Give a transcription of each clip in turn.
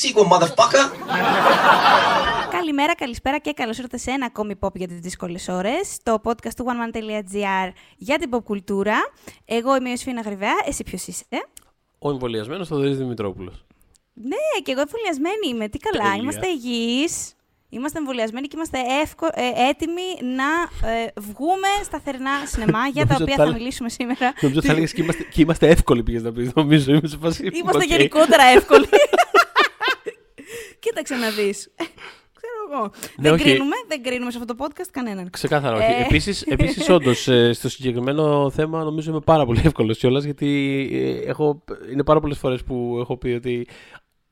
that sequel, motherfucker! Καλημέρα, καλησπέρα και καλώς ήρθατε σε ένα ακόμη pop για τις δύσκολες ώρες. Το podcast του oneman.gr για την pop κουλτούρα. Εγώ είμαι η Ιωσήφινα Γρυβαία. Εσύ ποιος είσαι; Ο εμβολιασμένος Θοδωρής Δημητρόπουλος. Ναι, και εγώ εμβολιασμένη είμαι. Τι καλά. Τέλεια. Είμαστε υγιείς. Είμαστε εμβολιασμένοι και είμαστε εύκο, ε, έτοιμοι να ε, βγούμε στα θερινά σινεμά για τα Νομίζω οποία θα θα λέ- μιλήσουμε σήμερα. Νομίζω θα έλεγε και, είμαστε- και είμαστε εύκολοι πήγες να πεις. Νομίζω είμαι σε φάση. Είμαστε οκ. γενικότερα εύκολοι. Κοίταξε να δεις. Ξέρω εγώ. δεν, όχι. κρίνουμε, δεν κρίνουμε σε αυτό το podcast κανέναν. Ξεκάθαρα όχι. Ε. Επίσης, επίσης όντως, ε, στο συγκεκριμένο θέμα νομίζω είμαι πάρα πολύ εύκολος κιόλας γιατί ε, έχω, είναι πάρα πολλές φορές που έχω πει ότι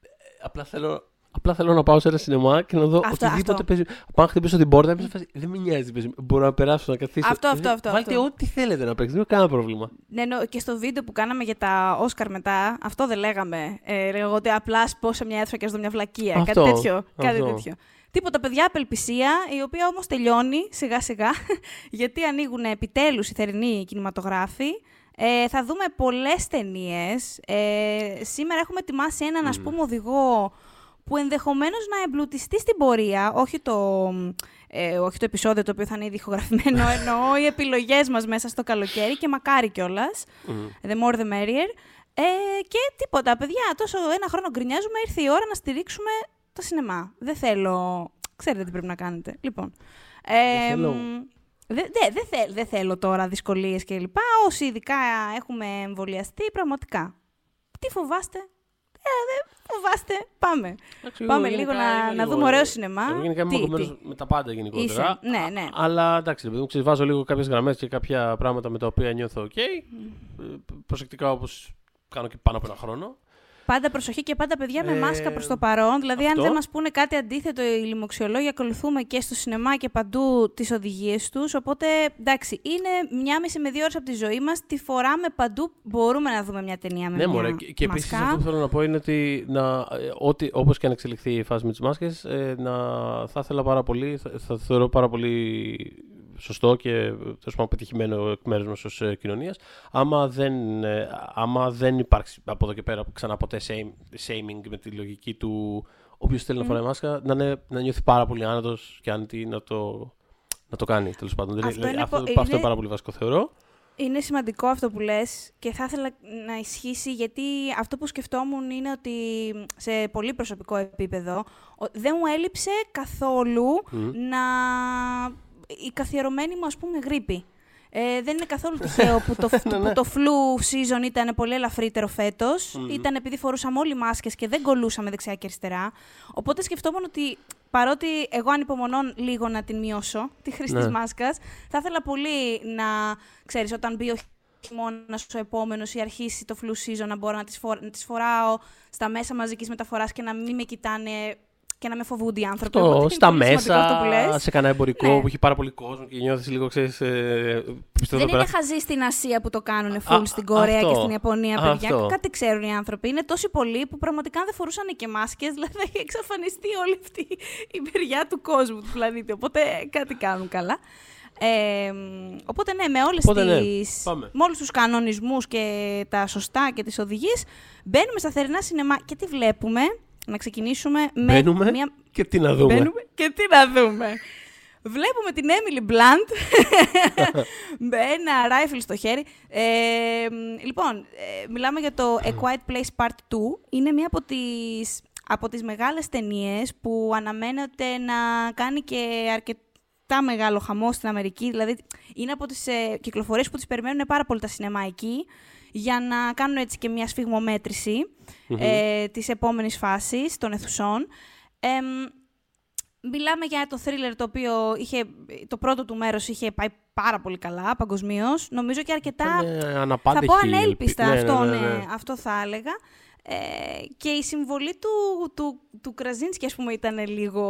ε, απλά θέλω, απλά θέλω να πάω σε ένα σινεμά και να δω Αυτό, οτιδήποτε αυτό. παίζει. Πάω να χτυπήσω την πόρτα, είμαι σε φάση, δεν με νοιάζει τι παίζει. Μπορώ να περάσω, να καθίσω. Αυτό, αυτό, Ε, αυτό, Βάλτε αυτό. ό,τι θέλετε να παίξετε, δεν έχω κανένα πρόβλημα. Ναι, ναι, και στο βίντεο που κάναμε για τα Όσκαρ μετά, αυτό δεν λέγαμε. Ε, λέγαμε ότι απλά σπώ σε μια αίθουσα και α δω μια βλακεία. Αυτό, κάτι τέτοιο. Κάτι αυτό. τέτοιο. Τίποτα, παιδιά, απελπισία, η οποία όμως τελειώνει σιγά σιγά, γιατί ανοίγουν επιτέλους οι θερινοί κινηματογράφοι. Ε, θα δούμε πολλές ταινίες. Ε, σήμερα έχουμε ετοιμάσει έναν, ας πούμε, οδηγό που ενδεχομένως να εμπλουτιστεί στην πορεία, όχι το, ε, όχι το επεισόδιο το οποίο θα είναι ήδη ηχογραφημένο, εννοώ οι επιλογές μας μέσα στο καλοκαίρι και μακάρι κιόλας. The more the merrier. Ε, και τίποτα, παιδιά, τόσο ένα χρόνο γκρινιάζουμε, ήρθε η ώρα να στηρίξουμε το σινεμά. Δεν θέλω... Ξέρετε τι πρέπει να κάνετε. Λοιπόν, ε, θέλω. μ, δεν δε, δε θε- δεν θέλω τώρα δυσκολίες και λοιπά. Όσοι ειδικά έχουμε εμβολιαστεί, πραγματικά. Τι φοβάστε. Ε, δεν φοβάστε. Πάμε. Εντάξει, Πάμε εγώ λίγο γενικά να, είμαι να λίγο- δούμε ωραίο σινεμά. Εγώ γενικά είμαι Τι, μορφωμένος τι. με τα πάντα γενικότερα. Είσαι, ναι, ναι. Α- Αλλά εντάξει, επειδή μου ξέρεις, βάζω λίγο κάποιες γραμμές και κάποια πράγματα με τα οποία νιώθω OK. Ε, Προσεκτικά όπως κάνω και πάνω από ένα χρόνο. Πάντα προσοχή και πάντα παιδιά με Ε, μάσκα προς το παρόν. Δηλαδή, αυτό. αν δεν μας πούνε κάτι αντίθετο οι λοιμοξιολόγοι, ακολουθούμε και στο σινεμά και παντού τις οδηγίες τους. Οπότε, εντάξει, είναι μια μισή με δύο ώρες από τη ζωή μας. Τη φοράμε παντού. Μπορούμε να δούμε μια ταινία με Ναι, μια μωρέ. Και, και επίσης μασκά. αυτό που θέλω να πω είναι ότι να, ε, ότι, όπως και αν εξελιχθεί η φάση με τις μάσκες, ε, να, θα ήθελα πάρα πολύ, θα, θα θεωρώ πάρα πολύ σωστό και ε, τέλος πάντων πετυχημένο εκ μέρους μας ως ε, κοινωνίας άμα δεν, ε, άμα δεν υπάρξει από εδώ και πέρα ξανά ποτέ shame, shaming με τη λογική του όποιος θέλει να φοράει μάσκα να, είναι, να νιώθει πάρα πολύ άνετος και άνετη να το, να το κάνει τέλος πάντων. Αυτό Δηλαδή, είναι αυτό, πο- αυτό είναι- είναι πάρα πολύ βασικό θεωρώ. Είναι σημαντικό αυτό που λες και θα ήθελα να ισχύσει γιατί αυτό που σκεφτόμουν είναι ότι σε πολύ προσωπικό επίπεδο ο- δεν μου έλειψε καθόλου να... η καθιερωμένη μου ας πούμε γρήπη. Ε, δεν είναι καθόλου τυχαίο που το, Ναι, που το flu season ήταν πολύ ελαφρύτερο φέτος. Ήταν επειδή φορούσαμε όλοι μάσκες και δεν κολούσαμε δεξιά και αριστερά. Οπότε σκεφτόμουν ότι παρότι εγώ ανυπομονώ λίγο να την μειώσω, τη χρήση Ναι. της μάσκας, θα ήθελα πολύ να, ξέρεις, όταν μπει ο χειμώνας ο επόμενος ή αρχίσει το flu season, να μπορώ να τις, φορ- να τις φοράω στα μέσα μαζικής μεταφοράς και να μην με κοιτάνε και να με φοβούνται οι άνθρωποι. Το, Οπότε είναι στα πολύ σημαντικό αυτό που μέσα, λες. σε κανένα εμπορικό Ναι. που έχει πάρα πολύ κόσμο και νιώθεις λίγο, ξέρεις. Ε, πιστεύω Δεν εδώ είναι πέρα. χαζοί στην Ασία που το κάνουν Α, full στην Κορέα αυτό. και στην Ιαπωνία, παιδιά. Αυτό. Κάτι ξέρουν οι άνθρωποι. Είναι τόσοι πολλοί που πραγματικά δεν φορούσαν και μάσκες, δηλαδή θα έχει εξαφανιστεί όλη αυτή η μεριά του κόσμου, του πλανήτη. Οπότε κάτι κάνουν καλά. Ε, μ, οπότε ναι, με, όλες Οπότε ναι, τις, πάμε. με όλους τους κανονισμούς και τα σωστά και τις οδηγίες, μπαίνουμε στα θερινά σινεμά και τι βλέπουμε; Να ξεκινήσουμε με Μπαίνουμε μια και τι να δούμε. Μπαίνουμε και τι να δούμε. Βλέπουμε την Emily Blunt με ένα ράιφλ στο χέρι. Ε, μ, λοιπόν, ε, μιλάμε για το A Quiet Place Part 2. Είναι μία από τις, από τις μεγάλες ταινίες που αναμένεται να κάνει και αρκετά μεγάλο χαμό στην Αμερική. Δηλαδή, είναι από τις ε, κυκλοφορίες που τις περιμένουν πάρα πολύ τα σινεμά εκεί για να κάνουν έτσι και μια σφιγμομέτρηση ε, της επόμενης φάσης των αιθουσών. Εμ, Μιλάμε για το thriller το οποίο είχε, το πρώτο του μέρος είχε πάει πάρα πολύ καλά παγκοσμίως. Νομίζω και αρκετά. Ήταν, ε, θα αναπάντεχη πω η ανέλπιστα ελπι- ναι, αυτό, ναι, ναι, ναι, ναι. αυτό θα έλεγα. Ε, και η συμβολή του, του, του Κραζίνσκι, ας πούμε, ήταν λίγο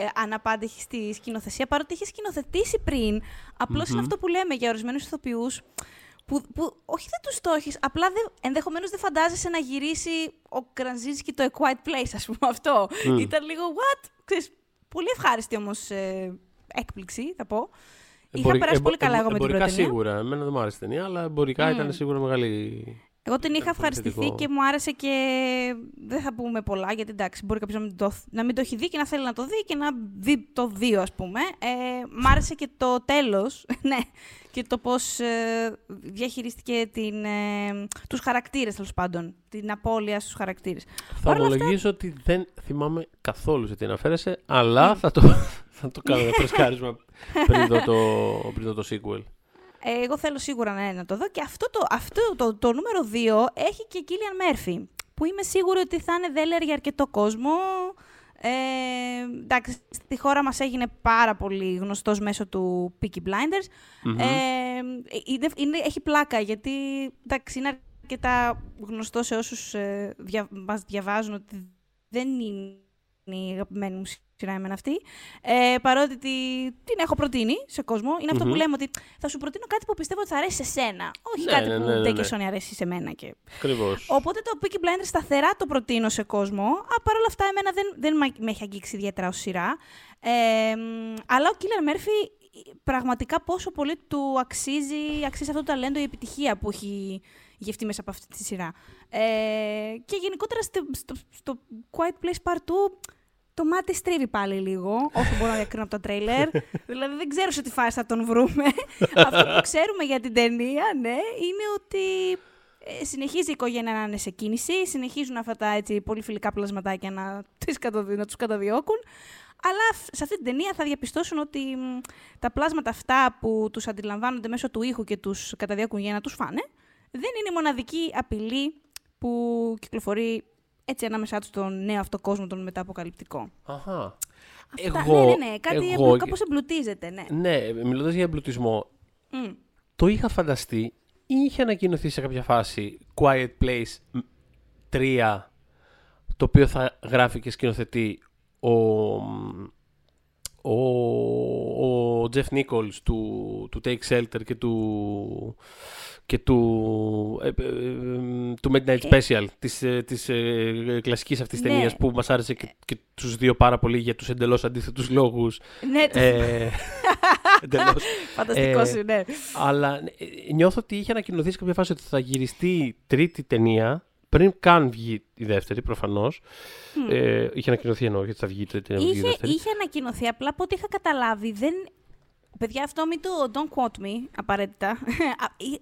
ε, αναπάντεχη στη σκηνοθεσία, παρότι είχε σκηνοθετήσει πριν. Απλώς είναι αυτό που λέμε για ορισμένους ηθοποιούς, που, που όχι δεν τους στόχεις, απλά δεν, ενδεχομένως δεν φαντάζεσαι να γυρίσει ο Κραζίνσκι το A Quiet Place, ας πούμε, αυτό. Ήταν λίγο, what? Ξέρεις, πολύ ευχάριστη όμως ε, έκπληξη, θα πω. Είχα Εμπορι- περάσει εμπο- πολύ καλά εγώ με την εμπορικά πρώτη ταινία. σίγουρα. Εμένα δεν μου άρεσε η ταινία, αλλά εμπορικά ήταν σίγουρα μεγάλη. Εγώ την είχα πολύ ευχαριστηθεί θετικό. και μου άρεσε και δεν θα πούμε πολλά γιατί εντάξει μπορεί κάποιος να μην, το, να μην το έχει δει και να θέλει να το δει και να δει το δύο ας πούμε. Ε, μ' άρεσε και το τέλος, ναι, και το πώς ε, διαχειρίστηκε την, ε, τους χαρακτήρες τέλος πάντων, την απώλεια στους χαρακτήρες. Θα Παρ' όλα ομολογήσω ότι δεν θυμάμαι καθόλου σε τι αναφέρεσαι, αλλά θα το, θα το κάνω ένα φρεσκάρισμα πριν δω το, πριν δω το sequel. Ε, εγώ θέλω σίγουρα ναι, να το δω και αυτό το, αυτό το, το νούμερο 2 έχει και Κίλιαν Μέρφυ, που είμαι σίγουρη ότι θα είναι δέλεαρ για αρκετό κόσμο. Ε, εντάξει, στη χώρα μας έγινε πάρα πολύ γνωστός μέσω του Peaky Blinders. Μμμ. Ε, είναι, είναι- έχει πλάκα, γιατί εντάξει, είναι αρκετά γνωστό σε όσους ε, δια, μας διαβάζουν ότι δεν είναι η αγαπημένη μου σειρά εμένα αυτή. Ε, παρότι τη- την έχω προτείνει σε κόσμο. Είναι αυτό που Μμμ. λέμε ότι θα σου προτείνω κάτι που πιστεύω ότι θα αρέσει σε σένα. Όχι Ναι, κάτι ναι, που ναι, ναι, δεν και ναι. Sony αρέσει σε μένα. Και... Ακριβώς. Οπότε το Peaky Blinders σταθερά το προτείνω σε κόσμο. Α, παρ' όλα αυτά, εμένα δεν, δεν μα- με έχει αγγίξει ιδιαίτερα ως σειρά. Ε, μ, αλλά ο Killer Murphy πραγματικά πόσο πολύ του αξίζει, αξίζει αυτό το ταλέντο η επιτυχία που έχει γευτεί μέσα από αυτή τη σειρά. Ε, και γενικότερα στο, στο, στο Quiet Place Part 2 το μάτι στρίβει πάλι λίγο, όσο μπορώ να διακρίνω από το τρέιλερ. δηλαδή δεν ξέρω σε τι φάση θα τον βρούμε. Αυτό που ξέρουμε για την ταινία, ναι, είναι ότι ε, συνεχίζει η οικογένεια να είναι σε κίνηση, συνεχίζουν αυτά τα έτσι, πολύ φιλικά πλασματάκια να, τις καταδι... να τους καταδιώκουν. Αλλά φ- σε αυτή την ταινία θα διαπιστώσουν ότι μ, τα πλάσματα αυτά που τους αντιλαμβάνονται μέσω του ήχου και τους καταδιώκουν για να τους φάνε, δεν είναι η μοναδική απειλή που κυκλοφορεί έτσι ανάμεσά τους στον νέο αυτό κόσμο, τον μεταποκαλυπτικό. Αχα. Αυτά, ναι, ναι, ναι, κάτι εγώ- εμπλου- κάπως εμπλουτίζεται, ναι. Ναι, μιλώντας για εμπλουτισμό, Μμ. το είχα φανταστεί. Είχε ανακοινωθεί σε κάποια φάση Quiet Place 3, το οποίο θα γράφει και σκηνοθετεί ο, ο, ο Jeff Nichols του, του Take Shelter και του, και του, ε, ε, ε, του Midnight Special, της, ε, της ε, κλασικής αυτής Ναι. ταινίας που μας άρεσε και, και τους δύο πάρα πολύ για τους εντελώς αντίθετους λόγους. Ναι, το Ε, εντελώς. φανταστικός ε, σου, ναι. Αλλά ε, νιώθω ότι είχε ανακοινωθεί σε κάποια φάση ότι θα γυριστεί τρίτη ταινία πριν καν βγει η δεύτερη, προφανώς. Ε, είχε ανακοινωθεί εννοώ γιατί θα βγει η τρίτη ταινία, βγει η Είχε, δεύτερη. είχε ανακοινωθεί, απλά από ό,τι είχα καταλάβει, δεν... Παιδιά, αυτό μην το don't quote me απαραίτητα. Α,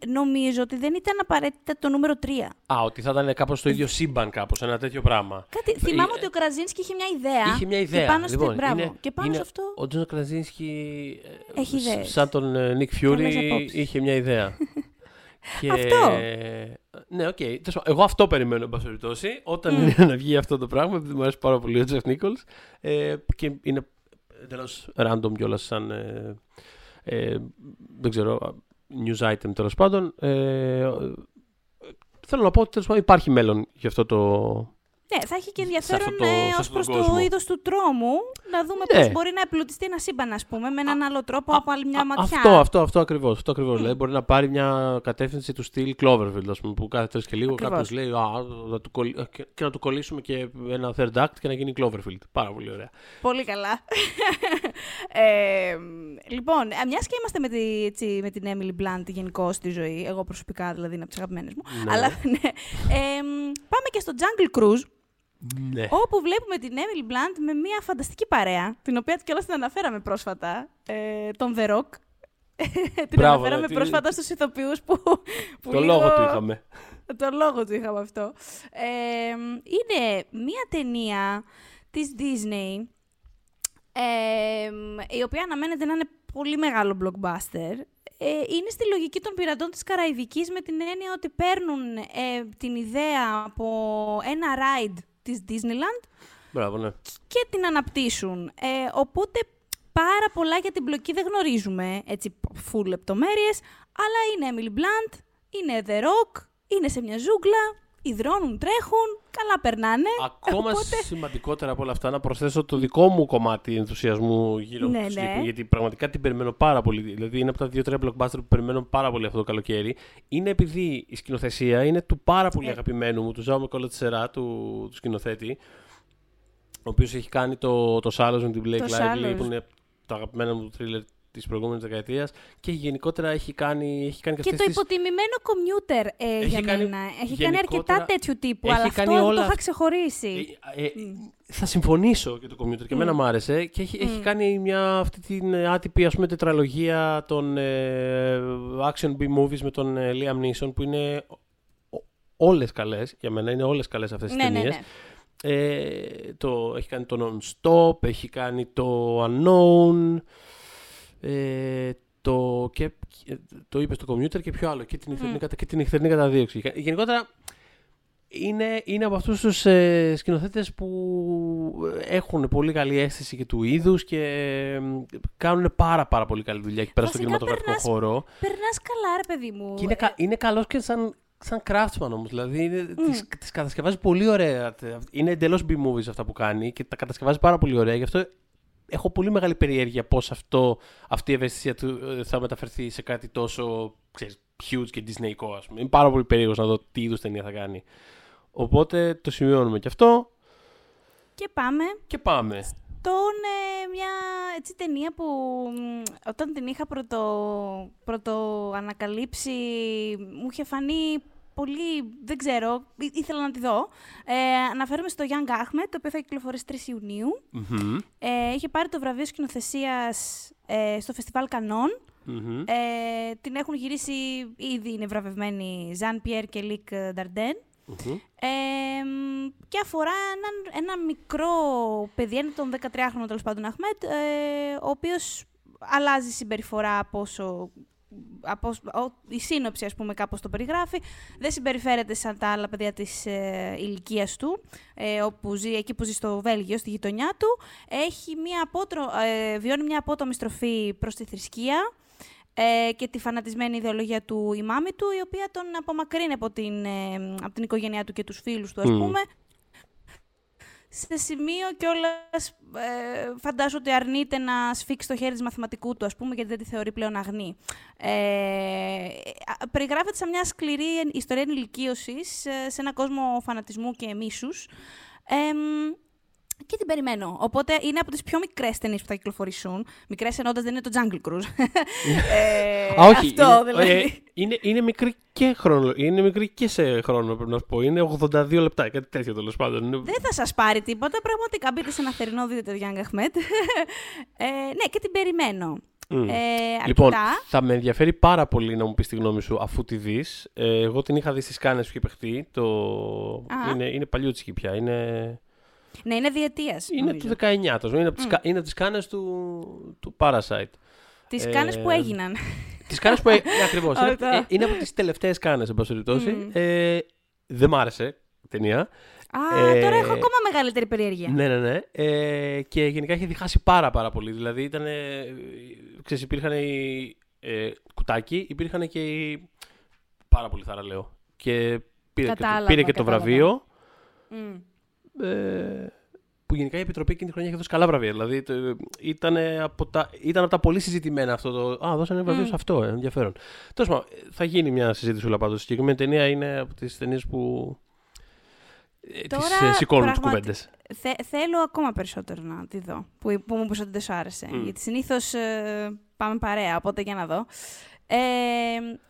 ε, Νομίζω ότι δεν ήταν απαραίτητα το νούμερο 3. Α, ότι θα ήταν κάπως το ίδιο σύμπαν, κάπως, ένα τέτοιο πράγμα. Κάτι, θυμάμαι Ε, ότι ο Κραζίνσκι είχε μια ιδέα. Είχε μια ιδέα. Και πάνω, στη- λοιπόν, μπράβο. είναι- και πάνω είναι σε αυτό. Ο Τζον Κραζίνσκι. ε, Έχει σ- ιδέες. Σαν τον ε, Νικ Φιούρι Καλές απόψεις. είχε μια ιδέα. και... Αυτό. Ναι, οκ. Τέλος πάντων, Εγώ αυτό περιμένω, εν πάση περιπτώσει. Όταν είναι να βγει αυτό το πράγμα, επειδή μου αρέσει πάρα πολύ ο Τζεφ Νίκολς. Ε, και είναι εντελώς random κιόλας σαν. Ε, ε, δεν ξέρω, news item τέλος πάντων. Ε, θέλω να πω ότι τέλος πάντων, υπάρχει μέλλον για αυτό το, Ναι, θα έχει και σε ενδιαφέρον αυτό το- σε ε, ως αυτόν τον προς το κόσμο. είδος του τρόμου, να δούμε Ναι. πώς μπορεί να εμπλουτιστεί ένα σύμπαν, ας πούμε, με έναν άλλο τρόπο από άλλη μια Α, ματιά. Αυτό, αυτό, αυτό ακριβώς. Αυτό ακριβώς. Δηλαδή μπορεί να πάρει μια κατεύθυνση του στυλ Cloverfield, ας πούμε, που κάθε τρεις και λίγο Ακριβώς. κάποιο λέει Α, θα του κολλ... ε, και, και να του κολλήσουμε και ένα third act και να γίνει Cloverfield. Πάρα πολύ ωραία. Πολύ καλά. ε, λοιπόν, ε, μιας και είμαστε με, τη, έτσι, με την Emily Blunt γενικώ στη ζωή, εγώ προσωπικά δηλαδή είναι από τις αγαπημένες μου. Ναι. Αλλά ναι. Ε, μ, πάμε και στο Jungle Cruise, Ναι. όπου βλέπουμε την Emily Blunt με μια φανταστική παρέα, την οποία κιόλας την αναφέραμε πρόσφατα, ε, τον The Rock. την Μπράβο, αναφέραμε ναι, τι- πρόσφατα στους ηθοποιούς που, που Το λίγο- λόγο του είχαμε. το λόγο του είχαμε αυτό. Ε, είναι μία ταινία της Disney, ε, η οποία αναμένεται να είναι πολύ μεγάλο blockbuster. Ε, είναι στη λογική των πειρατών της Καραϊβικής με την έννοια ότι παίρνουν ε, την ιδέα από ένα ride της Disneyland Μπράβο, ναι. και την αναπτύσσουν. Ε, οπότε πάρα πολλά για την πλοκή δεν γνωρίζουμε, έτσι full λεπτομέρειες, αλλά είναι Emily Blunt, είναι The Rock, είναι σε μια ζούγκλα, υδρώνουν, τρέχουν, καλά περνάνε. Ακόμα οπότε- σημαντικότερα από όλα αυτά να προσθέσω το δικό μου κομμάτι ενθουσιασμού γύρω Ναι, από το ναι. συγκεκριμένο, γιατί πραγματικά την περιμένω πάρα πολύ. Δηλαδή είναι από τα δύο-τρία blockbuster που περιμένω πάρα πολύ αυτό το καλοκαίρι. Είναι επειδή η σκηνοθεσία είναι του πάρα πολύ Ε. αγαπημένου μου, του Ζάου Μικόλα Τσερά, του, του σκηνοθέτη, ο οποίος έχει κάνει το, το Σάλος με την Blake Το Lively, Shallows. που είναι τα αγαπημένα μου thriller της προηγούμενης δεκαετίας και γενικότερα έχει κάνει, έχει κάνει και, Και αυτές το τις... υποτιμημένο commuter ε, Έχει για κάνει μένα. Έχει κάνει γενικότερα- αρκετά τέτοιου τύπου, έχει αλλά κάνει αυτό όλα το είχα αυ- ξεχωρίσει. Ε, ε, θα συμφωνήσω και το commuter και εμένα μου άρεσε και έχει, έχει κάνει μια αυτή την ε, άτυπη ας πούμε τετραλογία των ε, action B-movies με τον ε, Liam Neeson που είναι ο- όλες καλές, για μένα είναι όλες καλές αυτές τις ναι, ναι, ταινίες. ναι. Ε, το, έχει κάνει το Non-Stop, έχει κάνει το Unknown, ε, το, και, και- το είπες στο commuter και πιο άλλο, και την, ηθερινή, κατα- και την ηθερινή καταδίωξη. Γε- Γενικότερα είναι, είναι από αυτούς τους ε, σκηνοθέτες που έχουν πολύ καλή αίσθηση και του είδους και ε, κάνουν πάρα πάρα πολύ καλή δουλειά εκεί πέρα στο Βασικά, κινηματογραφικό περνάς- χώρο. Περνάς καλά, ρε παιδί μου. Και είναι, Ε, κα, είναι καλός και σαν, σαν craftsman όμως, δηλαδή είναι, τις, τις κατασκευάζει πολύ ωραία. Είναι εντελώς B-movies αυτά που κάνει και τα κατασκευάζει πάρα πολύ ωραία, γι' αυτό έχω πολύ μεγάλη περιέργεια πώς αυτό, αυτή η ευαισθησία του ε, θα μεταφερθεί σε κάτι τόσο ξέρεις, huge και disneyικό ας πούμε. Είναι πάρα πολύ περίεργος να δω τι είδους ταινία θα κάνει. Οπότε το σημειώνουμε και αυτό Και πάμε και πάμε. τον, ε, μια έτσι, ταινία που μ, όταν την είχα πρώτο, πρώτο ανακαλύψει μου είχε φανεί πολύ, δεν ξέρω, ή- ήθελα να τη δω. Ε, αναφέρομαι στο Young Ahmed, το οποίο θα κυκλοφορήσει 3 Ιουνίου. Μμμ, Ε, είχε πάρει το βραβείο σκηνοθεσίας ε, στο Φεστιβάλ Κανών. μμμ. Ε, την έχουν γυρίσει, ήδη είναι βραβευμένοι Ζαν Πιέρ και Λίκ Νταρντέν. Μμμ. Ε, μ, και αφορά έναν, ένα μικρό παιδί, ένα τον 13χρονο τέλος πάντων Αχμέτ, ε, ο οποίος αλλάζει συμπεριφορά από όσο από, όσο- ο- η σύνοψη, ας πούμε, κάπως το περιγράφει. Δεν συμπεριφέρεται σαν τα άλλα παιδιά της ε, ηλικίας του, ε, όπου ζει, εκεί που ζει στο Βέλγιο, στη γειτονιά του. Έχει μια απότρο, ε, βιώνει μια απότομη στροφή προς τη θρησκεία ε, και τη φανατισμένη ιδεολογία του η μάμη του, η οποία τον απομακρύνει από την, ε, από την οικογένειά του και τους φίλους του, ας Μμ. πούμε. Σε σημείο κιόλας ε, φαντάζομαι ότι αρνείται να σφίξει το χέρι της μαθηματικού του, ας πούμε, γιατί δεν τη θεωρεί πλέον αγνή. Ε, α- περιγράφεται σαν μια σκληρή εν- ιστορία ενηλικίωσης ε, σε ένα κόσμο φανατισμού και μίσους. Ε, μ, και την περιμένω. Οπότε είναι από τις πιο μικρές ταινίες που θα κυκλοφορήσουν. Μικρές εννοώντας δεν είναι το Jungle Cruise. ε, Α, όχι. Αυτό είναι, δηλαδή. ε, είναι, είναι, μικρή και χρόνο, είναι μικρή και σε χρόνο, πρέπει να σου πω. Είναι 82 λεπτά, κάτι τέτοιο τέλος πάντων. Είναι- Δεν θα σας πάρει τίποτα. Πραγματικά μπείτε σε ένα θερινό, δείτε το Young Ahmed. ε, ναι, και την περιμένω. Μμ. Ε, Λοιπόν, αρκετά. θα με ενδιαφέρει πάρα πολύ να μου πεις τη γνώμη σου αφού τη δεις. Ε, εγώ την είχα δει στις κάνε που είχε παιχτεί. Το... Α. Είναι, είναι παλιούτσικη πια. Είναι, Ναι, είναι διετίας. είναι του 19. Το, είναι από τις, κα- είναι από τις κάνες του, του Parasite. Τις Ε, κάνες που έγιναν. τις κάνες που. ε, ακριβώς. είναι, Αυτό. ε, είναι από τις τελευταίες κάνες, εν πάση περιπτώσει. Μμ. Ε, δεν μ' άρεσε η ταινία. Α, ε, τώρα έχω ακόμα μεγαλύτερη περιέργεια. Ναι, ναι, ναι. Ε, και γενικά είχε διχάσει πάρα πάρα πολύ. Δηλαδή ήταν. Ε, ξέρεις, υπήρχαν οι. Ε, κουτάκι, υπήρχαν και οι. Πάρα πολύ θαραλέω. Και πήρε, και το, Κατάλαβα, πήρε και το κατάλαβα. βραβείο. Μμ. Ε, που γενικά η Επιτροπή εκείνη τη χρονιά είχε δώσει καλά βραβεία. Δηλαδή το, ήταν, από τα, ήταν από τα πολύ συζητημένα αυτό το. Α, δώσανε βραβείο Μμ. σε αυτό, ε, ενδιαφέρον. Τέλος πάντων, θα γίνει μια συζήτηση όλα πάντως. Η συγκεκριμένη ταινία είναι από τις ταινίες που. Ε, Τώρα, τις ε, σηκώνουν τις πραγματι- κουβέντες. Θε- θέλω ακόμα περισσότερο να τη δω. Που, που μου είπες ότι δεν σου άρεσε. Μμ. Γιατί συνήθως πάμε παρέα, οπότε για να δω. Ε,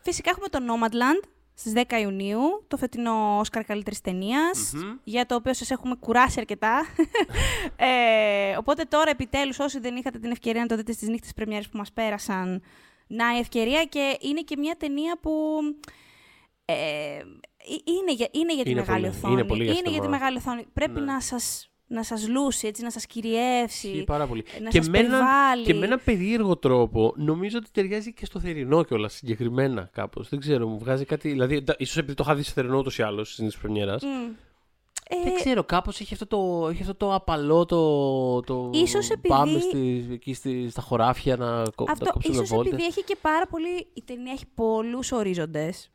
φυσικά έχουμε το Nomadland στις 10 Ιουνίου, το φετινό Όσκαρ καλύτερης ταινίας, για το οποίο σας έχουμε κουράσει αρκετά. ε, οπότε τώρα επιτέλους όσοι δεν είχατε την ευκαιρία να το δείτε στις νύχτες πρεμιέρες που μας πέρασαν, να η ευκαιρία και είναι και μια ταινία που ε, ε, είναι, για, είναι για τη Είναι μεγάλη πολύ- οθόνη. είναι πολύ για για τη σινεμά. μεγάλη οθόνη. Πρέπει Ναι. να σας, να σας λούσει, έτσι, να σας κυριεύσει. Ισχύει πάρα πολύ. να και, σας με έναν, περιβάλλει. και με έναν περίεργο τρόπο νομίζω ότι ταιριάζει και στο θερινό κιόλας συγκεκριμένα κάπως. Δεν ξέρω, μου βγάζει κάτι. Δηλαδή, εντά- ίσως επειδή το είχα δει στο θερινό ούτως ή άλλως στην Πρεμιέρας. Μμ. Ε, Δεν ξέρω, κάπως έχει αυτό το, έχει αυτό το απαλό το. το Ίσως επειδή- Πάμε στη, εκεί στη, στα χωράφια να, κο- να αυτό κόψουμε ίσως βόλτες. επειδή έχει και πάρα πολύ... Η ταινία έχει πολλούς ορίζοντες.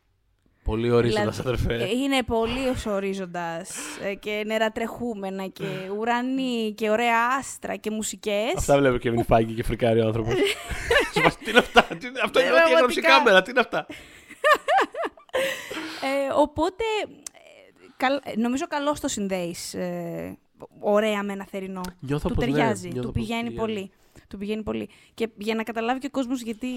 Πολύ ορίζοντας, Δηλαδή, αδερφέ. ε, Είναι πολύ ορίζοντας ε, και νερατρεχούμενα και ουρανοί και ωραία άστρα και μουσικές. Αυτά βλέπω και Φάγκη και φρικάρει ο άνθρωπος. τι είναι αυτά. τι είναι- Αυτό είναι Ναι, ό,τι έγραψε η πραγματικά. κάμερα. Τι είναι αυτά; Ε, οπότε, ε, καλ- ε, νομίζω καλώς το συνδέεις ε, ωραία με ένα θερινό. Νιώθω του πως ναι, ταιριάζει, νιώθω του πως πηγαίνει ταιριάζει. πολύ. Του πηγαίνει πολύ. Και για να καταλάβει και ο κόσμος γιατί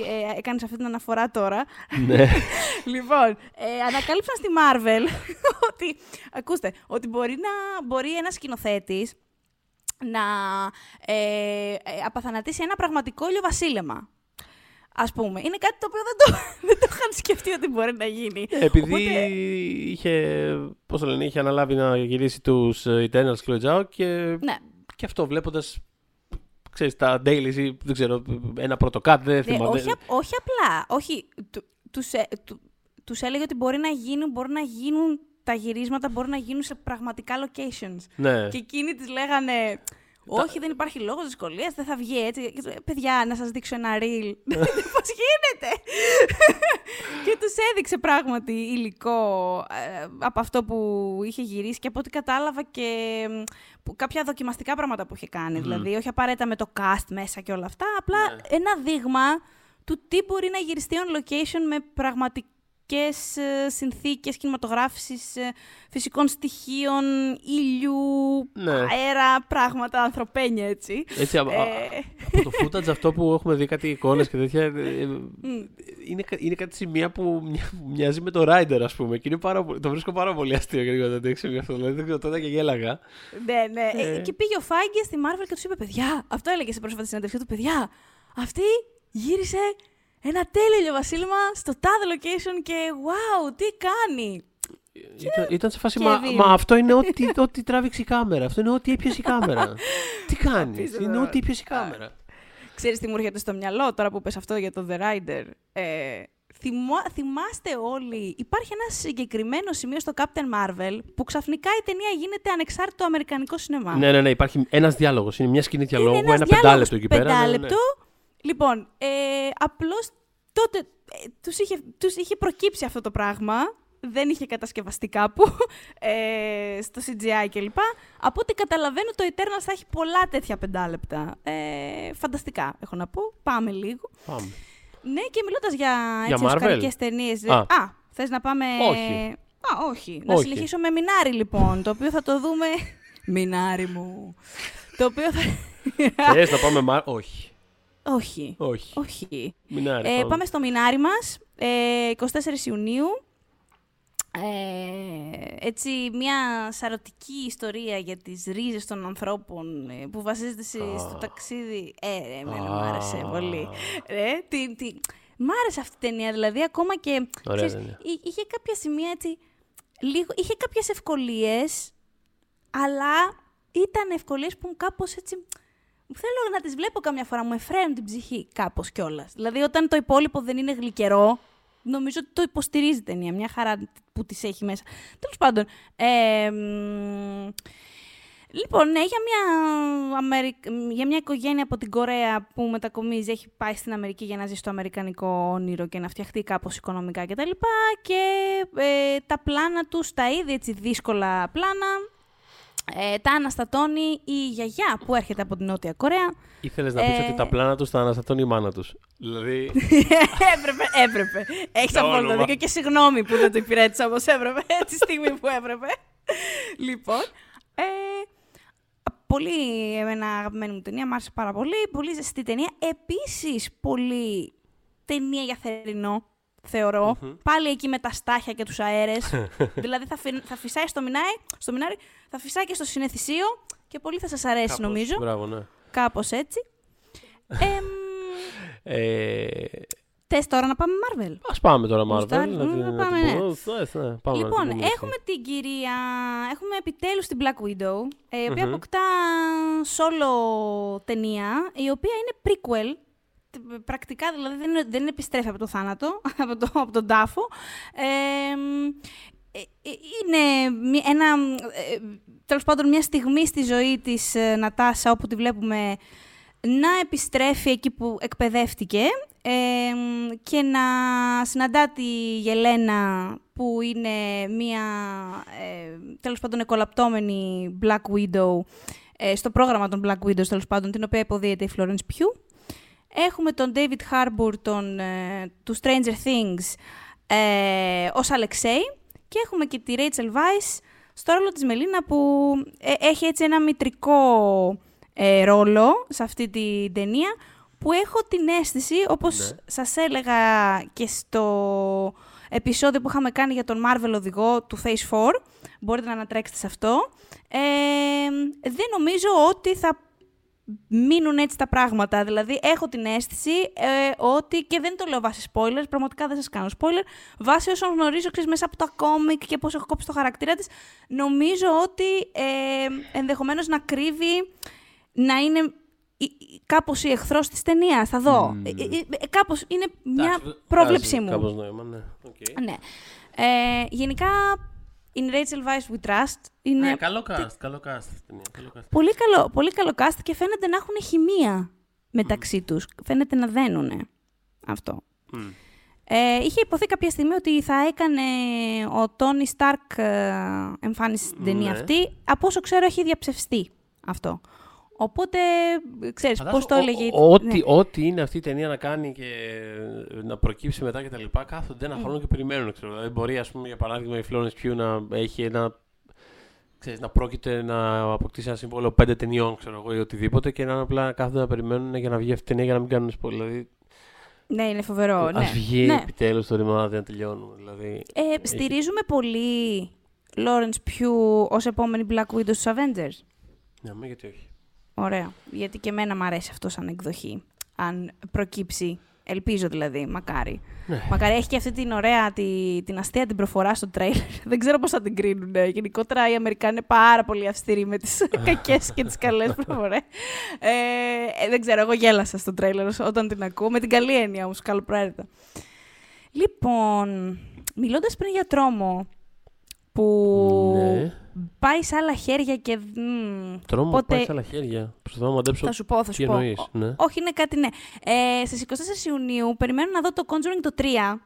ε, έκανες αυτή την αναφορά τώρα. Ναι. λοιπόν, ε, ανακάλυψαν στη Marvel ότι, ακούστε, ότι μπορεί, να, μπορεί ένας σκηνοθέτης να ε, ε, απαθανατήσει ένα πραγματικό ηλιοβασίλεμα. Α πούμε. Είναι κάτι το οποίο δεν το, δεν το είχαν σκεφτεί ότι μπορεί να γίνει. Επειδή Οπότε- είχε, πώς το λένε, είχε αναλάβει να γυρίσει τους ε, Eternals και Zhao και, Ναι. και αυτό βλέποντας ξέρεις, τα dailies ή δεν ξέρω, ένα πρωτοκάτ, δεν Ναι, θυμάμαι. όχι, απ- όχι απλά. Όχι. Του, τους, ε, του- τους έλεγε ότι μπορεί να γίνουν, μπορεί να γίνουν τα γυρίσματα, μπορεί να γίνουν σε πραγματικά locations. Ναι. Και εκείνοι τις λέγανε. Όχι, δεν υπάρχει λόγος δυσκολίας, δεν θα βγει έτσι. Και του λέει, Παιδιά, να σας δείξω ένα reel. Πώς γίνεται! και τους έδειξε πράγματι υλικό ε, από αυτό που είχε γυρίσει και από ό,τι κατάλαβα και μ, που, κάποια δοκιμαστικά πράγματα που είχε κάνει. Δηλαδή, όχι απαραίτητα με το cast μέσα και όλα αυτά, απλά ένα δείγμα του τι μπορεί να γυριστεί on location με πραγματικές ε, συνθήκες κινηματογράφησης, ε, φυσικών στοιχείων, ήλιου, Ναι. αέρα, πράγματα, ανθρωπένια έτσι. Έτσι, α- α- Ε, από το footage αυτό που έχουμε δει κάτι εικόνες και τέτοια, ε, ε, είναι, κα- είναι κάτι σημεία που μοια- μοιάζει με το Rider, ας πούμε. Και είναι πάρα, πολύ- το βρίσκω πάρα πολύ αστείο και το τέτοιο σημείο αυτό. Δηλαδή, δεν ξέρω, τότε και γέλαγα. ναι, ναι. Ε, Ε. και πήγε ο Φάγκες στη Marvel και τους είπε: Παιδιά, αυτό έλεγε σε πρόσφατη συνέντευξή του: Παιδιά, αυτή γύρισε ένα τέλειο βασίλεμα στο τάδε location και wow, τι κάνει. Ήταν, ήταν σε φάση, μα, Kevin. μα αυτό είναι ό,τι, ό,τι τράβηξε η κάμερα. Αυτό είναι ό,τι έπιασε η κάμερα. τι κάνεις, Απίστευτο. είναι ό,τι έπιασε η κάμερα. Ξέρεις τι μου έρχεται στο μυαλό τώρα που πες αυτό για το The Rider. Ε, θυμό- θυμάστε όλοι, υπάρχει ένα συγκεκριμένο σημείο στο Captain Marvel που ξαφνικά η ταινία γίνεται ανεξάρτητο αμερικανικό σινεμά. Ναι, ναι, ναι, υπάρχει ένας διάλογος. Είναι μια σκηνή διαλόγου, Είναι ένας ένα διάλογος πεντάλεπτο εκεί πέρα. ναι, ναι, ναι. Πεντάλεπτο. Λοιπόν, ε, απλώς τότε ε, τους, είχε, τους είχε προκύψει αυτό το πράγμα. Δεν είχε κατασκευαστεί κάπου ε, στο CGI κλπ. Από ό,τι καταλαβαίνω, το Eternals θα έχει πολλά τέτοια πεντάλεπτα. Ε, φανταστικά, έχω να πω. Πάμε λίγο. Πάμε. Ναι, και μιλώντας για, Για έτσι, Marvel? οσκαρικές ταινίες. Α. Α, θες να πάμε... Όχι. Α, όχι. Να Όχι. συνεχίσω με Μινάρι, λοιπόν, το οποίο θα το δούμε... Μινάρι μου. το οποίο θα... Θες να πάμε. Μα... Όχι. Όχι. Όχι. Όχι. Μινάρι, Ε, πάμε στο Μινάρι μας, ε, 24 Ιουνίου. Ε, έτσι, μια σαρωτική ιστορία για τις ρίζες των ανθρώπων ε, που βασίζεται σε- στο ταξίδι. Ε, ρε, εμένα μου άρεσε Α. πολύ. Ε, τι, τι, μ' άρεσε αυτή η ταινία, δηλαδή ακόμα και... Ωραία ξέρεις, ταινία. εί- είχε κάποια σημεία έτσι, λίγο, είχε κάποιες ευκολίες, αλλά ήταν ευκολίες που κάπως έτσι... Θέλω να τις βλέπω καμιά φορά, μου εφραίνουν την ψυχή κάπως κιόλας. Δηλαδή όταν το υπόλοιπο δεν είναι γλυκερό, νομίζω ότι το υποστηρίζει η ταινία, μια χαρά που τις έχει μέσα. Τέλος πάντων, ε, μ, Λοιπόν, ναι, για μια, Αμερικ... για μια οικογένεια από την Κορέα που μετακομίζει, έχει πάει στην Αμερική για να ζει στο αμερικανικό όνειρο και να φτιαχτεί κάπως οικονομικά κτλ. Και ε, τα πλάνα τους, τα ήδη έτσι δύσκολα πλάνα, ε, τα αναστατώνει η γιαγιά που έρχεται από την Νότια Κορέα. Ήθελες να πεις Ε, ότι τα πλάνα τους τα αναστατώνει η μάνα τους. Δηλαδή. έπρεπε, έπρεπε. Έχεις Το απόλυτο όνομα. δίκιο και συγγνώμη που δεν το υπηρέτησα όπως έπρεπε, τη στιγμή που έπρεπε. λοιπόν, ε, πολύ εμένα αγαπημένη μου ταινία, μ' άρεσε πάρα πολύ. Πολύ ζεστή ταινία. Επίσης, πολύ ταινία για θερινό, θεωρώ. Πάλι εκεί με τα στάχια και τους αέρες. δηλαδή θα, φυ- θα φυσάει στο μινάρι, στο μινάρι, θα φυσάει και στο συνεθισίο και πολύ θα σας αρέσει κάπως. νομίζω. Μπράβο, ναι. Κάπως έτσι. Εμ, Ε, Θες τώρα να πάμε Marvel; Α πάμε τώρα, Marvel. Γουστάρεις, να μ, την- να να πάμε, την ναι. πούμε. Ναι, ναι, πάμε να λοιπόν, την πούμε έτσι. έχουμε την κυρία. Έχουμε επιτέλους την Black Widow, ε, η οποία Μμμ. αποκτά solo ταινία, η οποία είναι prequel. Τ- Πρακτικά δηλαδή δεν, είναι- δεν επιστρέφει από το θάνατο, από, το, από τον τάφο. Ε, μ, ε, ε, είναι μη- ένα, ε, τέλος πάντων μια στιγμή στη ζωή της ε, Νατάσα όπου τη βλέπουμε να επιστρέφει εκεί που εκπαιδεύτηκε ε, μ, και να συναντά τη Γελένα που είναι μία ε, τέλος πάντων εκολαπτώμενη Black Widow ε, στο πρόγραμμα των Black Widows τέλος πάντων την οποία υποδίεται η Florence Pugh. Έχουμε τον David Harbour τον, ε, του Stranger Things ε, ως Αλεξέη και έχουμε και τη Rachel Weisz στο ρόλο της Μελίνα που ε, έχει έτσι ένα μητρικό ε, ρόλο σε αυτή την ταινία που έχω την αίσθηση, όπως Ναι. σας έλεγα και στο επεισόδιο που είχαμε κάνει για τον Marvel οδηγό του Phase 4, μπορείτε να ανατρέξετε σε αυτό, ε, δεν νομίζω ότι θα μείνουν έτσι τα πράγματα. Δηλαδή, έχω την αίσθηση ε, ότι, και δεν το λέω βάσει spoilers, πραγματικά δεν σας κάνω spoiler, βάσει όσων γνωρίζω ξέρεις, μέσα από τα κόμικ και πώς έχω κόψει το χαρακτήρα της, νομίζω ότι ε, ενδεχομένως να κρύβει, να είναι η- η- κάπως η εχθρός της ταινία. Θα δω. Μμμ. Ε, ε, ε, κάπως είναι μια Εντάξει, πρόβλεψή βγάζει μου. Κάπως νόημα, ναι. Οκ. Ναι. Ε, γενικά, in Rachel Weisz We Trust είναι Ναι, καλό cast, καλό cast. αυτή η ταινία, καλό cast. πολύ καλό, πολύ καλό cast και φαίνεται να έχουν χημεία μεταξύ τους. Φαίνεται να δένουν αυτό. Μμ. Ε, είχε ειπωθεί κάποια στιγμή ότι θα έκανε ο Τόνι Σταρκ ε, εμφάνιση στην ταινία Ναι. αυτή. Από όσο ξέρω έχει διαψευστεί αυτό. Οπότε, ξέρεις, πώς Φαντάσου, το ο- έλεγε... η- ο- Ό,τι, ναι. ό,τι είναι αυτή η ταινία να κάνει και να προκύψει μετά και τα λοιπά, κάθονται ένα χρόνο και περιμένουν. Ξέρω. Δηλαδή, μπορεί, ας πούμε, για παράδειγμα, η Florence Pugh να έχει ένα. Ξέρεις, να πρόκειται να αποκτήσει ένα συμβόλαιο πέντε ταινιών, ξέρω εγώ, ή οτιδήποτε και να απλά κάθονται να περιμένουν για να βγει αυτή η ταινία για να μην κάνουν spoiler. Δηλαδή, Ναι, είναι φοβερό. ναι. ας βγει ναι. επιτέλους το ρημάδι να τελειώνουμε. Δηλαδή, Ε, στηρίζουμε πολύ Lawrence Pugh ως επόμενη Black Widow στους Avengers. ναι, μα γιατί όχι. Ωραία. Γιατί και εμένα μου αρέσει αυτό σαν εκδοχή. Αν προκύψει. Ελπίζω δηλαδή, μακάρι. Ναι. Μακάρι έχει και αυτή την ωραία, τη, την αστεία την προφορά στο τρέιλερ. Δεν ξέρω πώς θα την κρίνουν. Γενικότερα οι Αμερικάνοι είναι πάρα πολύ αυστηροί με τις κακές και τις καλές προφορές. Ε, ε, δεν ξέρω, εγώ γέλασα στο τρέιλερ όταν την ακούω. Με την καλή έννοια όμως, καλοπροαίρετα. Λοιπόν, μιλώντας πριν για τρόμο, που Ναι. πάει σε άλλα χέρια και... μ, Τρόμο Οπότε- πάει σε άλλα χέρια. Προσπαθώ να μαντέψω θα σου πω, θα τι σου πω. εννοείς. Ω- Ναι. Όχι, είναι κάτι ναι. Ε, στις 24 Ιουνίου περιμένω να δω το Conjuring το 3,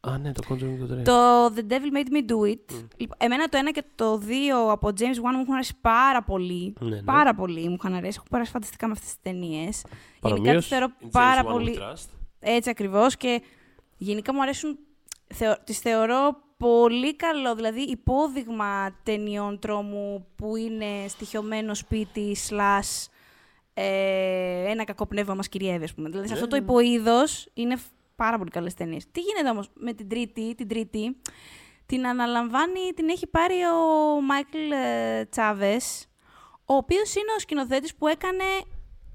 Α, ναι, το Conjuring το 3. το The Devil Made Me Do It. Μμ. Λοιπόν, εμένα το 1 και το 2 από James Wan μου έχουν αρέσει πάρα πολύ. Ναι, ναι. Πάρα πολύ μου είχαν αρέσει. Έχω περάσει φανταστικά με αυτές τις ταινίες. Γενικά Παρομοίως, τις θεωρώ in James πάρα Wan We πολύ... Trust. Έτσι ακριβώς και γενικά μου αρέσουν, θεω, τις θεωρώ πολύ καλό, δηλαδή υπόδειγμα ταινιών τρόμου που είναι στοιχειωμένο σπίτι, slash, ε, ένα κακό πνεύμα μας κυριεύει, ας πούμε. Δηλαδή σε Ναι, αυτό το ναι. υποείδος είναι φ- πάρα πολύ καλές ταινίες. Τι γίνεται όμως με την τρίτη, την τρίτη, την αναλαμβάνει, την έχει πάρει ο Μάικλ ε, Τσάβες, ο οποίος είναι ο σκηνοθέτης που έκανε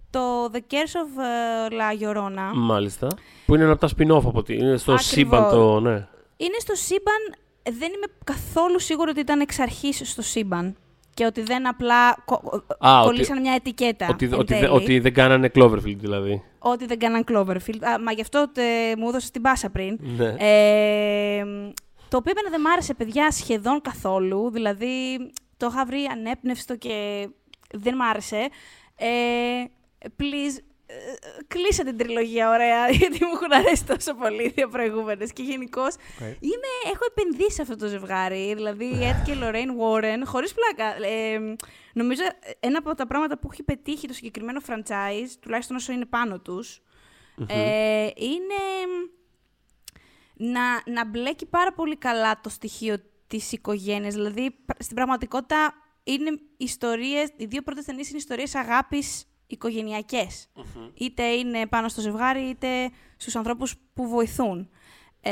το The Curse of ε, La Llorona. Μάλιστα. Που είναι ένα από τα spin-off από ότι είναι στο Ακριβώς. σύμπαν το. Ναι. Είναι στο σύμπαν, δεν είμαι καθόλου σίγουρη ότι ήταν εξ αρχής στο σύμπαν και ότι δεν απλά κο- Α, κολλήσαν μια ετικέτα Ότι, εν ότι, τέλει. ότι δεν κάνανε Cloverfield δηλαδή. Ότι δεν κάναν Cloverfield. Α, μα γι' αυτό τε, μου έδωσε την πάσα πριν. Ναι. Ε, το οποίο εμένα δεν μ' άρεσε, παιδιά, σχεδόν καθόλου. Δηλαδή, το είχα βρει ανέπνευστο και δεν μ' άρεσε. Ε, please, ε, κλείσε την τριλογία, ωραία, γιατί μου έχουν αρέσει τόσο πολύ οι δύο προηγούμενες. Και γενικώς έχω επενδύσει σε αυτό το ζευγάρι. Δηλαδή, η Ed και η Lorraine Warren, χωρίς πλάκα. Ε, νομίζω ένα από τα πράγματα που έχει πετύχει το συγκεκριμένο franchise, τουλάχιστον όσο είναι πάνω τους, ε, είναι να, να μπλέκει πάρα πολύ καλά το στοιχείο της οικογένειας. Δηλαδή, πρα- στην πραγματικότητα, είναι ιστορίες, οι δύο πρώτες ταινίες είναι ιστορίες αγάπης οικογενειακές. Είτε είναι πάνω στο ζευγάρι, είτε στους ανθρώπους που βοηθούν. Ε,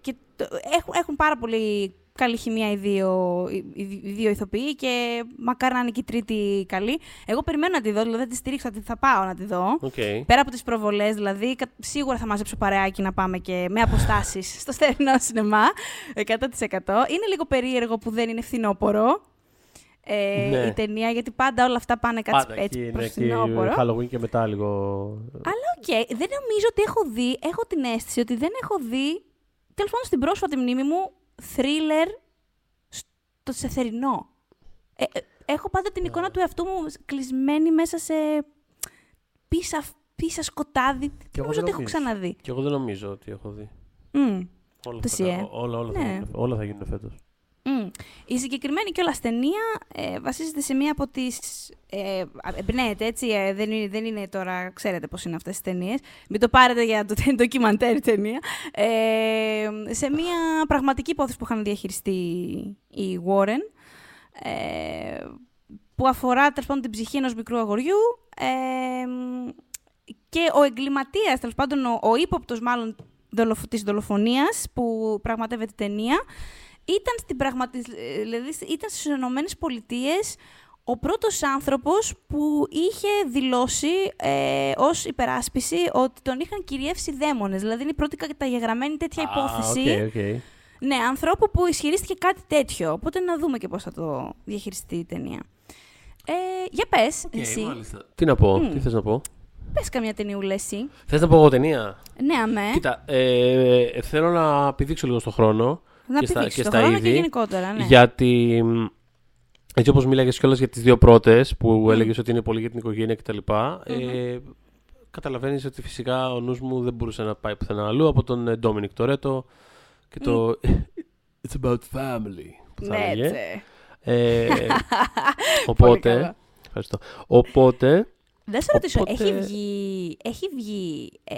και το- έχουν, έχουν πάρα πολύ καλή χημεία οι δύο, οι, οι- οι δύο ηθοποιοί και μακάρι να είναι και η τρίτη καλή. Εγώ περιμένω να τη δω, δηλαδή δεν τη στηρίξω, ότι θα πάω να τη δω. Οκ. Πέρα από τις προβολές, δηλαδή, κα- σίγουρα θα μαζέψω παρεάκι να πάμε και με αποστάσεις στο θερινό σινεμά, 100%. Είναι λίγο περίεργο που δεν είναι φθινόπωρο ε, Ναι. η ταινία, γιατί πάντα όλα αυτά πάνε κάτι Πάντα έτσι εκεί προς είναι και φθινόπωρο. Halloween και μετά λίγο. Αλλά οκ, δεν νομίζω ότι έχω δει, έχω την αίσθηση ότι δεν έχω δει, τέλος πάντων στην πρόσφατη μνήμη μου, θρίλερ στο σε θερινό. Ε, ε, έχω πάντα την εικόνα του εαυτού μου κλεισμένη μέσα σε πίσσα, πίσσα σκοτάδι. Δεν εγώ νομίζω δεν ότι έχω νομίζω. ξαναδεί. Και εγώ δεν νομίζω ότι έχω δει. Μμ. Όλα, Το θα, ΣΥΕ. όλα, όλα, θα, Ναι. γίνουν, όλα θα γίνουν φέτος. Μμ. Η συγκεκριμένη κιόλας ταινία ε, βασίζεται σε μία από τις... Ε, εμπνέεται, έτσι, ε, δεν, είναι, δεν είναι τώρα, ξέρετε πώς είναι αυτές τις ταινίες. Μην το πάρετε για το ντοκιμαντέρ ταινία. Ε, σε μία πραγματική υπόθεση που είχαν διαχειριστεί οι Warren. Ε, που αφορά τέλος πάντων την ψυχή ενός μικρού αγοριού ε, και ο εγκληματίας, τέλος πάντων ο, ο ύποπτος μάλλον δολοφ, της δολοφονίας που πραγματεύεται ταινία ήταν, στην πραγματι... δηλαδή, ήταν στις Ηνωμένες Πολιτείες ο πρώτος άνθρωπος που είχε δηλώσει ε, ως υπεράσπιση ότι τον είχαν κυριεύσει δαίμονες. Δηλαδή είναι η πρώτη καταγεγραμμένη τέτοια υπόθεση. Ah, okay, okay. Ναι, ανθρώπου που ισχυρίστηκε κάτι τέτοιο. Οπότε να δούμε και πώς θα το διαχειριστεί η ταινία. Ε, για πες, Okay, εσύ. μάλιστα. Τι να πω, Μμ. τι θες να πω; Πες καμιά ταινιούλα εσύ. Θες να πω εγώ ταινία; Ναι, αμέ. Κοίτα, ε, θέλω να πηδήξω λίγο στον χρόνο. Να και στα- πηδήξεις και το στα χρόνο είδη, και γενικότερα, ναι. Γιατί μ, έτσι όπως μίλαγες κιόλας για τις δύο πρώτες που Μμ. έλεγες ότι είναι πολύ για την οικογένεια κτλ. Μμμ. Ε, καταλαβαίνεις ότι φυσικά ο νους μου δεν μπορούσε να πάει πουθενά αλλού από τον ε, Ντόμινικ Τορέτο και το It's about family που θα ναι, έλεγε. τσε. Ε, Πολύ οπότε, καλά. ευχαριστώ. Οπότε, Δεν σε ρωτήσω, Οπότε- έχει βγει, έχει βγει ε,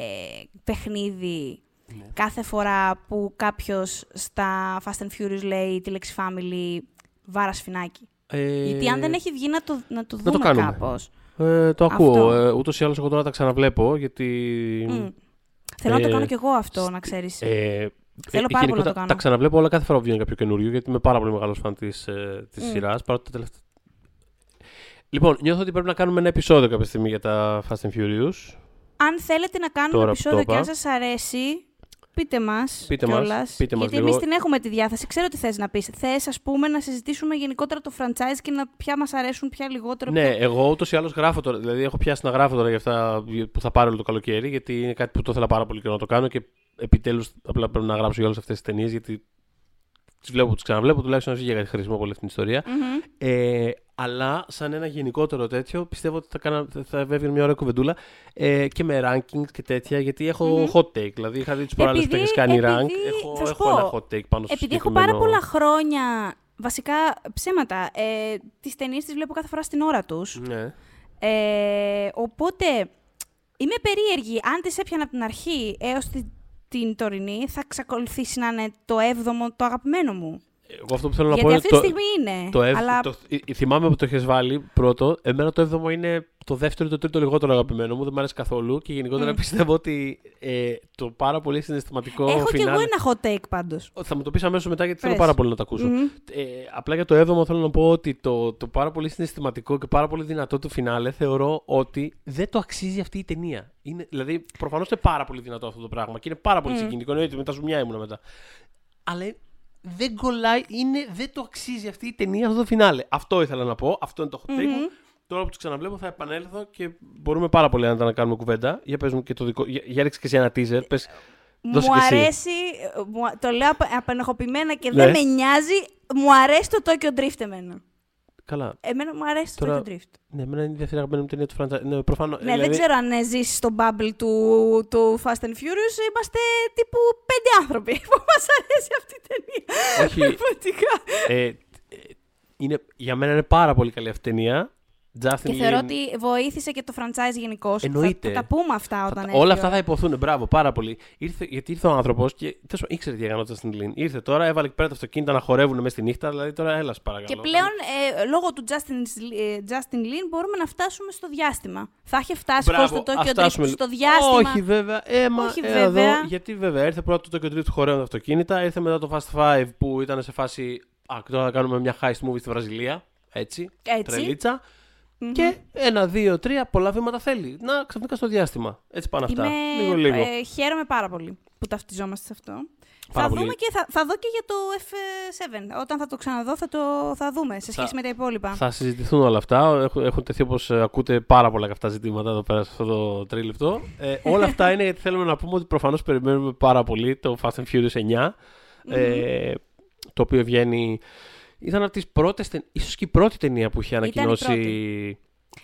παιχνίδι Ναι. κάθε φορά που κάποιος στα Fast and Furious λέει τη λέξη family βάρας σφινάκι. ε, Γιατί αν δεν έχει βγει να το, να το το δούμε κάνουμε. κάπως. ε, το ακούω. Αυτό. Ε, ούτως ή άλλως εγώ τώρα τα ξαναβλέπω γιατί... Μμ. Θέλω να το ε, κάνω κι εγώ αυτό, να ξέρεις. Ε, Θέλω ε, πάρα πολύ να γενικότερα το κάνω. Τα ξαναβλέπω όλα κάθε φορά που βγαίνει κάποιο καινούριο, γιατί είμαι πάρα πολύ μεγάλος φαν της ε, της Μμ. σειράς, παρότι τα τελευταία. Λοιπόν, νιώθω ότι πρέπει να κάνουμε ένα επεισόδιο κάποια στιγμή για τα Fast and Furious. αν θέλετε να κάνουμε τώρα που επεισόδιο το και είπα. αν σας αρέσει, πείτε μας Πείτε μας, κιόλας. πείτε μας γιατί λίγο. εμείς την έχουμε τη διάθεση. Ξέρω τι θες να πεις. Θες, ας πούμε, να συζητήσουμε γενικότερα το franchise και να ποια μας αρέσουν, ποια λιγότερο. Ναι, ποια... εγώ ούτως ή άλλως γράφω τώρα. Δηλαδή, έχω πιάσει να γράφω τώρα για αυτά που θα πάρω όλο το καλοκαίρι, γιατί είναι κάτι που το ήθελα πάρα πολύ καιρό να το κάνω και επιτέλους απλά πρέπει να γράψω για όλες αυτές τις ταινίες, γιατί τις βλέπω, τις ξαναβλέπω, τουλάχιστον όχι για κάτι χρήσιμο από όλη αυτή την ιστορία. Μμμ. Ε, αλλά σαν ένα γενικότερο τέτοιο, πιστεύω ότι θα, κάνα, θα- θα έβγαινε μια ωραία κουβεντούλα ε, και με rankings και τέτοια, γιατί έχω Μμμ. hot take. Δηλαδή, είχα δει τους προάλλε που Επειδή- έχεις κάνει rank. επειδή- Έχω, θα σου έχω πω, ένα hot take πάνω στο Επειδή έχω συγκεκριμένο- πάρα πολλά χρόνια, βασικά ψέματα, ε, τις ταινίες τις βλέπω κάθε φορά στην ώρα τους. Ναι. Ε, οπότε είμαι περίεργη. Αν τις έπιανα από την αρχή έως τη- την τωρινή, θα εξακολουθήσει να είναι το έβδομο το αγαπημένο μου. Εγώ αυτό που θέλω να πω Γιατί είναι αυτή τη το, στιγμή είναι. το, έβ- αλλά το, ε, ε, θυμάμαι που το έχει βάλει πρώτο. Εμένα το 7ο είναι το δεύτερο ή το τρίτο λιγότερο αγαπημένο μου. Δεν μου αρέσει καθόλου. Και γενικότερα Μμ. πιστεύω ότι ε, το πάρα πολύ συναισθηματικό έχω κι εγώ φινάλε- ένα hot take πάντως. Θα μου το πεις αμέσως μετά γιατί θέλω Πες. πάρα πολύ να το ακούσω. Μμμ. Ε, απλά για το 7ο θέλω να πω ότι το, το πάρα πολύ συναισθηματικό και πάρα πολύ δυνατό του φινάλε θεωρώ ότι δεν το αξίζει αυτή η ταινία. Είναι, δηλαδή, προφανώς είναι πάρα πολύ δυνατό αυτό το πράγμα και είναι πάρα πολύ Μμ. συγκινητικό. Εννοείται, με τα ζουμιά ήμουνα μετά. Αλλά δεν κολλάει, είναι, δεν το αξίζει αυτή η ταινία αυτό το φινάλε. Αυτό ήθελα να πω. Αυτό είναι το hot take Μμμ. μου. Τώρα που του ξαναβλέπω θα επανέλθω και μπορούμε πάρα πολύ άνετα να κάνουμε κουβέντα. Για πες μου και το δικό. Για, για ρίξε και εσύ ένα teaser. Πες, Δώσε Μου και εσύ. αρέσει, ε, μου- το λέω απ- απενεχοποιημένα και Ναι. δεν με νοιάζει, μου αρέσει το Tokyo Drift εμένα. Καλά. Εμένα μου αρέσει το Τώρα, Tokyo Drift. Ναι, εμένα είναι η δεύτερη αγαπημένη μου ταινία του franchise. Ναι, προφανώς, Ναι, δηλαδή- δεν ξέρω αν ε, ζεις στο bubble του, του Fast and Furious. Είμαστε τύπου πέντε άνθρωποι που μας αρέσει αυτή η ταινία. Όχι. Πραγματικά. ε, ε, είναι, για μένα είναι πάρα πολύ καλή αυτή η ταινία. Justin Και Lin- θεωρώ ότι βοήθησε και το franchise γενικώ. Εννοείται. Θα, θα τα πούμε αυτά θα όταν τα- έρθει όλα η αυτά ώρα. θα υποθούν. Μπράβο, πάρα πολύ. Ήρθε, γιατί ήρθε ο άνθρωπος και τέλος πάντων, ήξερε τι έκανε ο Justin Lin. Ήρθε τώρα, έβαλε εκεί πέρα τα αυτοκίνητα να χορεύουν μέσα στη νύχτα. Δηλαδή τώρα έλας, σε παρακαλώ. Και πλέον, ε, λόγω του Justin, ε, Justin Lin, μπορούμε να φτάσουμε στο διάστημα. Θα είχε φτάσει Μπράβο, χωρίς το ας Tokyo Drift φτάσουμε στο λίγο. διάστημα. Όχι βέβαια. Ε, μα, Όχι, ε, βέβαια. Εδώ, γιατί βέβαια ήρθε πρώτα το Tokyo Drift που χορεύουν τα αυτοκίνητα. Ήρθε μετά το Fast Five που ήταν σε φάση. Α, τώρα θα κάνουμε μια heist movie στη Βραζιλία. Έτσι. Έτσι. Τρελίτσα. Μμμ. Και ένα, δύο, τρία, πολλά βήματα θέλει. Να ξαφνικά στο διάστημα. Έτσι πάνε αυτά. Είμαι, Λίγο, λίγο. ε, χαίρομαι πάρα πολύ που ταυτιζόμαστε σε αυτό. Πάρα θα πολύ. δούμε και θα, θα δω και για το F7. Όταν θα το ξαναδώ θα το θα δούμε σε σχέση Θα- με τα υπόλοιπα. Θα συζητηθούν όλα αυτά. Έχουν, έχουν τεθεί όπως ακούτε πάρα πολλά καυτά ζητήματα εδώ πέρα σε αυτό το τρίλεπτο. Ε, όλα αυτά είναι γιατί θέλουμε να πούμε ότι προφανώς περιμένουμε πάρα πολύ το Fast and Furious 9. Ε, το οποίο βγαίνει. Ήταν από τις πρώτες. ίσως και η πρώτη ταινία που είχε Ήταν η ανακοινώσει.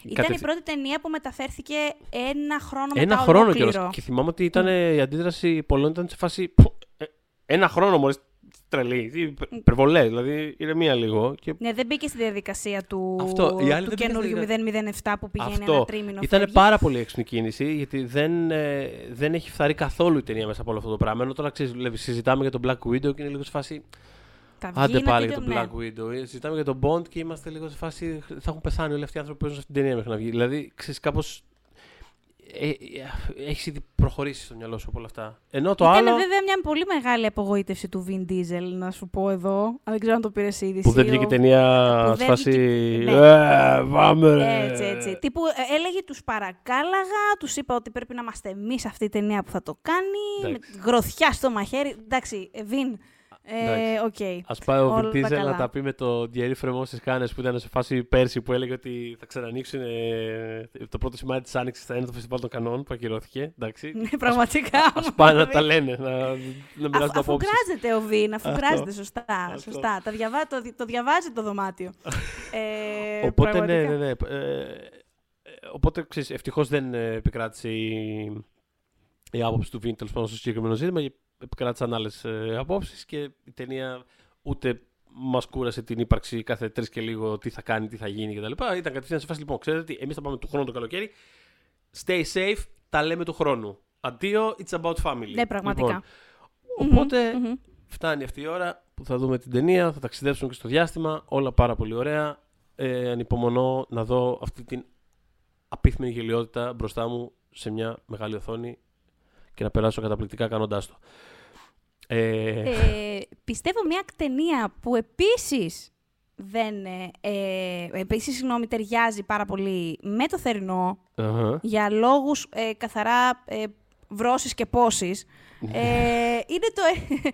Ήταν κατευθ- η πρώτη ταινία που μεταφέρθηκε ένα χρόνο μετά Ένα χρόνο ολόκληρο. κιόλας. Και θυμάμαι ότι ήταν, η αντίδραση πολλών ήταν σε φάση. «Που, ε, ένα χρόνο μόλις τρελή. Τι υπε- Υπερβολές. Δηλαδή ηρεμία λίγο. Και Ναι, δεν μπήκε στη διαδικασία του, Αυτό, οι άλλοι του δεν μπήκαν στη καινούριου διαδικασία. 007 που πηγαίνει Αυτό. ένα τρίμηνο. Ήταν φεύγει. πάρα πολύ έξυπνη κίνηση γιατί δεν, ε, δεν έχει φθαρεί καθόλου η ταινία μέσα από όλο αυτό το πράγμα. Ενώ τώρα ξέρεις, βλέπεις, συζητάμε για τον Black Widow και είναι λίγο σε φάση. Θα Άντε βγει πάλι να για τον τελειώ- Black Widow. Ε, Συζητάμε για τον Bond και είμαστε λίγο σε φάση. Θα έχουν πεθάνει όλοι αυτοί οι άνθρωποι που παίζουν σε αυτήν την ταινία μέχρι να βγει. Δηλαδή, ξέρεις, κάπως. Ε, έχεις ήδη προχωρήσει στο μυαλό σου από όλα αυτά. Ενώ το Ήταν άλλο. βέβαια μια πολύ μεγάλη απογοήτευση του Vin Diesel, να σου πω εδώ. Αν δεν ξέρω αν το πήρες είδηση. Που δεν βγήκε Ο- ταινία που σε δεν φάση. βγήκε- Ε, πάμε ρε. Έτσι, έτσι. Τύπου ε, έλεγε τους παρακάλαγα, τους είπα ότι πρέπει να είμαστε εμείς αυτή η ταινία που θα το κάνει. Εντάξει. Με γροθιά στο μαχαίρι. Εντάξει, ε, Βιν. Ε, οκ. Α πάει ο Όλα Vin Diesel καλά. να τα πει με το Thierry Fremont στις Κάνε που ήταν σε φάση πέρσι που έλεγε ότι θα ξανανοίξουν ε, το πρώτο σημάδι της Άνοιξης θα είναι το φεστιβάλ των Κανών που ακυρώθηκε. Εντάξει. Ναι, πραγματικά. Α πάνε να τα λένε, να, να Αφ, μοιράζουν αφού απόψεις. κράζεται ο Βιν, αφού Αυτό. κράζεται, σωστά. Αυτό. σωστά. Τα διαβά, το, το διαβάζει το δωμάτιο. ε, Οπότε ναι, πραγματικά. ναι, ναι. Ε, ε, οπότε ξέρεις, ευτυχώς δεν ε, επικράτησε η, η άποψη του Βιν τέλος πάντων στο συγκεκριμένο ζήτημα και επικράτησαν άλλες ε, απόψεις και η ταινία ούτε μας κούρασε την ύπαρξη κάθε τρεις και λίγο τι θα κάνει, τι θα γίνει κτλ. Ήταν κατευθείαν σε φάση λοιπόν, ξέρετε τι, εμείς θα πάμε του χρόνου το καλοκαίρι. Stay safe, τα λέμε του χρόνου. Αντίο, it's about family. Ναι, πραγματικά. Λοιπόν, οπότε Μμμ, μμμ. Φτάνει αυτή η ώρα που θα δούμε την ταινία, θα ταξιδέψουμε και στο διάστημα. Όλα πάρα πολύ ωραία. Ε, ανυπομονώ να δω αυτή την απίθμενη γελιότητα μπροστά μου σε μια μεγάλη οθόνη και να περάσω καταπληκτικά κάνοντάς το. Ε, Ε, πιστεύω μια ταινία που επίσης δεν, ε, ε, επίσης, συγγνώμη, ταιριάζει πάρα πολύ με το θερινό αχα. για λόγους ε, καθαρά ε, βρώσεις και πόσης. Ε, είναι, το,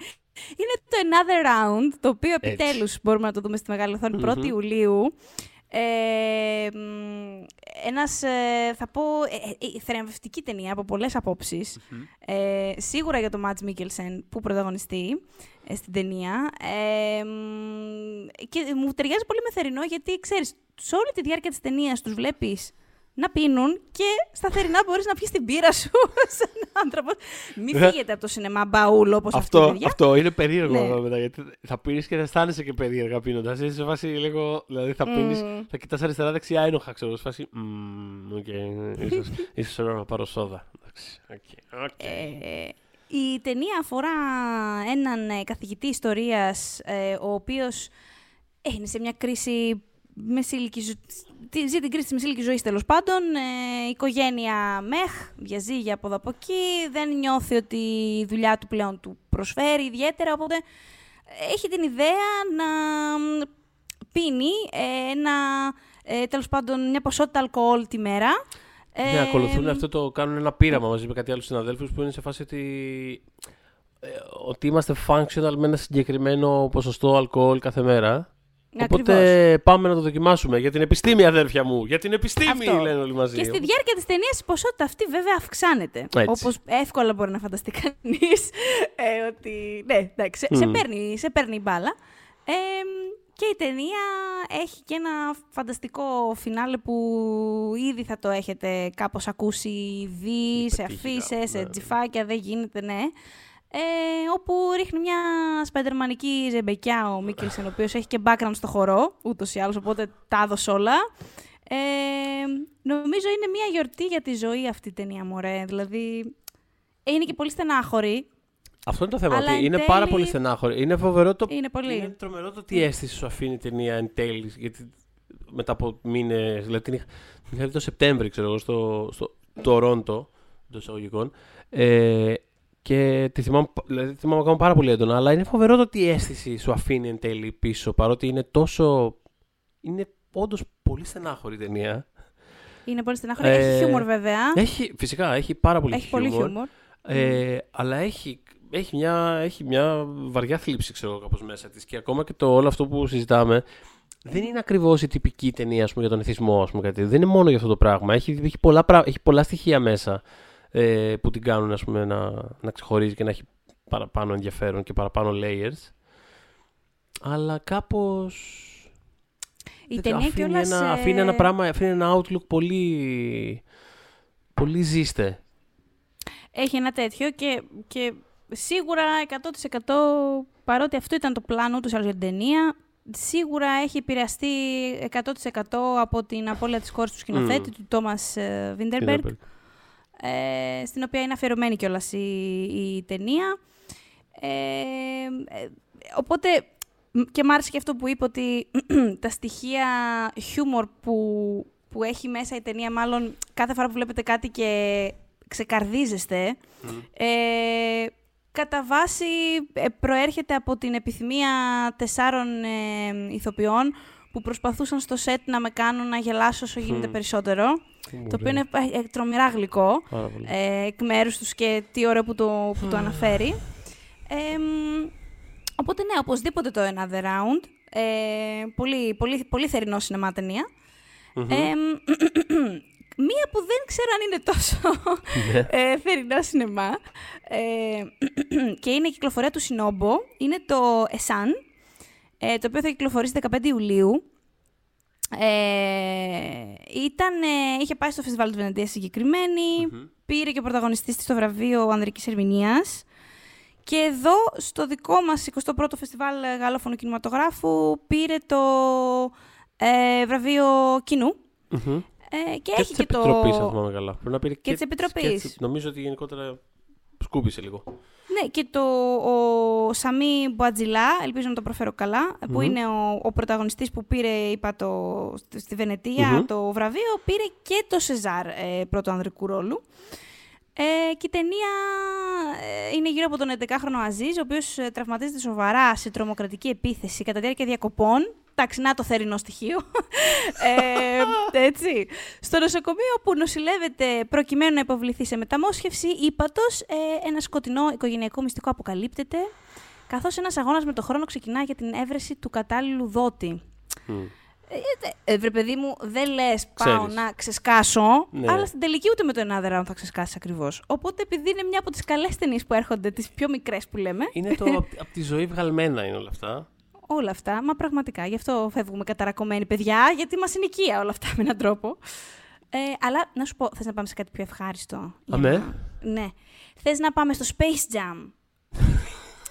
είναι το Another Round, το οποίο Έτσι. επιτέλους μπορούμε να το δούμε στη Μεγάλη Οθόνη 1η Μμμ. Ιουλίου. Ε, μ, ένας, ε, θα πω, ε, ε, θεραπευτική ταινία από πολλές απόψεις. Ε, σίγουρα για τον Μάτς Μίκελσεν που πρωταγωνιστεί ε, στην ταινία. Ε, μ, και μου ταιριάζει πολύ με θερινό γιατί, ξέρεις, σε όλη τη διάρκεια της ταινίας τους βλέπεις να πίνουν και στα θερινά μπορείς να πιεις την πύρα σου σαν άνθρωπος. Μην Ε. φύγετε από το σινεμά μπαούλ όπως αυτή, αυτό, παιδιά. αυτό είναι περίεργο Ναι. εδώ μετά, γιατί θα πίνεις και θα αισθάνεσαι και περίεργα πίνοντας. Είσαι σε φάση λίγο, δηλαδή θα πίνεις, Μμμ. θα κοιτάς αριστερά δεξιά ένοχα, ξέρω, σε φάση, «Μμμ, οκ, ίσως, ίσως ώρα να πάρω σόδα. Εντάξει, OK, OK. Ε, η ταινία αφορά έναν ε, καθηγητή ιστορίας, ε, ο οποίος ε, είναι σε μια κρίση μεσήλικη, ζω- τι- ζει την κρίση της μεσήλικης ζωής τέλος πάντων, ε, οικογένεια meh, διαζύγια από εδώ από εκεί, δεν νιώθει ότι η δουλειά του πλέον του προσφέρει ιδιαίτερα, οπότε έχει την ιδέα να μ, πίνει ε, ένα, ε, τέλος πάντων, μια ποσότητα αλκοόλ τη μέρα. Ναι, Ε, ακολουθούν αυτό το κάνουν ένα πείραμα μαζί με κάτι άλλους συναδέλφους που είναι σε φάση ότι, ε, ότι είμαστε functional με ένα συγκεκριμένο ποσοστό αλκοόλ κάθε μέρα. Οπότε Ακριβώς. πάμε να το δοκιμάσουμε. Για την επιστήμη, αδέρφια μου. Για την επιστήμη, Αυτό. λένε όλοι μαζί. Και στη διάρκεια της ταινίας η ποσότητα αυτή βέβαια αυξάνεται. Έτσι. Όπως εύκολα μπορεί να φανταστεί κανείς ε, ότι ναι, εντάξει, σε, σε, Μμ. παίρνει, σε παίρνει η μπάλα. Ε, και η ταινία έχει και ένα φανταστικό φινάλε που ήδη θα το έχετε κάπως ακούσει δει, σε πετύχει, αφήσει, σε ναι. τζιφάκια, δεν γίνεται, ναι. Ε, όπου ρίχνει μια σπεντερμανική ζεμπεκιά ο Μίκελσεν, ο οποίος έχει και background στο χορό, ούτως ή άλλως, οπότε τα έδωσε όλα. Ε, νομίζω είναι μια γιορτή για τη ζωή αυτή η ταινία, μωρέ. Δηλαδή, είναι και πολύ στενάχωρη. Αυτό είναι το θέμα. Αλλά ότι εν είναι τέλει- πάρα πολύ στενάχωρη. Είναι φοβερό το. Είναι πολύ. Είναι τρομερό το τι αίσθηση σου αφήνει η ταινία εν τέλει. Γιατί μετά από μήνες. Δηλαδή την είχα, την είχα δει το Σεπτέμβρη, ξέρω εγώ, στο, στο Τορόντο των εισαγωγικών. Ε, και τη θυμάμαι, δηλαδή, τη θυμάμαι ακόμα πάρα πολύ έντονα. Αλλά είναι φοβερό το τι αίσθηση σου αφήνει εν τέλει πίσω. Παρότι είναι τόσο. Είναι όντως πολύ στενάχωρη η ταινία. Είναι πολύ στενάχωρη. Ε, έχει χιούμορ, βέβαια. Έχει, φυσικά, έχει πάρα πολύ έχει πολύ χιούμορ. ε, αλλά έχει, έχει, μια, έχει μια βαριά θλίψη, ξέρω εγώ, κάπως μέσα της. Και ακόμα και το όλο αυτό που συζητάμε, δεν είναι ακριβώς η τυπική ταινία ας πούμε, για τον εθισμό. Ας πούμε, κάτι. Δεν είναι μόνο για αυτό το πράγμα. Έχει, έχει, πολλά, πρά- έχει πολλά στοιχεία μέσα ε, που την κάνουν ας πούμε, να, να ξεχωρίζει και να έχει παραπάνω ενδιαφέρον και παραπάνω layers. Αλλά κάπως... Η δεν ξέρω, ταινία αφήνει, κιόλας... ένα, ε, αφήνει ένα πράγμα, αφήνει ένα outlook πολύ, πολύ ζήστε. Έχει ένα τέτοιο και, και σίγουρα 100% παρότι αυτό ήταν το πλάνο τους για την ταινία, σίγουρα έχει επηρεαστεί 100% από την απώλεια της κόρης του σκηνοθέτη, Μμμ. του Τόμας Βίντερμπεργκ, ε, στην οποία είναι αφιερωμένη κιόλας η, η ταινία. Ε, ε, οπότε και μ' άρεσε και αυτό που είπε ότι τα στοιχεία χιούμορ που, που έχει μέσα η ταινία, μάλλον κάθε φορά που βλέπετε κάτι και ξεκαρδίζεστε, ε, κατά βάση ε, προέρχεται από την επιθυμία τεσσάρων ε, ηθοποιών που προσπαθούσαν στο σετ να με κάνουν να γελάσω όσο γίνεται περισσότερο. Το οποίο είναι ε, τρομερά γλυκό ε, εκ μέρους τους και τι ωραίο που το, που το αναφέρει. οπότε ναι, οπωσδήποτε το Another Round. Ε, πολύ, πολύ, πολύ θερινό σινεμά ταινία. Μία που δεν ξέρω αν είναι τόσο ναι. ε, θερινό σινεμά ε, και είναι η κυκλοφορία του Σινόμπο, είναι το Εσάν, ε, το οποίο θα κυκλοφορήσει 15 Ιουλίου. Ε, ήταν, ε, είχε πάει στο Φεστιβάλ του Βενετίας πήρε και ο πρωταγωνιστής της στο βραβείο Ανδρικής Ερμηνείας. Και εδώ, στο δικό μας 21ο Φεστιβάλ Γαλλόφωνου Κινηματογράφου, πήρε το ε, βραβείο κοινού. Ε, και, και έχει και το. Επιτροπής, αν θυμάμαι καλά. Πρέπει να πήρε και, και τη Επιτροπή. Νομίζω ότι γενικότερα σκούπισε λίγο. Ναι, και το, ο Σαμί Μποατζιλά, ελπίζω να το προφέρω που είναι ο, ο πρωταγωνιστής που πήρε, είπα, το, στη βενετια το βραβείο, πήρε και το Σεζάρ ε, πρώτο ανδρικού ρόλου. Ε, και η ταινία ε, είναι γύρω από τον 11χρονο Αζίζ, ο οποίος ε, τραυματίζεται σοβαρά σε τρομοκρατική επίθεση κατά τη διάρκεια διακοπών Εντάξει, να το θερινό στοιχείο. ε, έτσι. Στο νοσοκομείο που νοσηλεύεται προκειμένου να υποβληθεί σε μεταμόσχευση, ύπατος, ε, ένα σκοτεινό οικογενειακό μυστικό αποκαλύπτεται, καθώς ένας αγώνας με το χρόνο ξεκινά για την έβρεση του κατάλληλου δότη. Mm. Ε, βρε παιδί μου, δεν λες πάω να ξεσκάσω, ναι. αλλά στην τελική ούτε με το ενάδερα αν θα ξεσκάσεις ακριβώς. Οπότε, επειδή είναι μια από τις καλές ταινίες που έρχονται, τις πιο μικρές που λέμε. Είναι το από τη ζωή βγαλμένα είναι όλα αυτά όλα αυτά. Μα πραγματικά, γι' αυτό φεύγουμε καταρακωμένοι παιδιά, γιατί μας είναι οικία όλα αυτά με έναν τρόπο. Ε, αλλά να σου πω, θες να πάμε σε κάτι πιο ευχάριστο. Αμέ. Ναι. ναι. Θες να πάμε στο Space Jam.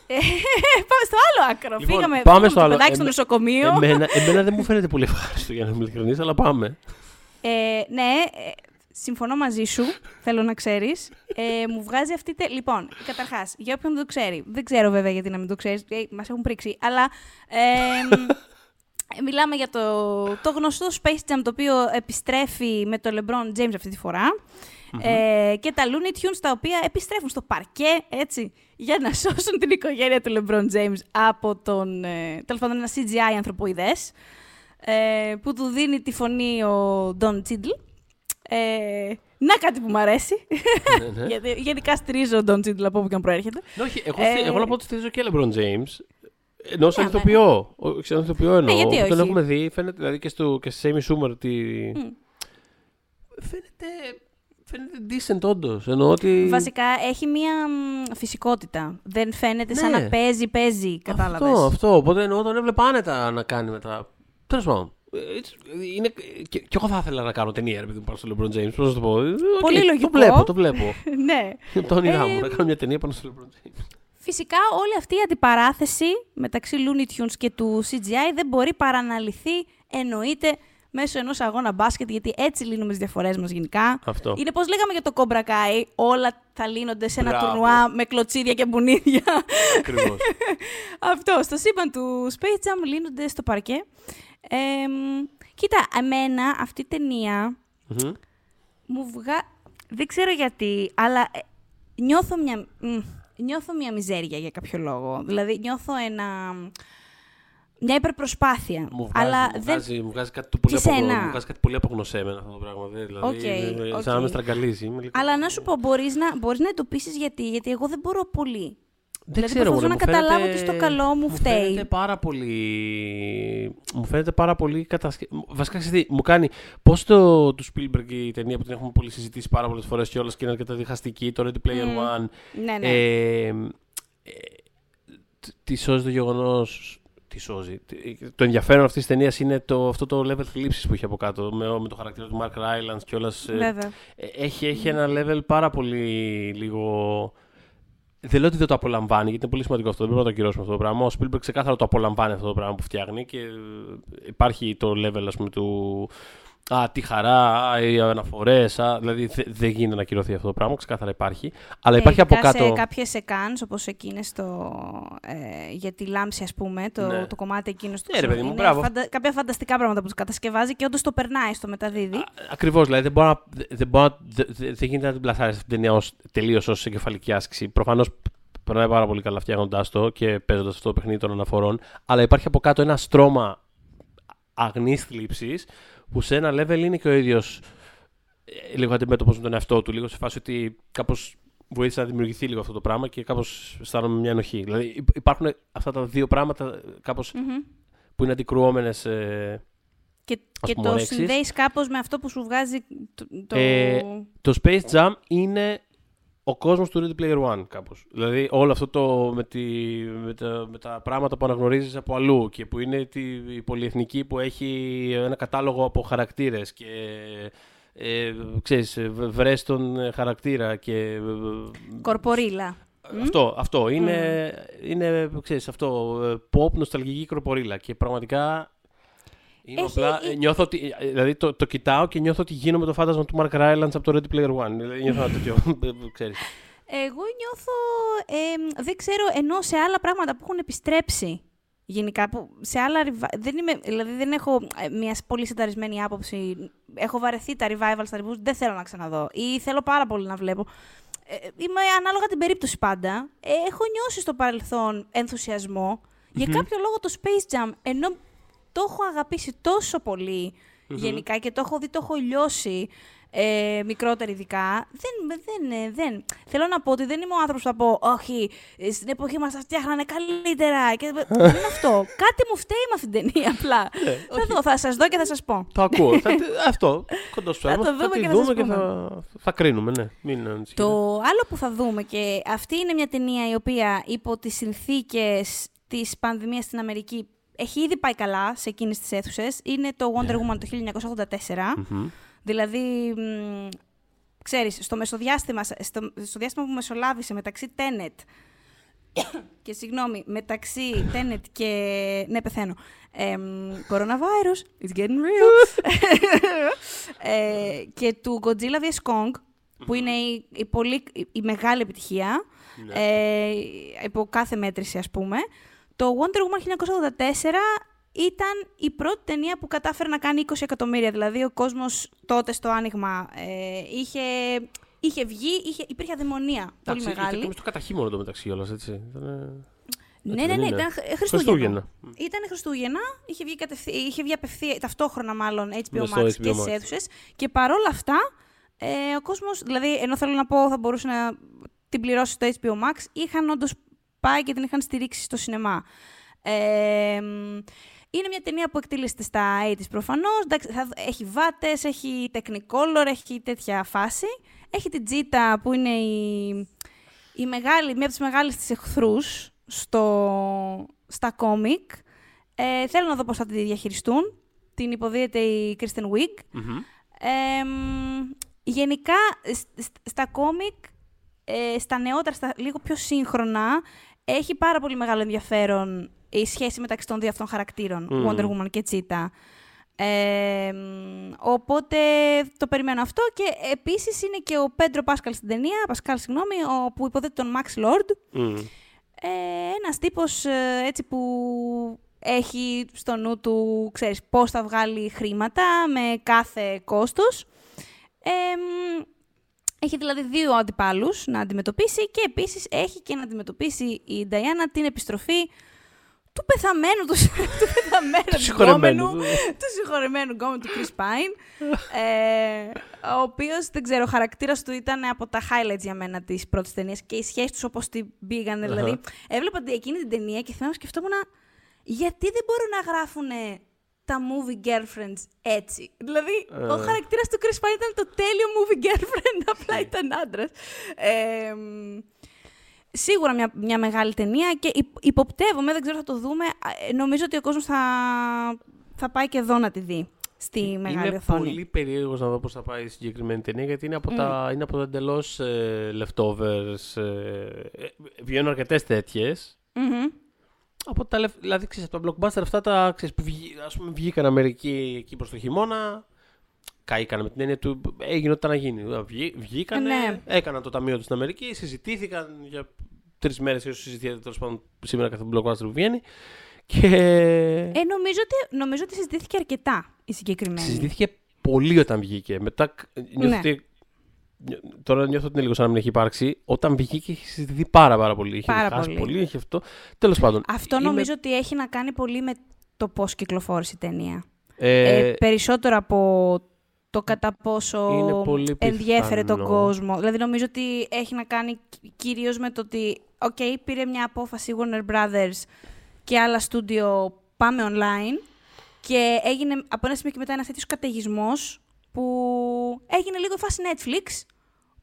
Ε, πάμε στο άλλο άκρο. Λοιπόν, Φύγαμε πάμε στο άλλο. στο νοσοκομείο. Εμένα, εμένα δεν μου φαίνεται πολύ ευχάριστο για να είμαι ειλικρινής, αλλά πάμε. Ε, ναι, ε, συμφωνώ μαζί σου, θέλω να ξέρεις. Ε, μου βγάζει αυτή. Τε... Λοιπόν, καταρχάς, για όποιον δεν το ξέρει. Δεν ξέρω βέβαια γιατί να μην το ξέρεις, ε, μας έχουν πρίξει. Αλλά. Ε, μιλάμε για το, το γνωστό Space Jam το οποίο επιστρέφει με το LeBron James αυτή τη φορα Ε, και τα Looney Tunes τα οποία επιστρέφουν στο παρκέ, έτσι, για να σώσουν την οικογένεια του LeBron James από τον, ε, τέλος πάντων, ένα CGI ανθρωποειδές, ε, που του δίνει τη φωνή ο Don Cheadle. Ε, να κάτι που μου αρέσει. Ναι, ναι. Γιατί, γενικά στηρίζω τον Τζίντλ από όπου και αν προέρχεται. Ναι, όχι, εγώ, ε, εγώ να πω ότι στηρίζω και LeBron James. Ενώ σαν ηθοποιό. Σαν ηθοποιό εννοώ. Ναι, γιατί όχι. Τον έχουμε δει, φαίνεται δηλαδή και, στο, και σε Amy Schumer ότι. Mm. Φαίνεται. Φαίνεται decent όντως. Ότι... Βασικά έχει μία φυσικότητα. Δεν φαίνεται ναι. σαν να παίζει, παίζει. Κατάλαβες. Αυτό, αυτό. Οπότε εννοώ τον έβλεπα άνετα να κάνει μετά. Τέλος πάντων. Είναι... Και, και, εγώ θα ήθελα να κάνω ταινία, επειδή μου πάνω στο LeBron James. Πώς να το πω. Πολύ okay, λογικό. Το βλέπω, το βλέπω. ναι. Το όνειρά μου, να κάνω μια ταινία πάνω στο LeBron James. Φυσικά όλη αυτή η αντιπαράθεση μεταξύ Looney Tunes και του CGI δεν μπορεί παρά να λυθεί, εννοείται, μέσω ενός αγώνα μπάσκετ, γιατί έτσι λύνουμε τις διαφορές μας γενικά. Αυτό. Είναι πώς λέγαμε για το Cobra Kai, όλα θα λύνονται σε ένα τουρνουά με κλωτσίδια και μπουνίδια. Ακριβώς. Αυτό. Στο σύμπαν του Space Jam λύνονται στο παρκέ. Ε, κοίτα, εμένα αυτή η ταινια μου βγα... Δεν ξέρω γιατί, αλλά ε, νιώθω μια... Νιώθω μια μιζέρια για κάποιο λόγο. Δηλαδή, νιώθω ένα... Μια υπερπροσπάθεια. Μου βγάζει, αλλά μου βγάζει, δεν... μου βγάζει κάτι, πολύ απο... μου βγάζει κάτι πολύ απογνωσέμενο αυτό το πράγμα. Δηλαδή, okay, okay. σαν να με στραγγαλίζει. Αλλά να σου πω, μπορείς να, μπορείς να εντοπίσεις γιατί. Γιατί εγώ δεν μπορώ πολύ. Δεν δηλαδή, ξέρω, προσπαθώ να καταλάβω τι στο καλό μου, μου φταίει. Μου φαίνεται πάρα πολύ. Μου φαίνεται πάρα πολύ κατασκευή. Βασικά, ξέρετε, μου κάνει. Πώς το του Spielberg η ταινία που την έχουμε πολύ συζητήσει πάρα πολλές φορές και όλα και είναι αρκετά διχαστική, το Ready Player mm. One. Ναι, ναι. Ε, ε, τι σώζει το γεγονό. Τι σώζει. Το ενδιαφέρον αυτής της ταινίας είναι το, αυτό το level θλίψης που έχει από κάτω με, με το χαρακτήρα του Mark Rylance και όλα. Ε, έχει, έχει ένα level πάρα πολύ λίγο δεν λέω ότι δεν το απολαμβάνει, γιατί είναι πολύ σημαντικό αυτό. Δεν πρέπει να το ακυρώσουμε αυτό το πράγμα. Ο Spielberg ξεκάθαρα το απολαμβάνει αυτό το πράγμα που φτιάχνει και υπάρχει το level ας πούμε, του, Α, τι χαρά, α, οι αναφορές. Δηλαδή δε- δεν γίνεται να κυρωθεί αυτό το πράγμα, ξεκάθαρα υπάρχει. Αλλά υπάρχει από ειδικά κάτω. σε κάποιες εκάνς, όπως εκείνες το, ε, για τη λάμψη, ας πούμε, το, Ναι. το κομμάτι εκείνος του Ναι, ρε παιδί μου, είναι μπράβο. κάποια φανταστικά πράγματα που τους κατασκευάζει και όντως το περνάει στο μεταδίδει. Ακριβώς, δηλαδή δεν, μπορεί να, δεν, μπορεί να, δεν, δεν γίνεται να την πλασάρεις αυτή την ταινία ως, τελείως ως εγκεφαλική άσκηση. Προφανώς περνάει πάρα πολύ καλά φτιάχνοντάς το και παίζοντας αυτό το παιχνίδι των αναφορών. Αλλά υπάρχει από κάτω ένα στρώμα αγνής θλίψης που σε ένα level είναι και ο ίδιος λίγο αντιμέτωπος με τον εαυτό του. Λίγο σε φάση ότι κάπως βοήθησε να δημιουργηθεί λίγο αυτό το πράγμα και κάπως αισθάνομαι μια ενοχή. Δηλαδή υ- υπάρχουν αυτά τα δύο πράγματα κάπως Μμμ. που είναι αντικρουόμενες. Ε, Και, Ας και πούμε, το ορέξεις. συνδέεις κάπως με αυτό που σου βγάζει το... το... Ε, το Space Jam είναι ο κόσμος του Ready Player One κάπως. Δηλαδή όλο αυτό το με, τη, με, τα, με τα πράγματα που αναγνωρίζεις από αλλού και που είναι τη, η πολυεθνική που έχει ένα κατάλογο από χαρακτήρες και ε, ξέρεις, ε, β- βρες τον ε, χαρακτήρα και ε, Κορπορίλα. αυτό, αυτό είναι, είναι ξέρεις, αυτό, ε, pop, νοσταλγική κροπορίλα και πραγματικά είμαι Έχει- απλά, ε, νιώθω ότι, ε, δηλαδή το, το κοιτάω και νιώθω ότι γίνομαι το φάντασμα του Mark Rylance από το Ready Player One. Δηλαδή, νιώθω ένα τέτοιο, ε, ξέρεις. Εγώ νιώθω, ε, δεν ξέρω, ενώ σε άλλα πράγματα που έχουν επιστρέψει γενικά, που σε άλλα revi- δεν είμαι, δηλαδή δεν έχω ε, μια πολύ συνταρισμένη άποψη, έχω βαρεθεί τα revival στα reboots, δεν θέλω να ξαναδώ ή θέλω πάρα πολύ να βλέπω. Ε, είμαι ανάλογα την περίπτωση πάντα. Ε, έχω νιώσει στο παρελθόν ενθουσιασμό για κάποιο λόγο το Space Jam, ενώ το έχω αγαπήσει τόσο πολύ γενικά και το έχω δει, το έχω λιώσει ε, μικρότερα ειδικά. Δεν, δεν, ε, δεν. Θέλω να πω ότι δεν είμαι ο άνθρωπος που θα πω «Όχι, ε, στην εποχή μας τα φτιάχνανε καλύτερα». Και... δεν είναι αυτό. Κάτι μου φταίει με αυτήν την ταινία απλά. θα δω, θα σας δω και θα σας πω. Το ακούω. θα, αυτό, κοντό σου. Θα το θα, δούμε τη και θα δούμε σας και πούμε. θα, θα κρίνουμε, ναι. Μην ανησυχείτε. Το άλλο που θα δούμε και αυτή είναι μια ταινία η οποία υπό τις συνθήκες της πανδημίας στην Αμερική έχει ήδη πάει καλά σε εκείνες τις αίθουσες. Είναι το Wonder Woman το 1984. Μμμ. Δηλαδή, μ, ξέρεις, στο, μεσοδιάστημα, στο, στο διάστημα που μεσολάβησε μεταξύ Tenet και συγγνώμη, μεταξύ Tenet και... Ναι, πεθαίνω. Εμ, coronavirus, it's getting real. ε, και του Godzilla vs. Kong, που είναι η, η πολύ, η, η μεγάλη επιτυχία, ε, υπό κάθε μέτρηση ας πούμε. Το Wonder Woman 1984 ήταν η πρώτη ταινία που κατάφερε να κάνει 20 εκατομμύρια. Δηλαδή ο κόσμος τότε στο άνοιγμα ε, είχε, είχε βγει, είχε, υπήρχε αδαιμονία πολύ Εντάξει, μεγάλη. Ήταν και στο καταχύμωνο το μεταξύ όλας, έτσι. Ήτανε- Ναι, έτσι ναι, δεν ναι, είναι. ήταν Χ- Χριστούγεννα. Χριστούγεννα. Ήταν Χριστούγεννα, είχε βγει, κατευθύ, είχε βγει απευθεία, ταυτόχρονα μάλλον HBO Ναι, Max στο και HBO στις Max. αίθουσες. Και παρόλα αυτά, ε, ο κόσμος, δηλαδή ενώ θέλω να πω θα μπορούσε να την πληρώσει στο HBO Max, είχαν όντως πάει και την είχαν στηρίξει στο σινεμά. Ε, μ, είναι μια ταινία που εκτελήσεται στα 80's προφανώς. Εντάξει, θα- έχει βάτες, έχει technicolor, έχει τέτοια φάση. Έχει την Τζίτα που είναι η, η μεγάλη, μία από τις μεγάλες της εχθρούς στο, στα κόμικ. Ε, θέλω να δω πώς θα τη διαχειριστούν. Την υποδίεται η Kristen Wiig. Μμμ. Ε, μ, γενικά, σ- σ- στα κόμικ, ε, στα νεότερα, στα λίγο πιο σύγχρονα, έχει πάρα πολύ μεγάλο ενδιαφέρον η σχέση μεταξύ των δύο αυτών χαρακτήρων, Μμμ. Wonder Woman και Cheetah. Ε, μ, οπότε το περιμένω αυτό και επίσης είναι και ο Πέντρο Πάσκαλ στην ταινία, Πασκάλ συγγνώμη, ο, που υποδέται τον Max Lord. Μμ. Ε, ένας τύπος ε, έτσι που έχει στο νου του, ξέρεις, πώς θα βγάλει χρήματα με κάθε κόστος. Ε, μ, έχει δηλαδή δύο αντιπάλους να αντιμετωπίσει και επίσης έχει και να αντιμετωπίσει η Νταϊάννα την επιστροφή του πεθαμένου, του, του πεθαμένου συγχωρεμένου. γκόμενου, του συγχωρεμένου γκόμενου του Chris Pine, ε, ο οποίος, δεν ξέρω, ο χαρακτήρας του ήταν από τα highlights για μένα της πρώτης ταινίας και οι σχέσεις τους όπως την πήγανε, δηλαδή. Αχα. Έβλεπα εκείνη την ταινία και θυμάμαι σκεφτόμουν γιατί δεν μπορούν να γράφουν τα movie girlfriends έτσι. Δηλαδή, ο Ε. χαρακτήρας του Chris Pine ήταν το τέλειο movie girlfriend, απλά ήταν άντρας. Ε, μ, σίγουρα μια, μια μεγάλη ταινία και υπ- υποπτεύομαι, δεν ξέρω θα το δούμε, α, ε, νομίζω ότι ο κόσμος θα, θα πάει και εδώ να τη δει στη μεγάλη είναι οθόνη. πολύ περίεργος να δω πώς θα πάει η συγκεκριμένη ταινία γιατί είναι από τα, είναι από τα εντελώς ε, leftovers. Ε, ε, βγαίνουν αρκετές τέτοιες. Μμμ. Από τα, λεφ- δηλαδή, ξέρεις, από τα blockbuster αυτά τα, ξέρεις, που βγή, ας πούμε, βγήκαν Αμερική εκεί προς το χειμώνα, καήκανε με την έννοια του έγινε ό,τι ήταν να γίνει. Βγή, βγήκανε, Ναι. έκαναν το ταμείο τους στην Αμερική, συζητήθηκαν για τρεις μέρες, ίσω συζητιέται τέλος πάντων σήμερα κάθε blockbuster που βγαίνει. Και Ε, νομίζω, ότι, νομίζω ότι συζητήθηκε αρκετά η συγκεκριμένη. συζητήθηκε πολύ όταν βγήκε. Μετά κ- νιώθω Ναι. ότι. Τώρα νιώθω ότι είναι λίγο σαν να μην έχει υπάρξει. Όταν βγήκε είχε συζητηθεί πάρα, πάρα πολύ. Είχε Πάρα χάσει πολύ. πολύ, είχε αυτό. Τέλος πάντων. Αυτό είμαι- νομίζω ότι έχει να κάνει πολύ με το πώς κυκλοφόρησε η ταινία. Ε, Ε, περισσότερο από το κατά πόσο Είναι πολύ ενδιέφερε τον πιθανό. κόσμος. Δηλαδή νομίζω ότι έχει να κάνει κυ- κυρίως με το ότι οκ, πήρε μια απόφαση Warner Brothers και άλλα στούντιο πάμε online και έγινε από ένα σημείο και μετά ένας τέτοιος καταιγισμός που έγινε λίγο η φάση Netflix.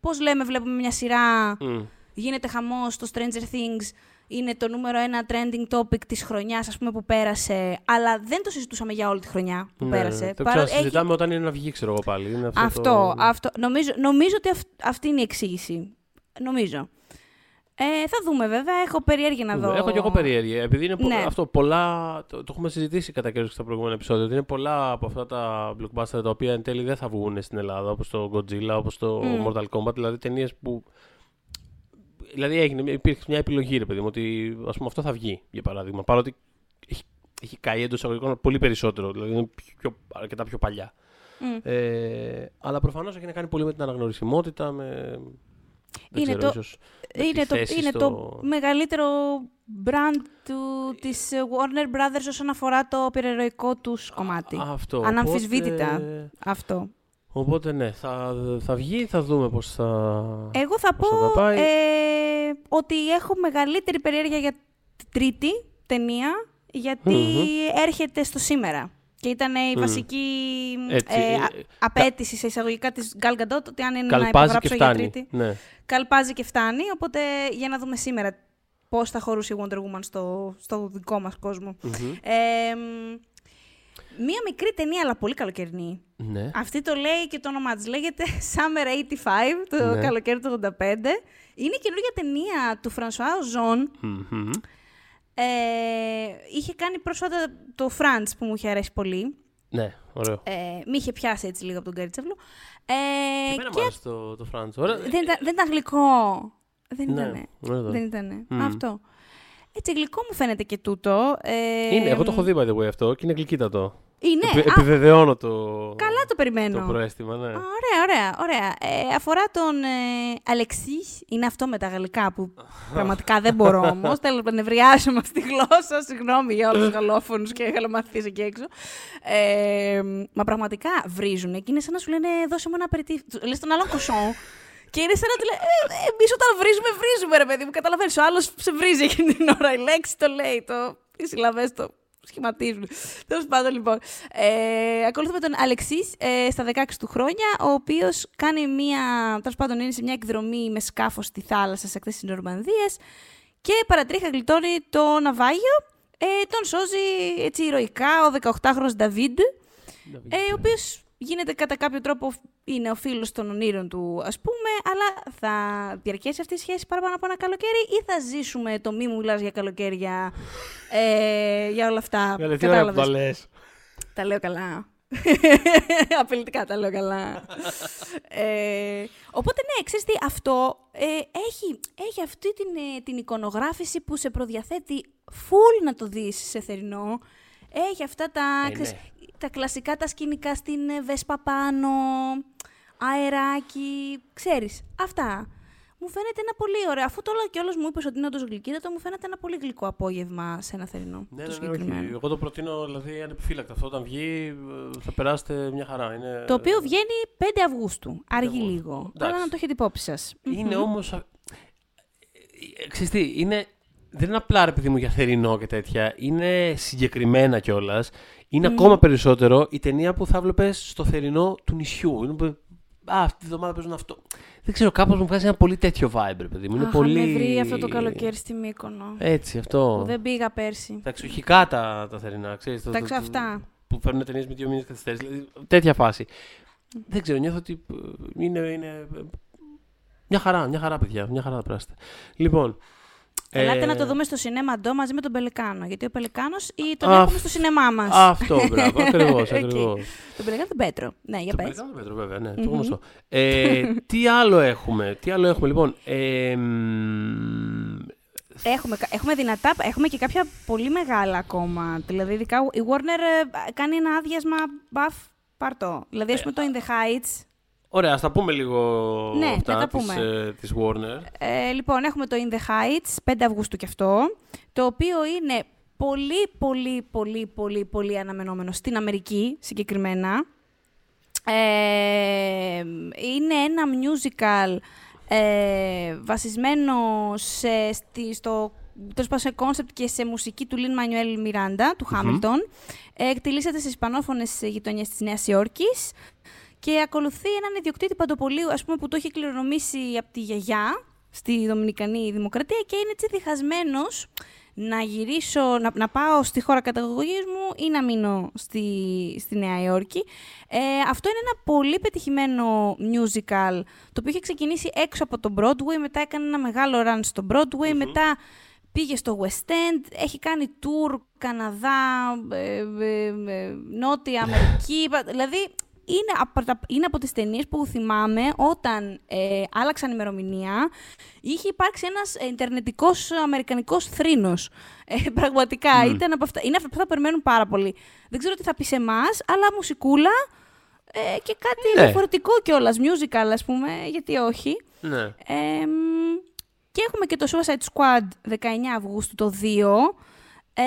Πώς λέμε, βλέπουμε μια σειρά μ. γίνεται χαμός στο Stranger Things, είναι το νούμερο ένα trending topic της χρονιάς, ας πούμε, που πέρασε, αλλά δεν το συζητούσαμε για όλη τη χρονιά που Ναι, πέρασε. Το Παρό- ξανασυζητάμε όταν είναι να βγει, ξέρω εγώ πάλι. Είναι αυτό, Αυτό, το... αυτό. Νομίζω, νομίζω ότι αυ- αυτή είναι η εξήγηση. Νομίζω. Ε, θα δούμε βέβαια. Έχω περιέργεια να δω. Έχω και εγώ περιέργεια. Επειδή είναι πο- Ναι. αυτό πολλά. Το, το έχουμε συζητήσει κατά καιρό και στα προηγούμενα επεισόδια. Ότι είναι πολλά από αυτά τα blockbuster τα οποία εν τέλει δεν θα βγουν στην Ελλάδα. Όπως το Godzilla, όπως το Μμ. Mortal Kombat. Δηλαδή ταινίες που. Δηλαδή έγινε, υπήρχε μια επιλογή, ρε παιδί μου, ότι ας πούμε, αυτό θα βγει, για παράδειγμα. Παρότι έχει, έχει καεί εντός εισαγωγικών πολύ περισσότερο. Δηλαδή είναι πιο, αρκετά πιο παλιά. Μμ. Ε, αλλά προφανώς έχει να κάνει πολύ με την αναγνωρισιμότητα. Με, δεν Είναι ξέρω, το- ίσως με Είναι, τη το, θέση είναι στο- το μεγαλύτερο brand του, της ε, Warner Brothers όσον αφορά το πυρεροϊκό τους κομμάτι. Αυτό. Αναμφισβήτητα. Οπότε- Αυτό. Οπότε ναι, θα, θα βγει, θα δούμε πώς θα... Εγώ θα πω Πώς θα τα πάει. ε, ότι έχω μεγαλύτερη περιέργεια για την τρίτη ταινία, γιατί Μμμ. έρχεται στο σήμερα. Και ήταν η Μμ. βασική Έτσι, ε, ε, α- απέτηση σε εισαγωγικά της Gal Gadot, ότι αν είναι να Καλπάζει και υπογράψω για φτάνει. τρίτη. Ναι. Καλπάζει και φτάνει, οπότε για να δούμε σήμερα πώς θα χωρούσε η Wonder Woman στο, στο δικό μας κόσμο. Μμμ. Ε, μ, μία μικρή ταινία, αλλά πολύ καλοκαιρινή. ναι. Αυτή το λέει και το όνομά της. Λέγεται Summer 85, το Ναι. καλοκαίρι του 85. Είναι καινούργια ταινία του Φρανσουά Οζόν. Μμμ. Ε, είχε κάνει πρόσφατα το France που μου είχε αρέσει πολύ. Ναι, ωραίο. Ε, μη είχε πιάσει έτσι λίγο από τον Καρίτσαυλο. Ε, Και εμένα μου και άρεσε το, το Φραντς. Ωραία. δεν, ήταν, δεν ήταν γλυκό. Δεν Ναι, ήτανε. ωραίο ήταν. Δεν ήτανε. Μμ. Αυτό. Έτσι γλυκό μου φαίνεται και τούτο. Ε, Είναι, εγώ το έχω δει by the way αυτό και είναι γλυκύτατο. Είναι. Επι- Α, επιβεβαιώνω το, καλά το περιμένω. το προαίσθημα, ναι. Α, Ωραία, ωραία, ωραία. Ε, αφορά τον ε, Αλεξής, είναι αυτό με τα γαλλικά που πραγματικά δεν μπορώ όμως. Θέλω να νευριάζομαι στη γλώσσα. Συγγνώμη για όλους τους γαλλόφωνους και γαλλομαθητέ εκεί έξω. Ε, μα πραγματικά βρίζουν και είναι σαν να σου λένε δώσε μου ένα απεριτή. Λες τον άλλον κοσόν. Και είναι σαν να του λέει, ε, εμείς όταν βρίζουμε, βρίζουμε, ρε παιδί μου. Καταλαβαίνεις, ο άλλος σε βρίζει εκείνη την ώρα. Η λέξη το λέει, το, οι συλλαβές το σχηματίζουν. Τέλος πάντων, λοιπόν. Ε, ακολουθούμε τον Αλεξής ε, στα 16 του χρόνια, ο οποίος κάνει μία. Τέλος πάντων, είναι σε μια εκδρομή με σκάφος στη θάλασσα σε ακτέ της Νορμανδίας και παρατρίχα γλιτώνει το ναυάγιο. Ε, τον σώζει έτσι ηρωικά ο 18χρονος Νταβίντ, ε, ο οποίος γίνεται κατά κάποιο τρόπο είναι ο φίλος των ονείρων του, ας πούμε, αλλά θα διαρκέσει αυτή η σχέση παραπάνω από ένα καλοκαίρι ή θα ζήσουμε το μη μου μιλάς για καλοκαίρια, ε, για όλα αυτά. Καλέ, τι ωραία που Κατάλαβες. το λες. Τα λέω καλά. Απειλητικά τα λέω καλά. ε, οπότε ναι, ξέρεις τι, αυτό ε, έχει, έχει αυτή την, ε, την εικονογράφηση που σε προδιαθέτει full να το δεις σε θερινό. Έχει αυτά τα, Ε, ξέρεις, ναι. τα κλασικά τα σκηνικά στην ε, Βέσπα πάνω, αεράκι, ξέρεις, αυτά. Μου φαίνεται ένα πολύ ωραίο. Αφού το όλο και όλος μου είπες ότι είναι όντως γλυκύτατο, μου φαίνεται ένα πολύ γλυκό απόγευμα σε ένα θερινό. Ναι, το ναι, ναι, συγκεκριμένο. όχι. Εγώ το προτείνω δηλαδή ανεπιφύλακτα. Αυτό όταν βγει ε, θα περάσετε μια χαρά. Είναι... Το οποίο βγαίνει 5 Αυγούστου. Αργεί Αυγούστου. λίγο. Εντάξει. Αλλά να το έχετε υπόψη σας. Είναι όμως... α- ε, Ξέρεις τι, είναι... Δεν είναι απλά ρε παιδί μου για θερινό και τέτοια. Είναι συγκεκριμένα κιόλας. Είναι ακόμα περισσότερο η ταινία που θα βλέπεις στο θερινό του νησιού. Είναι που, Α, αυτή τη βδομάδα παίζουν αυτό. Δεν ξέρω, κάπως μου βγάζει ένα πολύ τέτοιο vibe, ρε παιδί μου. Είναι Αχ, πολύ. με βρει αυτό το καλοκαίρι στη Μύκονο. Έτσι, αυτό. Που δεν πήγα πέρσι. Τα εξοχικά τα, τα θερινά, ξέρεις. το- Τα το- ξέρω αυτά. Που φέρνουν ταινίες με δύο μήνες καθυστέρησης. Δηλαδή, τέτοια φάση. Δεν ξέρω, νιώθω ότι ε, είναι, είναι. ε, Μια χαρά, μια χαρά, παιδιά. Μια χαρά θα περάσετε. Λοιπόν, Ελάτε Ε, να το δούμε στο σινέμα Ντό μαζί με τον Πελικάνο. Γιατί ο Πελικάνος ή τον Α, έχουμε στο σινεμά μας. Αυτό, μπράβο, ακριβώς. Εκεί. ακριβώς. Τον Πελικάνο τον Πέτρο. Ναι, για Το πες. Πελικάνο Πέτρο, βέβαια, ναι, το Μμμ. γνωστό. Ε, τι άλλο έχουμε, τι άλλο έχουμε, λοιπόν. Ε, μ, Έχουμε, κα- έχουμε δυνατά, έχουμε και κάποια πολύ μεγάλα ακόμα. Δηλαδή, ειδικά η Warner ε, κάνει ένα άδειασμα μπαφ πάρτο. Δηλαδή, ας πούμε το In the Heights. Ωραία, ας τα πούμε λίγο Ναι, να αυτά τα της, πούμε. ε, της Warner. Ε, λοιπόν, έχουμε το In the Heights, 5 Αυγούστου κι αυτό, το οποίο είναι πολύ, πολύ, πολύ, πολύ, πολύ αναμενόμενο στην Αμερική συγκεκριμένα. Ε, είναι ένα musical ε, βασισμένο σε, στη, στο τέλος πάντων, σε κόνσεπτ και σε μουσική του Λιν Μανιουέλ Μιράντα, του Χάμιλτον. Ε, εκτυλίσσεται στις ισπανόφωνες γειτονιές της Νέας Υόρκης και ακολουθεί έναν ιδιοκτήτη παντοπωλείου, ας πούμε, που το έχει κληρονομήσει από τη γιαγιά στη Δομινικανή Δημοκρατία και είναι έτσι διχασμένος να γυρίσω, να, να πάω στη χώρα καταγωγής μου ή να μείνω στη, στη Νέα Υόρκη. Ε, αυτό είναι ένα πολύ πετυχημένο musical, το οποίο είχε ξεκινήσει έξω από το Broadway, μετά έκανε ένα μεγάλο run στο Broadway, μετά πήγε στο West End, έχει κάνει tour Καναδά, ε, ε, ε, Νότια Αμερική, δηλαδή είναι από, τα- είναι από τις ταινίες που θυμάμαι όταν ε, άλλαξαν ημερομηνία, είχε υπάρξει ένας ε, ιντερνετικός αμερικανικός θρήνος. Ε, πραγματικά, ήταν από αυτά, είναι αυτά που θα περιμένουν πάρα πολύ. Δεν ξέρω τι θα πει σε εμάς, αλλά μουσικούλα ε, και κάτι Ναι. διαφορετικό κιόλας, musical ας πούμε, γιατί όχι. Ναι. Ε, μ, και έχουμε και το Suicide Squad 19 Αυγούστου το 2. Ε,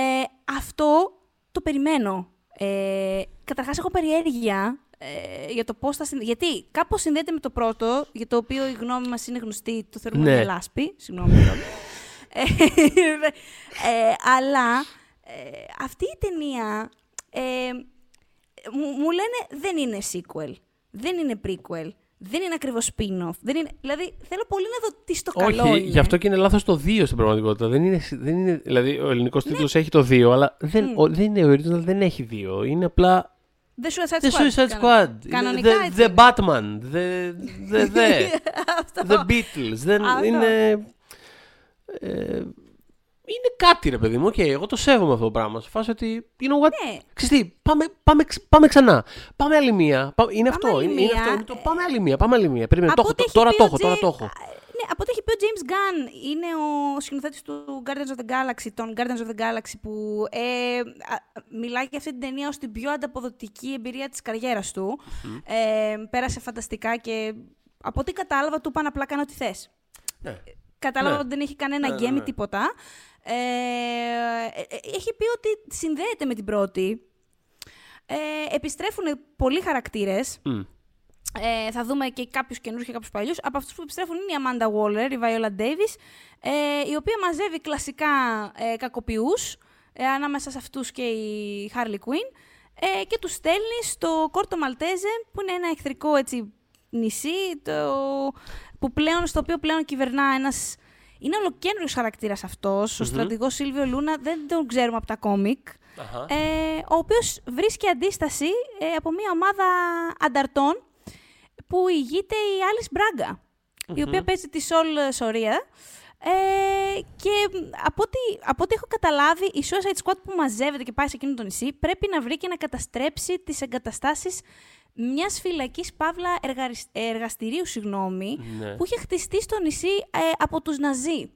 αυτό το περιμένω. Ε, καταρχάς έχω περιέργεια ε, για το πώς θα συνδέεται. Γιατί κάπως συνδέεται με το πρώτο, για το οποίο η γνώμη μας είναι γνωστή, το θεωρούμε Ναι. μια λάσπη. Συγγνώμη. συγγνώμη. ε, ε, αλλά ε, αυτή η ταινία ε, μου, μου λένε δεν είναι sequel, δεν είναι prequel, δεν είναι ακριβώς spin-off. Δεν είναι, δηλαδή θέλω πολύ να δω τι στο καλό Όχι, είναι. γι' αυτό και είναι λάθος το 2 στην πραγματικότητα. Δεν είναι, δεν είναι, δηλαδή, ο ελληνικός Ναι. τίτλος έχει το 2, αλλά δεν, ο, δεν είναι original, δεν έχει 2. Είναι απλά. The Suicide The Squad. Suicide Κανο- Squad. Κανονικά the, έτσι the είναι. Batman. The, the, the, Αυτό. the Beatles. Δεν, Αυτό. είναι. Ε, είναι κάτι ρε παιδί μου, οκ, εγώ το σέβομαι αυτό το πράγμα. Σε φάση ότι, you know what, Ναι. ξέρεις τι, πάμε, πάμε, ξ- πάμε ξανά. Πάμε άλλη μία. Πά- είναι αυτό, άλλη είναι, είναι μία. αυτό. Είναι το, πάμε άλλη μία, πάμε άλλη μία. Περίμενε, το Από έχω, ό,τι το- έχει τώρα πει το ο έχω, τώρα Jay- το έχω. Ναι, από ό,τι έχει πει ο James Gunn, είναι ο σκηνοθέτης του Guardians of the Galaxy, των Guardians of the Galaxy, που ε, α, μιλάει για αυτή την ταινία ως την πιο ανταποδοτική εμπειρία της καριέρας του. Ε, πέρασε φανταστικά και από ό,τι κατάλαβα του είπαν απλά κάνω ό,τι θες. Ναι. Κατάλαβα Ναι. ότι δεν έχει κανένα Ναι, ναι, γκέμι ναι. τίποτα. Ε, ε, ε, έχει πει ότι συνδέεται με την πρώτη. Ε, επιστρέφουν πολλοί χαρακτήρες. Μμ. Ε, θα δούμε και κάποιους καινούριου και κάποιους παλιούς. Από αυτούς που επιστρέφουν είναι η Amanda Waller, η Viola Davis, ε, η οποία μαζεύει κλασικά ε, κακοποιούς, ε, ανάμεσα σε αυτούς και η Harley Quinn, ε, και τους στέλνει στο Κόρτο Μαλτέζε, που είναι ένα εχθρικό έτσι, νησί, το, που πλέον, στο οποίο πλέον κυβερνά ένας... Είναι ολοκένουργιος χαρακτήρας αυτός. Ο στρατηγός Σίλβιο Λούνα δεν τον ξέρουμε από τα κόμικ. Αχα. Ε, ο οποίος βρίσκει αντίσταση ε, από μια ομάδα ανταρτών που ηγείται η Alice Μπράγκα, η οποία παίζει τη Σολ Σορία. Ε, και από ό,τι, από ό,τι έχω καταλάβει, η Suicide Squad που μαζεύεται και πάει σε εκείνο το νησί πρέπει να βρει και να καταστρέψει τις εγκαταστάσεις μιας φυλακής παύλα εργαρισ- εργαστηρίου, συγγνώμη, Ναι. που είχε χτιστεί στο νησί ε, από τους Ναζί.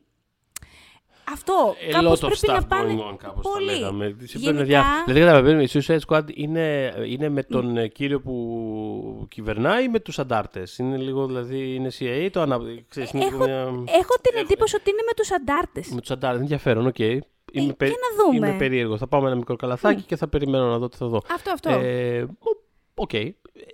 Αυτό A κάπως lot of πρέπει stuff να πάνε going on, κάπως θα πολύ. λέγαμε. Γενικά, Δια... Δηλαδή, καταλαβαίνουμε, η Suicide Squad είναι, είναι με τον ε, κύριο που κυβερνάει ή με τους αντάρτες. Είναι λίγο, δηλαδή, είναι CIA, το ανα... ξέρεις, είναι έχω, μια- έχω την εντύπωση ότι είναι με τους αντάρτες. Με τους αντάρτες, ενδιαφέρον, οκ. Είμαι, για να δούμε. είμαι περίεργος. Θα πάμε ένα μικρό καλαθάκι και θα περιμένω να δω τι θα δω. Αυτό, αυτό. Ε, ο- Οκ.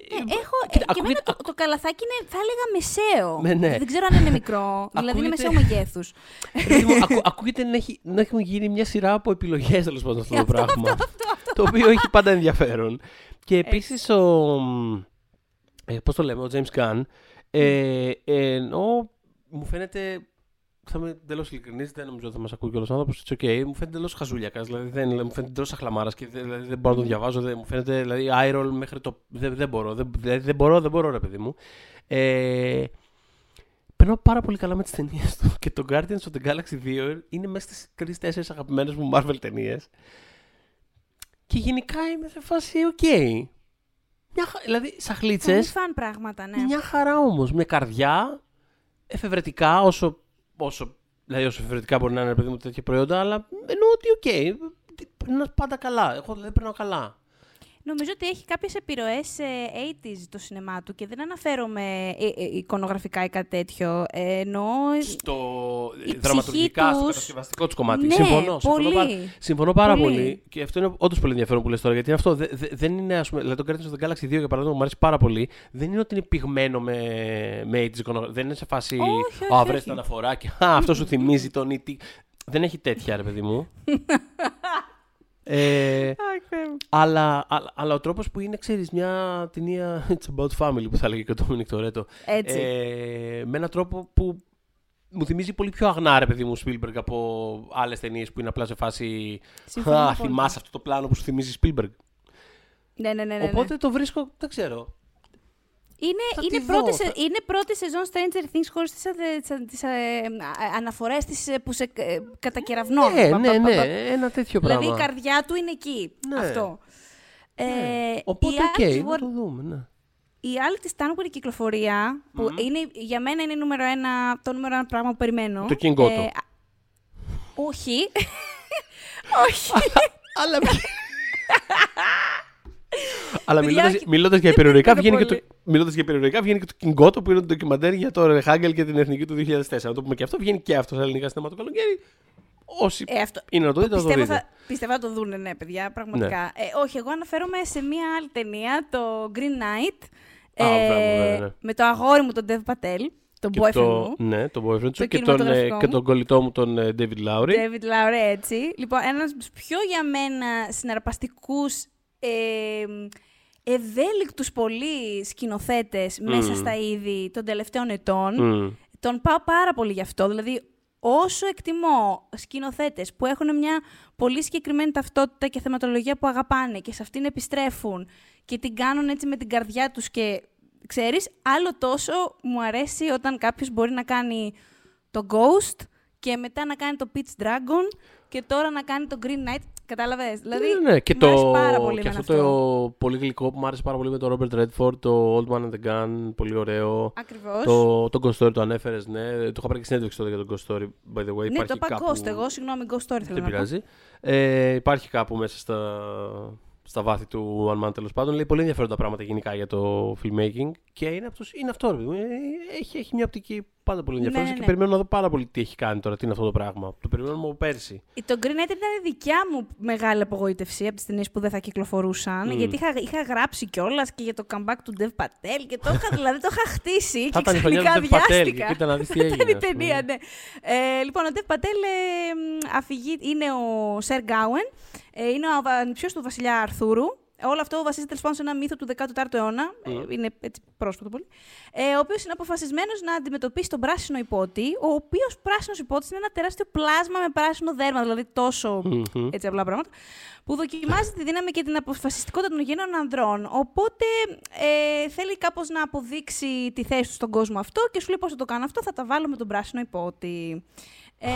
Ε, έχω, κοίτα, ε, και ακούγεται- εμένα το, το καλαθάκι είναι, θα έλεγα, μεσαίο. Ναι, ναι. Δεν ξέρω αν είναι μικρό. δηλαδή είναι Ακούγεται- μεσαίο μεγέθους. Ρε παιδί μου, ακού- ακούγεται να, έχει, να έχουν γίνει μια σειρά από επιλογές τέλος πάντων αυτό το πράγμα. το οποίο έχει πάντα ενδιαφέρον. Και επίσης ο. Ε, Πώς το λέμε, ο James Gunn. Ε, ε, ενώ μου φαίνεται. Θα είμαι εντελώς ειλικρινής, δεν νομίζω ότι θα μας ακούει κιόλας ο άνθρωπος. It's okay. Μου φαίνεται εντελώς χαζούλιακας. Δηλαδή δεν, μου φαίνεται εντελώς σαχλαμάρας και δεν, δηλαδή, δεν μπορώ να τον διαβάζω. Δεν, μου φαίνεται δηλαδή eye roll μέχρι το. Δεν, δεν μπορώ. Δεν, δηλαδή, δεν μπορώ, δεν μπορώ, ρε παιδί μου. Ε, περνάω πάρα πολύ καλά με τις ταινίες του. Και το Guardians of the Galaxy 2 είναι μέσα στις τρεις-τέσσερις αγαπημένες μου Marvel ταινίες. Και γενικά είμαι σε φάση OK. Μια, χα- δηλαδή, σαχλίτσες. Πολύ fun πράγματα, ναι. Μια χαρά όμως. Με καρδιά, εφευρετικά, όσο, όσο, δηλαδή, όσο εφευρετικά μπορεί να είναι παιδί μου τέτοια προϊόντα, αλλά εννοώ ότι οκ. περνάς πάντα καλά. Εγώ δηλαδή περνάω καλά. Νομίζω ότι έχει κάποιες επιρροές ε, 80s το σινεμά του και δεν αναφέρομαι ε, ε, εικονογραφικά ή κάτι τέτοιο. Ε, εννοώ... Στο η δραματουργικά, ψυχή στο τους- κατασκευαστικό τους κομμάτι. Ναι, συμφωνώ, συμφωνώ, πολύ. πάρα, συμφωνώ πάρα πολύ. Πολύ. Και αυτό είναι όντως πολύ ενδιαφέρον που λες τώρα. Γιατί είναι αυτό δε- δε- δεν είναι, ας πούμε, δηλαδή το Guardians of the Galaxy 2 για παράδειγμα μου αρέσει πάρα πολύ. Δεν είναι ότι είναι πυγμένο με, με 80's εικονογραφία. Δεν είναι σε φάση. Όχι, όχι, Α, όχι. βρες την αναφορά και α, αυτό σου θυμίζει τον E.T. Δεν έχει τέτοια, ρε παιδί μου. ε, αλλά, αλλά, αλλά ο τρόπος που είναι, ξέρεις, μια ταινία It's about family που θα λέγει και ο Dominic Toretto. Έτσι. Ε, με έναν τρόπο που μου θυμίζει πολύ πιο αγνά, ρε παιδί μου, Spielberg από άλλες ταινίες που είναι απλά σε φάση Συμφωνώ Α, απόλυτα. θυμάσαι αυτό το πλάνο που σου θυμίζει Spielberg. Ναι, ναι, ναι. ναι, ναι. Οπότε το βρίσκω, δεν ξέρω. Είναι, Θα τη είναι, δω, πρώτη, σε- θα- είναι πρώτη σεζόν Stranger Things χωρίς τις, ατε- τις, τις, ε, α- αναφορές της ε, που σε ε, κατακεραυνώνουν. Ναι, Πα- ναι, πα- πα- ναι, πα- ένα τέτοιο Δηλαδή πράγμα. η καρδιά του είναι εκεί. Ναι. Αυτό. Ε, Ναι. η Οπότε, οκ, άλλη της να War- το δούμε, ναι. Η άλλη της Tanweer κυκλοφορία, που είναι, για μένα είναι νούμερο ένα, το νούμερο ένα πράγμα που περιμένω. Το King Otto. α- όχι. όχι. Αλλά... Αλλά Παιδιά, μιλώντας, όχι. μιλώντας για Δεν υπερηρωικά περιμένω βγαίνει, και το, πολύ. μιλώντας για υπερηρωικά βγαίνει και το King Otto που είναι το ντοκιμαντέρ για το Ρεχάγκελ και την Εθνική του 2004. Να το πούμε και αυτό. Βγαίνει και αυτός στα ελληνικά σινεμά το καλοκαίρι. Όσοι Ε, αυτό. είναι να το δείτε, θα το Πιστεύω δείτε. θα, πιστεύω θα το δούνε, ναι, παιδιά, πραγματικά. Ε, όχι, εγώ αναφέρομαι σε μία άλλη ταινία, το Green Knight. Α, μπράβο, ναι, ναι. Με το αγόρι μου, τον Dev Patel, τον Και boyfriend το, μου. ναι, τον boyfriend σου Το και τον, ε, κινηματογραφικό και μου. τον κολλητό μου τον ε, David Lowry. David Lowry, έτσι. Λοιπόν, ένας από τους πιο για μένα συναρπαστικούς, ε, ευέλικτους πολύ σκηνοθέτες μέσα στα είδη των τελευταίων ετών. Μμ. Τον πάω πάρα πολύ γι' αυτό. Δηλαδή, όσο εκτιμώ σκηνοθέτες που έχουν μια πολύ συγκεκριμένη ταυτότητα και θεματολογία που αγαπάνε και σε αυτήν επιστρέφουν και την κάνουν έτσι με την καρδιά τους και ξέρεις, άλλο τόσο μου αρέσει όταν κάποιος μπορεί να κάνει το Ghost και μετά να κάνει το Pitch Dragon και τώρα να κάνει το Green Knight. Κατάλαβες. Δηλαδή, ναι, ναι. Και, μου αρέσει το, πάρα πολύ και εμένα αυτό, το πολύ γλυκό που μου άρεσε πάρα πολύ με τον Robert Redford, το Old Man and the Gun, πολύ ωραίο. Ακριβώς. Το, το Ghost Story το ανέφερες, ναι. Το είχα πάρει και συνέντευξη τότε για το Ghost Story, by the way. ναι, υπάρχει το είπα κάπου... Ghost εγώ, συγγνώμη, Ghost Story θέλω Δεν να πω. πειράζει. Ε, υπάρχει κάπου μέσα στα, στα βάθη του One Man τέλος πάντων. Λέει πολύ ενδιαφέροντα πράγματα γενικά για το filmmaking. Και είναι, από τους, είναι αυτό, ρε παιδί μου. Ε, Έχει, έχει μια οπτική πάντα πολύ ενδιαφέρουσα ναι, και ναι. περιμένω να δω πάρα πολύ τι έχει κάνει τώρα, τι είναι αυτό το πράγμα. Το περιμένουμε από πέρσι. Το Green Knight ήταν δικιά μου μεγάλη απογοήτευση από τις ταινίες που δεν θα κυκλοφορούσαν. Γιατί είχα, είχα γράψει κιόλας και για το comeback του Dev Patel και το είχα, δηλαδή το είχα χτίσει. Θα και ήταν η χρονιά ξαφνικά του Dev Patel βιάστηκα. και κοίτα να δεις τι Θα ήταν η έγινε, ας πούμε. ταινία, ναι. Ε, λοιπόν, ο Dev Patel ε, μ, αφηγεί, είναι ο Σερ Γκάουεν. Ε, είναι ο ανιψιό του βασιλιά Αρθούρου. Όλο αυτό βασίζεται τέλος πάντων σε ένα μύθο του 14ου αιώνα. Ε, είναι έτσι πρόσφατο πολύ. Ε, ο οποίος είναι αποφασισμένος να αντιμετωπίσει τον πράσινο υπότη. Ο οποίος πράσινος υπότης είναι ένα τεράστιο πλάσμα με πράσινο δέρμα. Δηλαδή τόσο Μμμ. έτσι απλά πράγματα. Που δοκιμάζει τη δύναμη και την αποφασιστικότητα των γένων ανδρών. Οπότε ε, θέλει κάπως να αποδείξει τη θέση του στον κόσμο αυτό και σου λέει πώς θα το κάνω αυτό. Θα τα βάλω με τον πράσινο υπότη. Ε,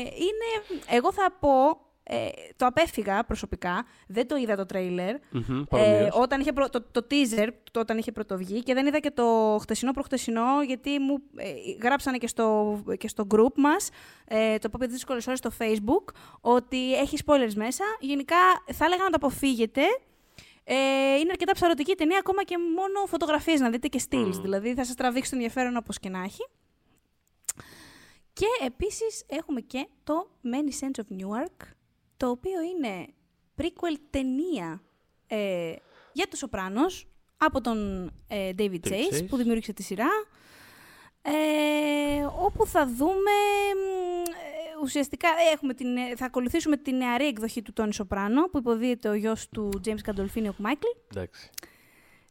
είναι, εγώ θα πω, ε, το απέφυγα προσωπικά, δεν το είδα το τρέιλερ. Μμμ, Ε, παρομοίως. όταν είχε προ- το, το teaser, το, όταν είχε πρωτοβγεί και δεν είδα και το χτεσινό προχτεσινό, γιατί μου ε, γράψανε και στο, και στο group μας, ε, το πω για δύσκολες ώρες στο facebook, ότι έχει spoilers μέσα. Γενικά θα έλεγα να το αποφύγετε. Ε, είναι αρκετά ψαρωτική η ταινία, ακόμα και μόνο φωτογραφίες να δείτε και stills. Δηλαδή θα σας τραβήξει το ενδιαφέρον όπως και να έχει. Και επίσης έχουμε και το Many Saints of Newark, το οποίο είναι prequel ταινία ε, για το Σοπράνος από τον ε, David David Chase, Chase. που δημιούργησε τη σειρά, ε, όπου θα δούμε μ, ε, ουσιαστικά ε, έχουμε την, ε, θα ακολουθήσουμε τη νεαρή εκδοχή του Τόνι Σοπράνο, που υποδίεται ο γιος του James Gandolfini, ο Μάικλ. Εντάξει.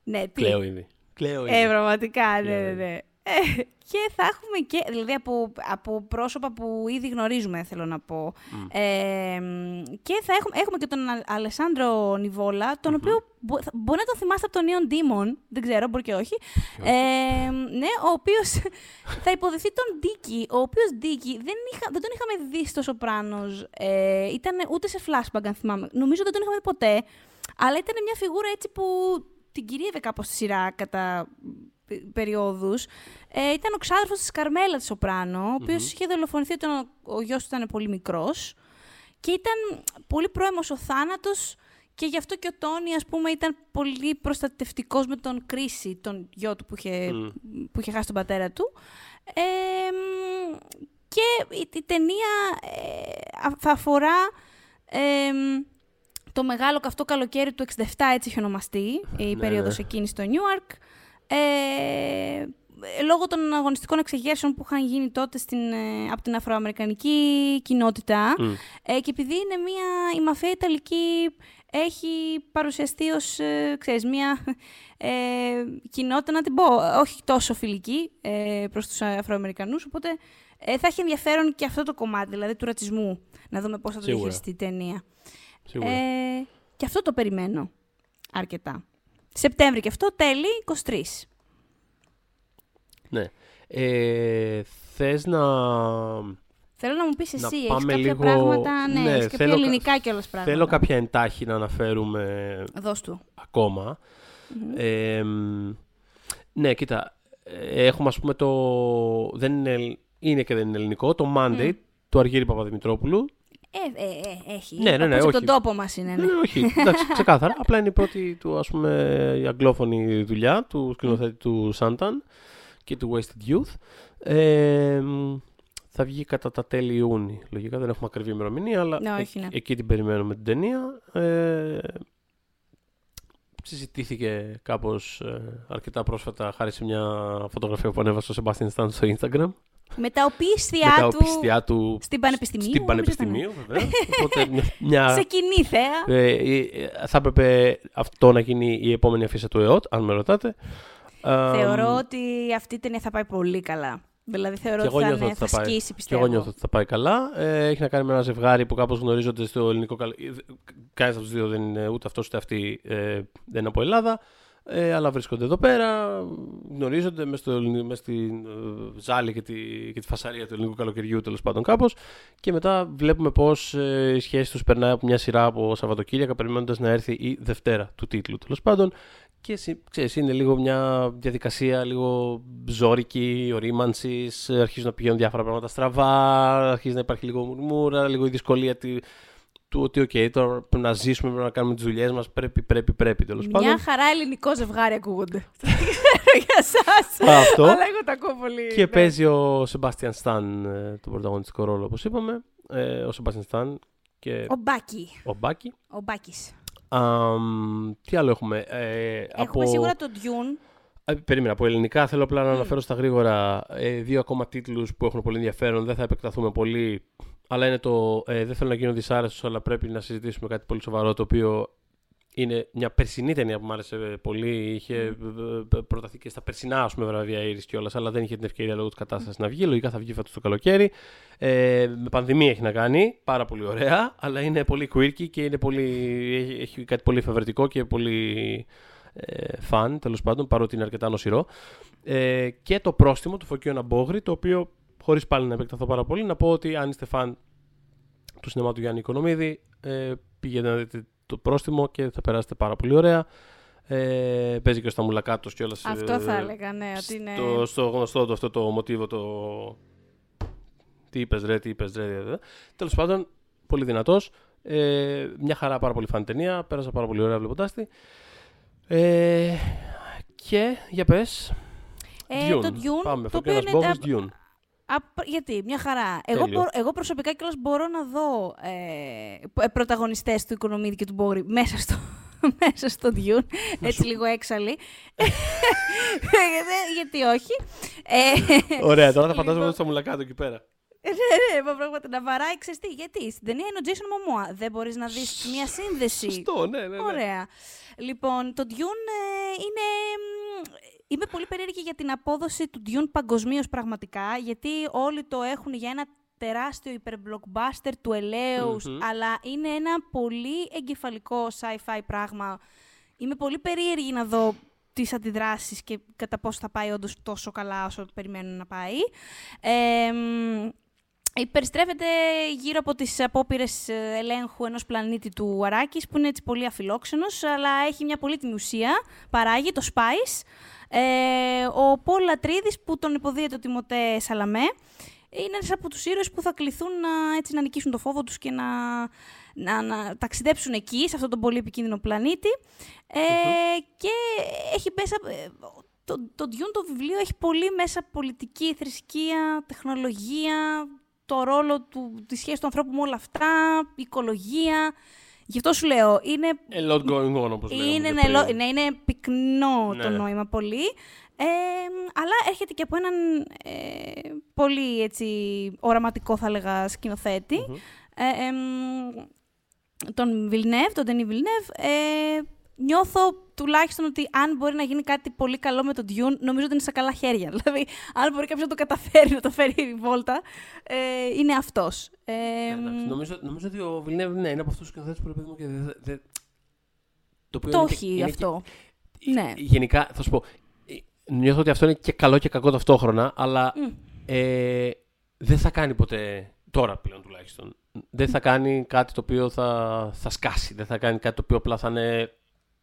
Ναι, τι. Κλαίω ήδη. Κλαίω ήδη. Ε, πραγματικά, ναι, ναι, Κλαίω ναι. Ε, και θα έχουμε και, δηλαδή από, από πρόσωπα που ήδη γνωρίζουμε, θέλω να πω. Ε, μ, και θα έχουμε, έχουμε και τον Α- Αλεσάνδρο Νιβόλα, τον οποίο μπο- θα- μπορεί να τον θυμάστε από τον Neon Demon, δεν ξέρω, μπορεί και όχι. Ε, ναι, ο οποίος θα υποδηθεί τον Ντίκη, ο οποίος Ντίκη δεν, είχα, δεν τον είχαμε δει στο Σοπράνος, ε, ήταν ούτε σε flashback αν θυμάμαι, νομίζω δεν τον είχαμε δει ποτέ, αλλά ήταν μια φιγούρα έτσι που την κυρίευε κάπως στη σειρά κατά πε- περιόδους. Ε, ήταν ο ξάδερφος της Καρμέλα της Σοπράνο, ο οποίος είχε δολοφονηθεί όταν ο, ο γιος του ήταν πολύ μικρός. Και ήταν πολύ πρόημος ο θάνατος και γι' αυτό και ο Τόνι, ας πούμε, ήταν πολύ προστατευτικός με τον Κρίση, τον γιο του που είχε, Μμ. που είχε χάσει τον πατέρα του. Ε, μ, και η, η ταινία ε, α- θα αφορά ε, μ, το μεγάλο καυτό καλοκαίρι του 67, έτσι έχει ονομαστεί, η Ναι, περίοδος ναι. εκείνης στο Νιούαρκ. Ε, λόγω των αγωνιστικών εξεγέρσεων που είχαν γίνει τότε στην, ε, από την αφροαμερικανική κοινότητα Μμ. ε, και επειδή είναι μια, η μαφία Ιταλική έχει παρουσιαστεί ως, ε, ξέρεις, μια ε, κοινότητα, να την πω, όχι τόσο φιλική ε, προς τους Αφροαμερικανούς, οπότε ε, θα έχει ενδιαφέρον και αυτό το κομμάτι, δηλαδή του ρατσισμού, να δούμε πώς θα το Σίγουρα. διαχειριστεί η ταινία. Σίγουρα. Ε, και αυτό το περιμένω αρκετά. Σεπτέμβρη και αυτό, τέλη 23. Ναι. Ε, θες να... Θέλω να μου πεις Να εσύ, έχεις πάμε κάποια λίγο- πράγματα, ναι, ναι, έχεις κάποια θέλω κα- ελληνικά κιόλας πράγματα. Θέλω κάποια εντάχει να αναφέρουμε Δώσ' του. ακόμα. Ε, μ, ναι, κοίτα. ε, Έχουμε ας πούμε το... Δεν είναι, ελ- είναι και δεν είναι ελληνικό. Το Monday του Αργύρη Παπαδημητρόπουλου. Ε, ε, ε, έχει. Ναι, ναι, ναι, Από όχι. τον τόπο μας είναι, ναι. Ναι, όχι. Εντάξει, ξεκάθαρα. Απλά είναι η πρώτη του, ας πούμε, η αγγλόφωνη δουλειά του σκηνοθέτη του Σάνταν και του Wasted Youth. Ε, μ, θα βγει κατά τα τέλη Ιούνιου. Λογικά δεν έχουμε ακριβή ημερομηνία, αλλά Ναι, όχι, εκεί, ναι. εκεί την περιμένουμε την ταινία. Ε, συζητήθηκε κάπως ε, αρκετά πρόσφατα χάρη σε μια φωτογραφία που ανέβασε ο Sebastian Stan στο Instagram. Με τα οπίστια με τα του οπιστιά του στην Πανεπιστημίου. στην νομίζω ήταν. Πανεπιστημίου, βέβαια. Οπότε μια- μια, Σε κοινή θέα. ε, ε, θα έπρεπε αυτό να γίνει η επόμενη αφίσα του ΕΟΤ, αν με ρωτάτε. Θεωρώ ότι αυτή η ταινία θα πάει πολύ καλά. Δηλαδή θεωρώ Και ότι εγώ θα, νιώθω είναι, ότι θα θα πάει. σκίσει, Και πιστεύω. εγώ νιώθω ότι θα πάει καλά. Ε, έχει να κάνει με ένα ζευγάρι που κάπως γνωρίζονται στο ελληνικό καλοκαίρι. Κανένα από τους δύο δεν είναι ούτε αυτός ούτε αυτή ε, δεν είναι από Ελλάδα. Ε, αλλά βρίσκονται εδώ πέρα, γνωρίζονται μέσα, στο, ελληνι- μέσα στην ε, ζάλη και τη, και τη φασαρία του ελληνικού καλοκαιριού τέλος πάντων κάπως. Και μετά βλέπουμε πώς ε, η σχέση τους περνάει από μια σειρά από Σαββατοκύριακα περιμένοντας να έρθει η Δευτέρα του τίτλου τέλος πάντων. Και συ- ξέρεις, είναι λίγο μια διαδικασία λίγο ζώρικη, ορίμανσης, ε, αρχίζουν να πηγαίνουν διάφορα πράγματα στραβά, αρχίζει να υπάρχει λίγο μουρμούρα, λίγο η δυσκολία τη- του ότι οκ, τώρα πρέπει να ζήσουμε, πρέπει να κάνουμε τις δουλειές μας, πρέπει, πρέπει, πρέπει τέλος πάντων. Μια χαρά ελληνικό ζευγάρι ακούγονται. Δεν ξέρω για εσάς. Αυτό. Αλλά εγώ τα ακούω πολύ. Και ναι. παίζει ο Σεμπάστιαν Σταν ε, τον πρωταγωνιστικό ρόλο, όπως είπαμε. Ε, ο Σεμπάστιαν Σταν και Ο Μπάκη. ο Μπάκη. Ο Μπάκης. Αμ, τι άλλο έχουμε. Ε, Έχουμε από... σίγουρα τον Dune. Ε, περίμενα, από ελληνικά θέλω απλά να αναφέρω στα γρήγορα ε, δύο ακόμα τίτλους που έχουν πολύ ενδιαφέρον. Δεν θα επεκταθούμε πολύ. Αλλά είναι το. Ε, δεν θέλω να γίνω δυσάρεστος, αλλά πρέπει να συζητήσουμε κάτι πολύ σοβαρό. Το οποίο είναι μια περσινή ταινία που μου άρεσε πολύ. Είχε ε, ε, προταθεί και στα περσινά ας πούμε, βραβεία Ήρης κιόλας, αλλά δεν είχε την ευκαιρία λόγω της κατάστασης να βγει. Λογικά θα βγει φέτος το καλοκαίρι. Ε, με πανδημία έχει να κάνει. Πάρα πολύ ωραία. Αλλά είναι πολύ quirky και είναι πολύ, έχει, έχει κάτι πολύ εφευρετικό και πολύ ε, φαν, τέλος πάντων, παρότι είναι αρκετά νοσηρό. Ε, και το πρόστιμο του Φωκίου Αναμπόγρη, το οποίο, χωρίς πάλι να επεκταθώ πάρα πολύ, να πω ότι αν είστε φαν του σινεμά του Γιάννη Οικονομίδη, ε, πήγαινε να δείτε το πρόστιμο και θα περάσετε πάρα πολύ ωραία. Ε, παίζει και ο Σταμουλακάτος κιόλας. Αυτό ε, θα έλεγα, ναι. Ότι είναι... στο, στο γνωστό του αυτό το μοτίβο το... Τι είπες ρε, τι είπες ρε. δε, δε. Τέλος πάντων, πολύ δυνατός. Ε, μια χαρά πάρα πολύ φαν ταινία. Πέρασα πάρα πολύ ωραία βλέποντάς τη. Ε, και, για πες. Ε, το Dune, Πάμε, το οποίο Φωκίωνας είναι... Μπόγρης, τα- Dune. Α, γιατί, μια χαρά. Εγώ, Τέλειος. μπορώ- εγώ προσωπικά κιόλας μπορώ να δω ε, ε, πρωταγωνιστές του Οικονομίδη και του Μπόγρη μέσα στο, μέσα στο Dune, έτσι λίγο έξαλλοι. Ε, γιατί όχι. Ε, Ωραία, τώρα θα φαντάζομαι Λοιπόν. το Σταμουλακάτο εκεί πέρα. ναι, ναι, μα πράγματι να βαράει, ξέρεις τι, γιατί στην ταινία είναι ο Jason Momoa. Δεν μπορείς να δεις μια σύνδεση. Σωστό, ναι, ναι, ναι. Ωραία. Λοιπόν, το Dune ε, είναι... μ, Είμαι πολύ περίεργη για την απόδοση του Dune παγκοσμίως πραγματικά, γιατί όλοι το έχουν για ένα τεράστιο υπερμπλοκμπάστερ του ελαιους Μμμ. αλλά είναι ένα πολύ εγκεφαλικό sci-fi πράγμα Είμαι πολύ περίεργη να δω τις αντιδράσεις και κατά πόσο θα πάει όντως τόσο καλά όσο περιμένουν να πάει. Ε, Περιστρέφεται γύρω από τις απόπειρες ελέγχου ενός πλανήτη του Αράκης, που είναι έτσι πολύ αφιλόξενος, αλλά έχει μια πολύτιμη ουσία, παράγει το Spice. Ε, ο Πολ Λατρίδης, που τον υποδίεται ο Τιμωτέ Σαλαμέ, είναι ένας από τους ήρωες που θα κληθούν να, έτσι, να νικήσουν το φόβο τους και να, να, να ταξιδέψουν εκεί, σε αυτόν τον πολύ επικίνδυνο πλανήτη. Ε, Και έχει μέσα... Ε, το, το Dune το βιβλίο έχει πολύ μέσα πολιτική, θρησκεία, τεχνολογία, το ρόλο του, τη σχέση του ανθρώπου με όλα αυτά, οικολογία. Γι' αυτό σου λέω, είναι... A lot going on, όπως είναι, λέγαμε. Ναι, είναι πυκνό Ναι, το ναι. νόημα πολύ. Ε, αλλά έρχεται και από έναν ε, πολύ έτσι, οραματικό, θα έλεγα, σκηνοθέτη. Ε, εμ, τον Villeneuve, τον Denis Villeneuve. Ε, νιώθω τουλάχιστον ότι αν μπορεί να γίνει κάτι πολύ καλό με τον Dune, νομίζω ότι είναι σε καλά χέρια. Δηλαδή, αν μπορεί κάποιος να το καταφέρει, να το φέρει η βόλτα, ε, είναι αυτός. Ε, Εντάξει, νομίζω, νομίζω ότι ο Βιλνιέβ ναι, είναι από αυτούς τους σκηνοθέτες που ρε παιδί μου και δεν. δε, το οποίο το είναι και- έχει είναι και- αυτό. ε, Ναι. Γενικά, θα σου πω. ε, Νιώθω ότι αυτό είναι και καλό και κακό ταυτόχρονα, αλλά Μμ. ε, δεν θα κάνει ποτέ. Τώρα πλέον τουλάχιστον. Δεν θα κάνει κάτι το οποίο θα, θα σκάσει. Δεν θα κάνει κάτι το οποίο απλά θα είναι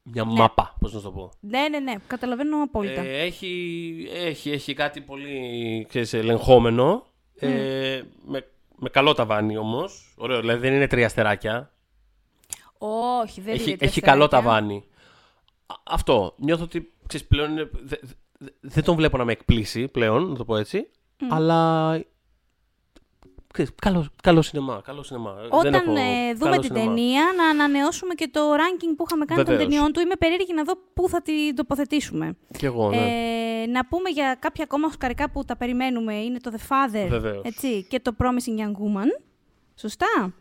μια Ναι. μάπα, πώς να σου το πω. Ναι, ναι, ναι. Καταλαβαίνω απόλυτα. Ε, έχει, έχει, έχει κάτι πολύ ξέρεις, ελεγχόμενο. Ε, με, με καλό ταβάνι όμως. Ωραίο, δηλαδή δεν είναι τρία αστεράκια. Όχι, δεν Έχει, είναι έχει καλό ταβάνι. Α- Αυτό. Νιώθω ότι ξέρεις, πλέον είναι, δε- δε- δεν τον βλέπω να με εκπλήσει πλέον, να το πω έτσι. Αλλά. Ξέρεις, καλός, καλό σινεμά. Καλό σινεμά. Δεν Όταν έχω- ε, δούμε καλό την σινεμά. ταινία, να ανανεώσουμε και το ranking που είχαμε κάνει των Βεβαίως. ταινιών του. Είμαι περίεργη να δω πού θα την τοποθετήσουμε. Κι εγώ, ναι. Ε, να πούμε για κάποια ακόμα οσκαρικά που τα περιμένουμε. Είναι το The Father Βεβαίως. έτσι, και το Promising Young Woman. Σωστά;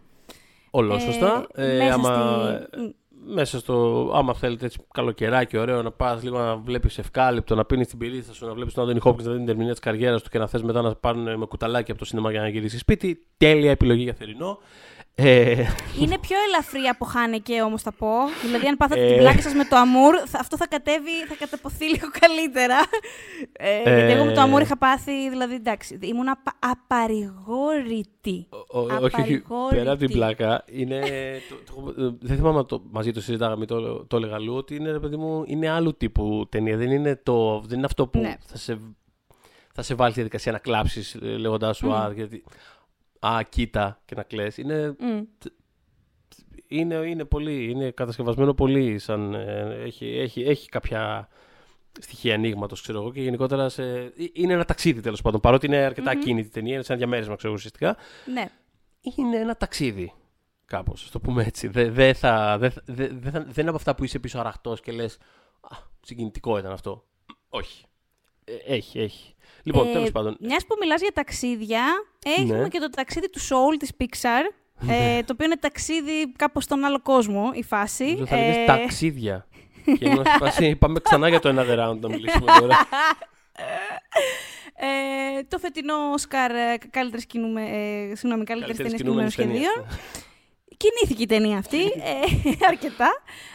Ολόσωστα. Ε, μέσα άμα, στη- μέσα στο. Άμα θέλετε έτσι καλοκαιράκι, ωραίο να πας λίγο να βλέπεις ευκάλυπτο, να πίνεις την πυρίτσα σου, να βλέπεις τον Άντωνι Χόπκιν να δίνει την ερμηνεία της καριέρας του και να θες μετά να πάρουν με κουταλάκι από το σινεμά για να γυρίσεις σπίτι. Τέλεια επιλογή για θερινό. Ε, Είναι πιο ελαφρύ από Χάνεκε όμως θα πω. Δηλαδή, αν πάθατε Ε. την πλάκα σας με το Αμούρ, θα- αυτό θα κατέβει, θα καταποθεί λίγο καλύτερα. Ε, γιατί εγώ με το Αμούρ είχα πάθει, δηλαδή εντάξει, ήμουν απα, απαρηγόρητη. ο- ο- όχι, όχι. Απαρηγόρητη. Πέρα από την πλάκα, είναι. το, το, ε, δεν θυμάμαι αν το, μαζί το συζητάγαμε ή το, το έλεγα αλλού, ότι είναι, ρε παιδί μου, είναι άλλου τύπου ταινία. Δεν είναι, το, δεν είναι αυτό που Ναι. θα σε, θα σε βάλει στη διαδικασία να κλάψεις λέγοντάς σου Α, γιατί. Α, κοίτα και να κλαις. Είναι Μμ. είναι, είναι πολύ, είναι κατασκευασμένο πολύ, σαν, ε, έχει, έχει, έχει κάποια στοιχεία ανοίγματος, ξέρω εγώ, και γενικότερα σε, ε, είναι ένα ταξίδι τέλος πάντων. Παρότι είναι αρκετά ακίνητη η ταινία, είναι σαν διαμέρισμα, ξέρω εγώ, ουσιαστικά. Ναι. Είναι ένα ταξίδι. Κάπως, ας το πούμε έτσι. Δεν δε θα, δε, δε, δε θα- δεν είναι από αυτά που είσαι πίσω αραχτός και λες. Α, συγκινητικό ήταν αυτό. Όχι. Ε, έχει, έχει. Λοιπόν, Ε, τέλος πάντων. Μιας που μιλάς για ταξίδια, έχουμε Ναι. και το ταξίδι του Soul της Pixar. ε, το οποίο είναι ταξίδι κάπως στον άλλο κόσμο η φάση. Νομίζω θα Ε, λέγες ταξίδια. και ήμουν σε φάση, πάμε ξανά για το another round να μιλήσουμε τώρα. ε, το φετινό Όσκαρ ε, καλύτερης κινούμε, ε, συγγνώμη, καλύτερης Καλύτερης ταινίας κινούμενων κινούμενης ταινίας. σχεδίων. Κινήθηκε η ταινία αυτή ε, αρκετά.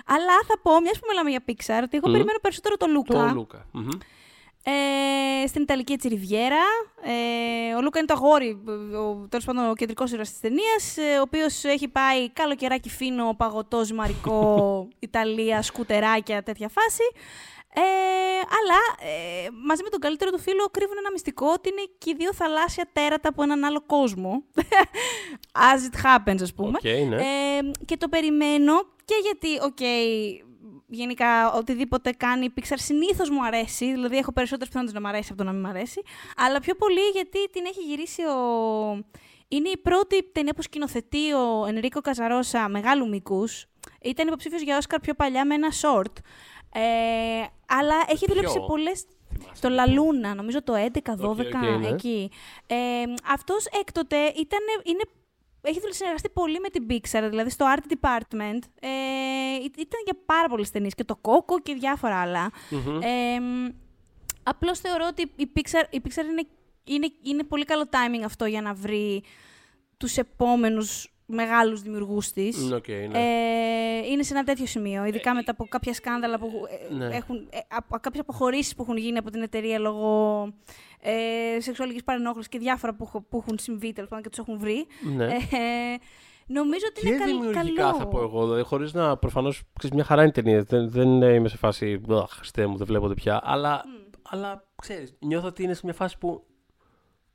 Αλλά θα πω, μιας που μιλάμε για Pixar, ότι εγώ Μμμ. περιμένω περισσότερο το Λούκα. Το Λούκα. Μμμ. Ε, στην Ιταλική έτσι Ριβιέρα. Ε, ο Λούκα είναι το αγόρι, ο, τέλος πάντων ο κεντρικός ήρωας της ταινίας, ε, ο οποίος έχει πάει καλοκαιράκι φίνο, παγωτός, ζυμαρικό, Ιταλία, σκουτεράκια, τέτοια φάση. Ε, αλλά ε, μαζί με τον καλύτερο του φίλο κρύβουν ένα μυστικό ότι είναι και οι δύο θαλάσσια τέρατα από έναν άλλο κόσμο. As it happens, ας πούμε. Οκ, ναι. Ε, και το περιμένω και γιατί, οκ, γενικά οτιδήποτε κάνει η Pixar συνήθως μου αρέσει. Δηλαδή έχω περισσότερες πιθανότητες να μου αρέσει από το να μην μου αρέσει. Αλλά πιο πολύ γιατί την έχει γυρίσει ο. Είναι η πρώτη ταινία που σκηνοθετεί ο Ενρίκο Καζαρόσα μεγάλου μήκους. Ήταν υποψήφιος για Όσκαρ πιο παλιά με ένα short. Ε, αλλά έχει δουλέψει σε Ποιο; πολλές. Θυμάσαι Το λίγο. La Luna, νομίζω το 11-12 οκ, ναι. εκεί. Ε, αυτός έκτοτε ήταν, είναι, έχει δουλ- συνεργαστεί πολύ με την Pixar, δηλαδή στο Art Department. Ε, ή- ήταν για πάρα πολλές ταινίες και το Coco και διάφορα άλλα. Μμμ. Ε, απλώς θεωρώ ότι η Pixar, η Pixar είναι, είναι, είναι πολύ καλό timing αυτό για να βρει τους επόμενους μεγάλους δημιουργούς της. Μ, οκ, ναι. Ε, είναι σε ένα τέτοιο σημείο, ειδικά μετά από κάποια σκάνδαλα που ε, Ναι. έχουν, ε, από κάποιες αποχωρήσεις που έχουν γίνει από την εταιρεία λόγω ε, σεξουαλικής παρενόχλησης και διάφορα που, έχω- που έχουν συμβεί τέλος πάντων και τους έχουν βρει. ναι. Ε, νομίζω ότι και είναι καλ, δημιουργικά καλό. θα πω εγώ. Δηλαδή, χωρίς να προφανώς μια χαρά είναι η ταινία. Δεν, δεν είμαι σε φάση. «Αχ, Χριστέ μου, δεν βλέπω πια. Αλλά, αλλά ξέρεις, νιώθω ότι είναι σε μια φάση που.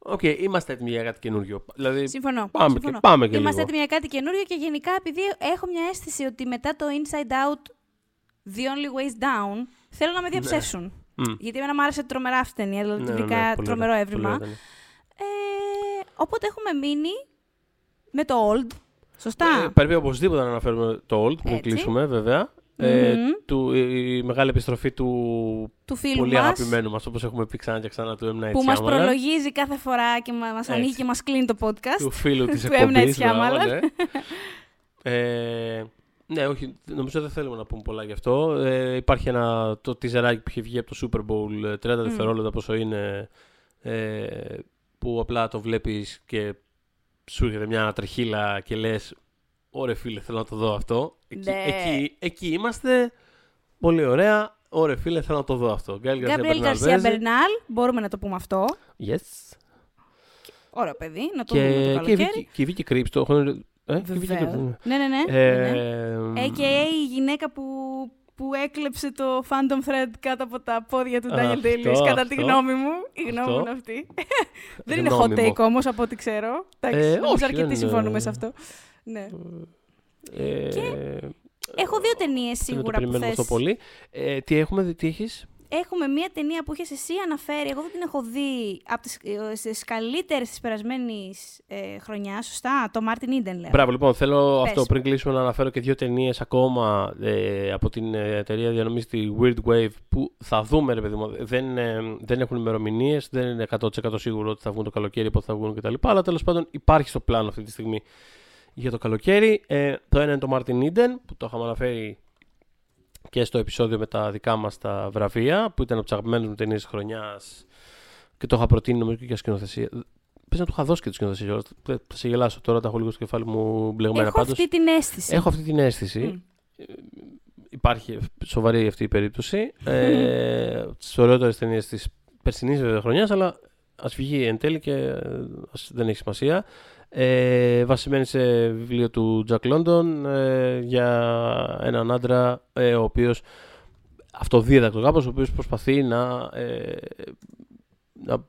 Οκ, είμαστε έτοιμοι για κάτι καινούριο. Δηλαδή, Συμφωνώ. Πάμε συμφωνώ. και- πάμε και Είμαστε λίγο. έτοιμοι για κάτι καινούριο και γενικά επειδή έχω μια αίσθηση ότι μετά το Inside Out, the only way's down, θέλω να με διαψεύσουν. μ, Γιατί εμένα μου άρεσε τρομερά αυτή η ταινία, δηλαδή ναι, ναι, βρήκα ναι, πολύ τρομερό ωραία, εύρημα. πολύ ωραία Ε, οπότε έχουμε μείνει με το Old. Σωστά. Ε, πρέπει οπωσδήποτε να αναφέρουμε το Old πριν Έτσι. κλείσουμε, βέβαια. Ε, Μμμ. του, η μεγάλη επιστροφή του του φίλου πολύ μας, αγαπημένου μας, όπως έχουμε πει ξανά και ξανά, του M. Night που μας Shyamalan. προλογίζει κάθε φορά και μα- μας ανοίγει Έτσι. και μας κλείνει το podcast. του φίλου της του M. Night εκπομπής. μπράβο, Shyamalan. ναι. ε, ναι, όχι, νομίζω δεν θέλουμε να πούμε πολλά γι' αυτό. Ε, υπάρχει ένα, το τιζεράκι που είχε βγει από το Super Bowl, ε, 30 δευτερόλεπτα πόσο είναι, ε, που απλά το βλέπεις και σου έρχεται μια τρεχίλα και λες «Ωρε φίλε, θέλω να το δω αυτό». Εκεί, Ναι. εκεί, εκεί είμαστε, πολύ ωραία. Ωρε φίλε, θέλω να το δω αυτό. Γκάιλ Γκαρσία Γκάμπριελ Μπερνάλ Γκαρσία παίζει. Μπερνάλ, μπορούμε να το πούμε αυτό. Yes. Ωραίο παιδί, να το δούμε το Και, και, η καλοκαίρι. Βίκη- και η Βίκη Κρύψ το έχουν... Ε, και η Βίκη Βεβαίως. Κρύψ, Ναι, ναι, ναι. Ε, ναι, ναι. AKA η γυναίκα που, που έκλεψε το fandom thread κάτω από τα πόδια του Daniel Αυτό, Day-Lewis, κατά τη αυτό. γνώμη μου. Η γνώμη Αυτό. μου είναι αυτή. δεν είναι hot Γνώμη take μου. όμως, από ό,τι ξέρω. Εντάξει, Ε, νομίζω όχι, αρκετοί δεν- συμφωνούμε σε αυτό. Ναι. Ε, Έχω δύο ταινίες δεν το σίγουρα που περιμένουμε θες. αυτό πολύ. Ε, τι έχουμε δει, τι έχεις; Έχουμε μία ταινία που είχες εσύ αναφέρει, εγώ δεν την έχω δει, από τις, ε, στις καλύτερες της περασμένης ε, χρονιάς, σωστά, το Martin Eden λέω. Μπράβο, λοιπόν, θέλω Πες. αυτό πριν κλείσουμε να αναφέρω και δύο ταινίες ακόμα ε, από την ε, εταιρεία διανομής τη Weird Wave που θα δούμε, ρε παιδί μου. Δεν, ε, δεν έχουν ημερομηνίες, δεν είναι 100% σίγουρο ότι θα βγουν το καλοκαίρι, πότε θα βγουν κτλ. Αλλά τέλος πάντων υπάρχει στο πλάνο αυτή τη στιγμή για το καλοκαίρι. Ε, το ένα είναι το Martin Eden που το είχαμε αναφέρει και στο επεισόδιο με τα δικά μας τα βραβεία που ήταν από τις αγαπημένες μου ταινίες της χρονιάς και το είχα προτείνει νομίζω και για σκηνοθεσία. Πες να του είχα δώσει και τη σκηνοθεσία. κιόλας. Θα θα σε γελάσω τώρα, τα έχω λίγο στο κεφάλι μου μπλεγμένα έχω πάντως. αυτή την αίσθηση. Έχω αυτή την αίσθηση. Μμ. Υπάρχει σοβαρή αυτή η περίπτωση. ε, τις ωραιότερες ταινίες της περσινής χρονιάς, αλλά ας βγει εν τέλει και ε, ας- δεν έχει σημασία. Ε, βασισμένη σε βιβλίο του Jack London ε, για έναν άντρα ε, ο οποίος αυτοδίδακτος γάπος, ο οποίος προσπαθεί να, ε, να,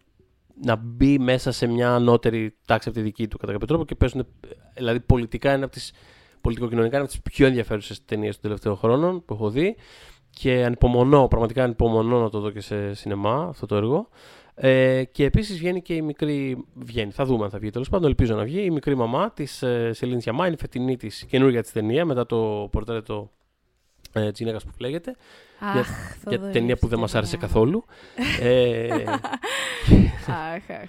να μπει μέσα σε μια ανώτερη τάξη από τη δική του κατά κάποιο τρόπο και παίζουν, δηλαδή πολιτικά είναι από τις πολιτικοκοινωνικά είναι από τις πιο ενδιαφέρουσες ταινίες των τελευταίων χρόνων που έχω δει και ανυπομονώ, πραγματικά ανυπομονώ να το δω και σε σινεμά αυτό το έργο. Ε, και επίσης βγαίνει και η μικρή, βγαίνει, θα δούμε αν θα βγει τέλος πάντων, ελπίζω να βγει, η μικρή μαμά της ε, Σελήνης Γιαμά, είναι η φετινή της καινούργια της ταινία μετά το πορτρέτο ε, της γυναίκας που φλέγεται, Αχ, για Θοδωρή, ταινία που δεν μας άρεσε ταινία. καθόλου. ε, Αχ, αχ.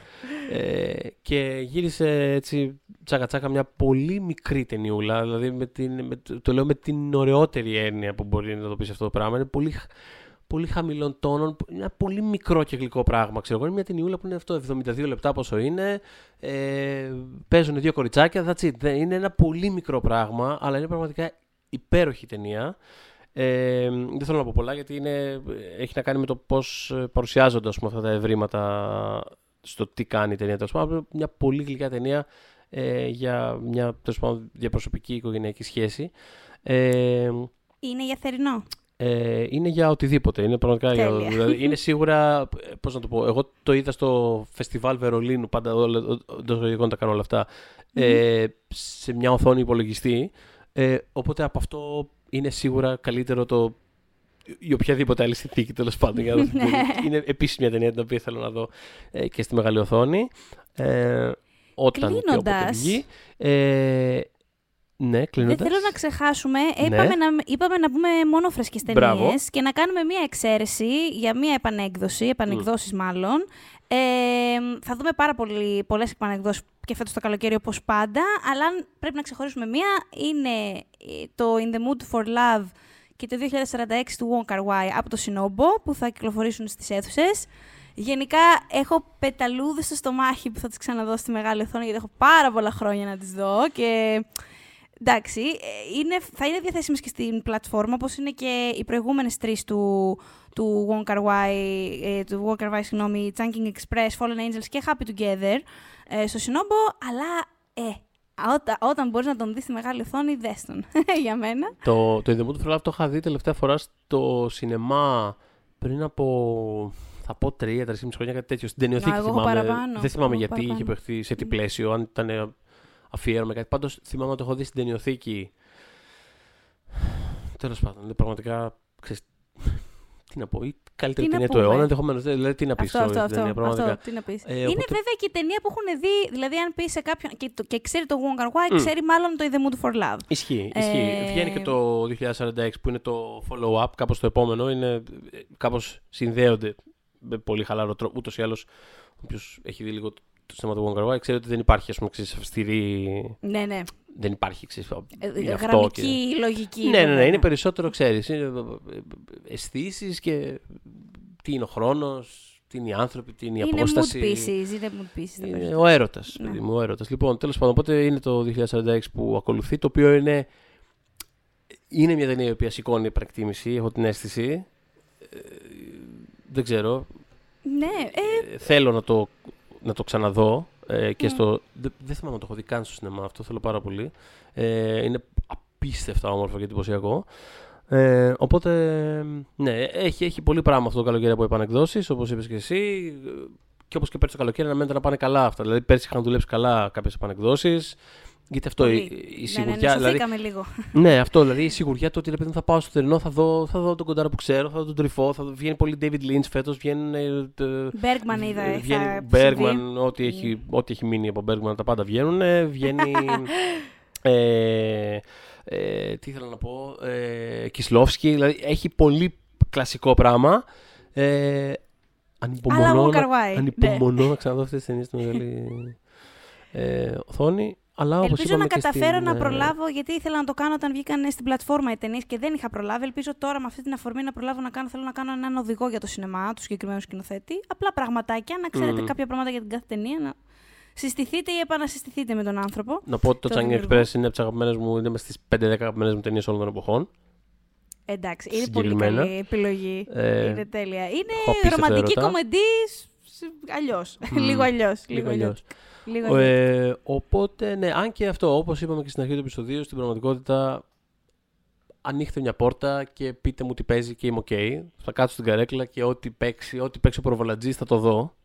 ε, και γύρισε έτσι τσάκα τσάκα μια πολύ μικρή ταινιούλα. Δηλαδή με την, με, το- το λέω με την ωραιότερη έννοια που μπορεί να το πεις αυτό το πράγμα. Είναι πολύ, χ- πολύ χαμηλών τόνων. Ένα πολύ μικρό και γλυκό πράγμα. Ξέρω εγώ. Είναι μια ταινιούλα που είναι αυτό 72 λεπτά πόσο είναι. Ε, παίζουν δύο κοριτσάκια. That's it. Δεν- Είναι ένα πολύ μικρό πράγμα, αλλά είναι πραγματικά υπέροχη ταινία. Ε, δεν θέλω να πω πολλά γιατί είναι, έχει να κάνει με το πώς παρουσιάζονται ας πούμε, αυτά τα ευρήματα στο τι κάνει η ταινία. Τέλος πάντων, μια πολύ γλυκιά ταινία ε, για μια τέλος πάντων, διαπροσωπική οικογενειακή σχέση. Ε, Είναι για θερινό. Ε, είναι για οτιδήποτε. Είναι πραγματικά για, Τέλεια. δηλαδή, είναι σίγουρα. Πώς να το πω. Εγώ το είδα στο φεστιβάλ Βερολίνου. Πάντα όλα- εντός εισαγωγικών τα κάνω όλα αυτά. Ε, σε μια οθόνη υπολογιστή. Ε, οπότε από αυτό είναι σίγουρα καλύτερο το. ή οποιαδήποτε άλλη συνθήκη τέλος πάντων. για να το πω. είναι επίση μια ταινία την οποία θέλω να δω ε, και στη μεγάλη οθόνη. Ε, όταν και όποτε Κλείνοντας. βγει. Ε, ναι, Δεν κλείνοντα. θέλω να ξεχάσουμε, Ναι. είπαμε, να, είπαμε να πούμε μονόφρες Μπράβο. ταινίες και να κάνουμε μία εξαίρεση για μία επανέκδοση, επανεκδόσεις μάλλον. Ε, θα δούμε πάρα πολύ, πολλές επανεκδόσεις και φέτος το καλοκαίρι όπως πάντα, αλλά αν πρέπει να ξεχωρίσουμε μία, είναι ε, το In the Mood for Love και το 2046 του Wong Kar Wai από το Sinobo, που θα κυκλοφορήσουν στις αίθουσες. Γενικά έχω πεταλούδες στο στομάχι που θα τις ξαναδώ στη μεγάλη οθόνη γιατί έχω πάρα πολλά χρόνια να τις δω και εντάξει, ε, είναι, θα είναι διαθέσιμες και στην πλατφόρμα όπως είναι και οι προηγούμενες τρεις του, του Wong Kar Wai, ε, του Wong Kar Wai, συγγνώμη, Chunking Express, Fallen Angels και Happy Together ε, στο Σινόμπο, αλλά ε, όταν, όταν μπορείς να τον δεις στη μεγάλη οθόνη, δες τον, για μένα. Το, το In the Mood for Love το είχα δει τελευταία φορά στο σινεμά πριν από θα πω τρία, τρει χρόνια κάτι τέτοιο. Στην ταινιοθήκη εγώ θυμάμαι. παραπάνω. Δεν θυμάμαι Εγώ γιατί παραπάνω. είχε παιχτεί, σε τι πλαίσιο, αν ήταν αφιέρωμα κάτι. Πάντως θυμάμαι ότι το έχω δει στην ταινιοθήκη. Τέλος πάντων, δηλαδή, πραγματικά. Ξέρεις, τι να πω, η καλύτερη Τι να ταινία του πούμε; αιώνα ενδεχομένως. Δηλαδή, τι να πεις Αυτό, αυτό, αυτό, ταινία, πραγματικά. αυτό, τι να πεις. Ε, είναι οπότε- βέβαια και η ταινία που έχουν δει, δηλαδή αν πεις σε κάποιον και, το- και ξέρει το Wong Kar Wai, Μμ. ξέρει μάλλον το In the Mood for Love. Ισχύει, ισχύει. Ε, Βγαίνει και το 2046 που είναι το follow-up, κάπως το επόμενο. Είναι, ε, κάπως συνδέονται με πολύ χαλαρό τρόπο. Ούτως ή άλλως, όποιος έχει δει λίγο το το θέμα του Wong Kar Wai, ξέρει ότι δεν υπάρχει, ας πούμε, ξέρεις, αυστηρή... Ναι, ναι. Δεν υπάρχει, ξέρεις, Ε, είναι αυτό Γραμμική, και... λογική. Ναι, ναι, ναι, βέβαια. είναι περισσότερο, ξέρεις, είναι αισθήσεις και τι είναι ο χρόνος, τι είναι οι άνθρωποι, τι είναι η Είναι απόσταση. mood pieces, είναι mood pieces. τα Είναι περισσότερα. ο έρωτας. Ναι. παιδί μου, ο έρωτας. Λοιπόν, τέλος πάντων, οπότε είναι το 2046 που ακολουθεί, το οποίο είναι. Είναι μια ταινία η οποία σηκώνει υπερεκτίμηση, έχω την αίσθηση. Ε, δεν ξέρω. Ναι, ε, Ε, θέλω να το, να το ξαναδώ. Ε, και Ναι. στο, δεν, δεν θυμάμαι να το έχω δει καν στο σινεμά αυτό, θέλω πάρα πολύ. Ε, είναι απίστευτα όμορφο και εντυπωσιακό. Ε, οπότε, ναι, έχει, έχει πολύ πράγμα αυτό το καλοκαίρι από επανεκδόσεις, όπως είπες και εσύ. Και όπως και πέρσι το καλοκαίρι να μένετε να πάνε καλά αυτά. Δηλαδή, πέρσι είχαν δουλέψει καλά κάποιες επανεκδόσεις. Γιατί αυτό η, πολύ. η ναι, σιγουριά. ναι, ναι, δηλαδή, σωθήκαμε λίγο. ναι, αυτό δηλαδή η σιγουριά του ότι ρε παιδί μου, θα πάω στο θερινό, θα δω, θα δω τον κοντάρα που ξέρω, θα δω τον τρυφό, θα δω, βγαίνει πολύ David Lynch φέτος, βγαίνουν. ε, ε, Μπέργκμαν είδα. ε, θα Βγαίνει συμβεί. Bergman, ό,τι έχει, ό,τι έχει μείνει από Bergman, τα πάντα βγαίνουν. ε, Βγαίνει. ε, ε, τι ήθελα να πω. Ε, Κισλόφσκι, δηλαδή έχει πολύ κλασικό πράγμα. Ε, ανυπομονώ, Αλλά Wong να, Kar Wai, ανυπομονώ να ξαναδώ αυτές τις ταινίες στη μεγάλη ε, οθόνη. Αλλά όπως Ελπίζω είπαμε να και καταφέρω στην, να ε, προλάβω, γιατί ήθελα να το κάνω όταν βγήκαν στην πλατφόρμα οι ταινίες και δεν είχα προλάβει. Ελπίζω τώρα με αυτή την αφορμή να προλάβω να κάνω. Θέλω να κάνω έναν οδηγό για το σινεμά του συγκεκριμένου σκηνοθέτη. Απλά πραγματάκια, να ξέρετε Μμμ. κάποια πράγματα για την κάθε ταινία. Να συστηθείτε ή επανασυστηθείτε με τον άνθρωπο. Να πω ότι το Το Changing δημιουργό. Express είναι από τις αγαπημένες μου, είναι στις 5-10 αγαπημένες μου ταινίες όλων των εποχών. Εντάξει, είναι πολύ Συγκεκριμένα. καλή επιλογή. Ε, είναι τέλεια. έχω Είναι απίστευτο ρομαντική έρωτα. κομμεντή αλλιώς. Μμ. λίγο αλλιώς. Λίγο αλλιώς. Λίγο αλλιώς. Ε, οπότε, ναι, αν και αυτό, όπως είπαμε και στην αρχή του επεισοδίου, στην πραγματικότητα ανοίχτε μια πόρτα και πείτε μου τι παίζει και είμαι ok. Θα κάτσω στην καρέκλα και ό,τι παίξει, ό,τι παίξει ο προβολατζής θα το δω.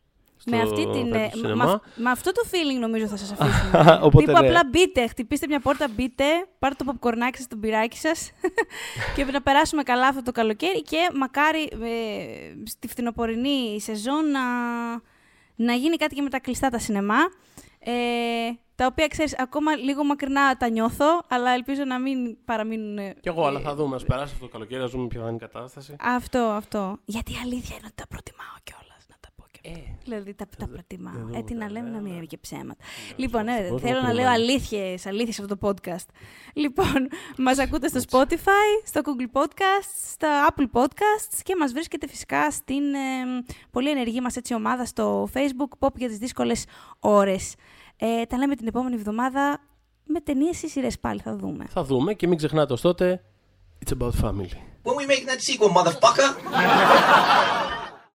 Στο με, αυτή την, πέρα ε, του με, σινεμά. αυ- με αυτό το feeling νομίζω θα σας αφήσουμε. Οπότε, Τύπου ναι. απλά μπείτε, χτυπήστε μια πόρτα, μπείτε, πάρτε το popcornάκι σας, το μπυράκι σας και να περάσουμε καλά αυτό το καλοκαίρι και μακάρι ε, στη φθινοπορεινή σεζόν να, να γίνει κάτι και με τα κλειστά τα σινεμά. Ε, τα οποία, ξέρεις, ακόμα λίγο μακρινά τα νιώθω, αλλά ελπίζω να μην παραμείνουν... ε, Κι εγώ, αλλά θα δούμε. Α περάσει αυτό το καλοκαίρι, να δούμε ποια θα είναι η κατάσταση. Αυτό, αυτό. Γιατί η αλήθεια είναι ότι τα προτιμάω κιόλας. Να τα πω και Ε, Δηλαδή τα, τα προτιμάω. δούμε Ε, τι να τα λέμε, να μην λέω. είναι και ψέματα. Ναι, Λοιπόν, στον ναι, κόσμο θέλω να λέω περιμένει. αλήθειες, αλήθειες αυτό το podcast. Λοιπόν, μας ακούτε στο Spotify, στο Google Podcasts, στα Apple Podcasts και μας βρίσκεται φυσικά στην ε, πολύ ενεργή μας έτσι ομάδα στο Facebook, Pop για τις δύσκολες ώρες. Ε, τα λέμε την επόμενη εβδομάδα με ταινίες ή σειρές πάλι θα δούμε. Θα δούμε και μην ξεχνάτε ως τότε. It's about family. When we making that sequel, motherfucker?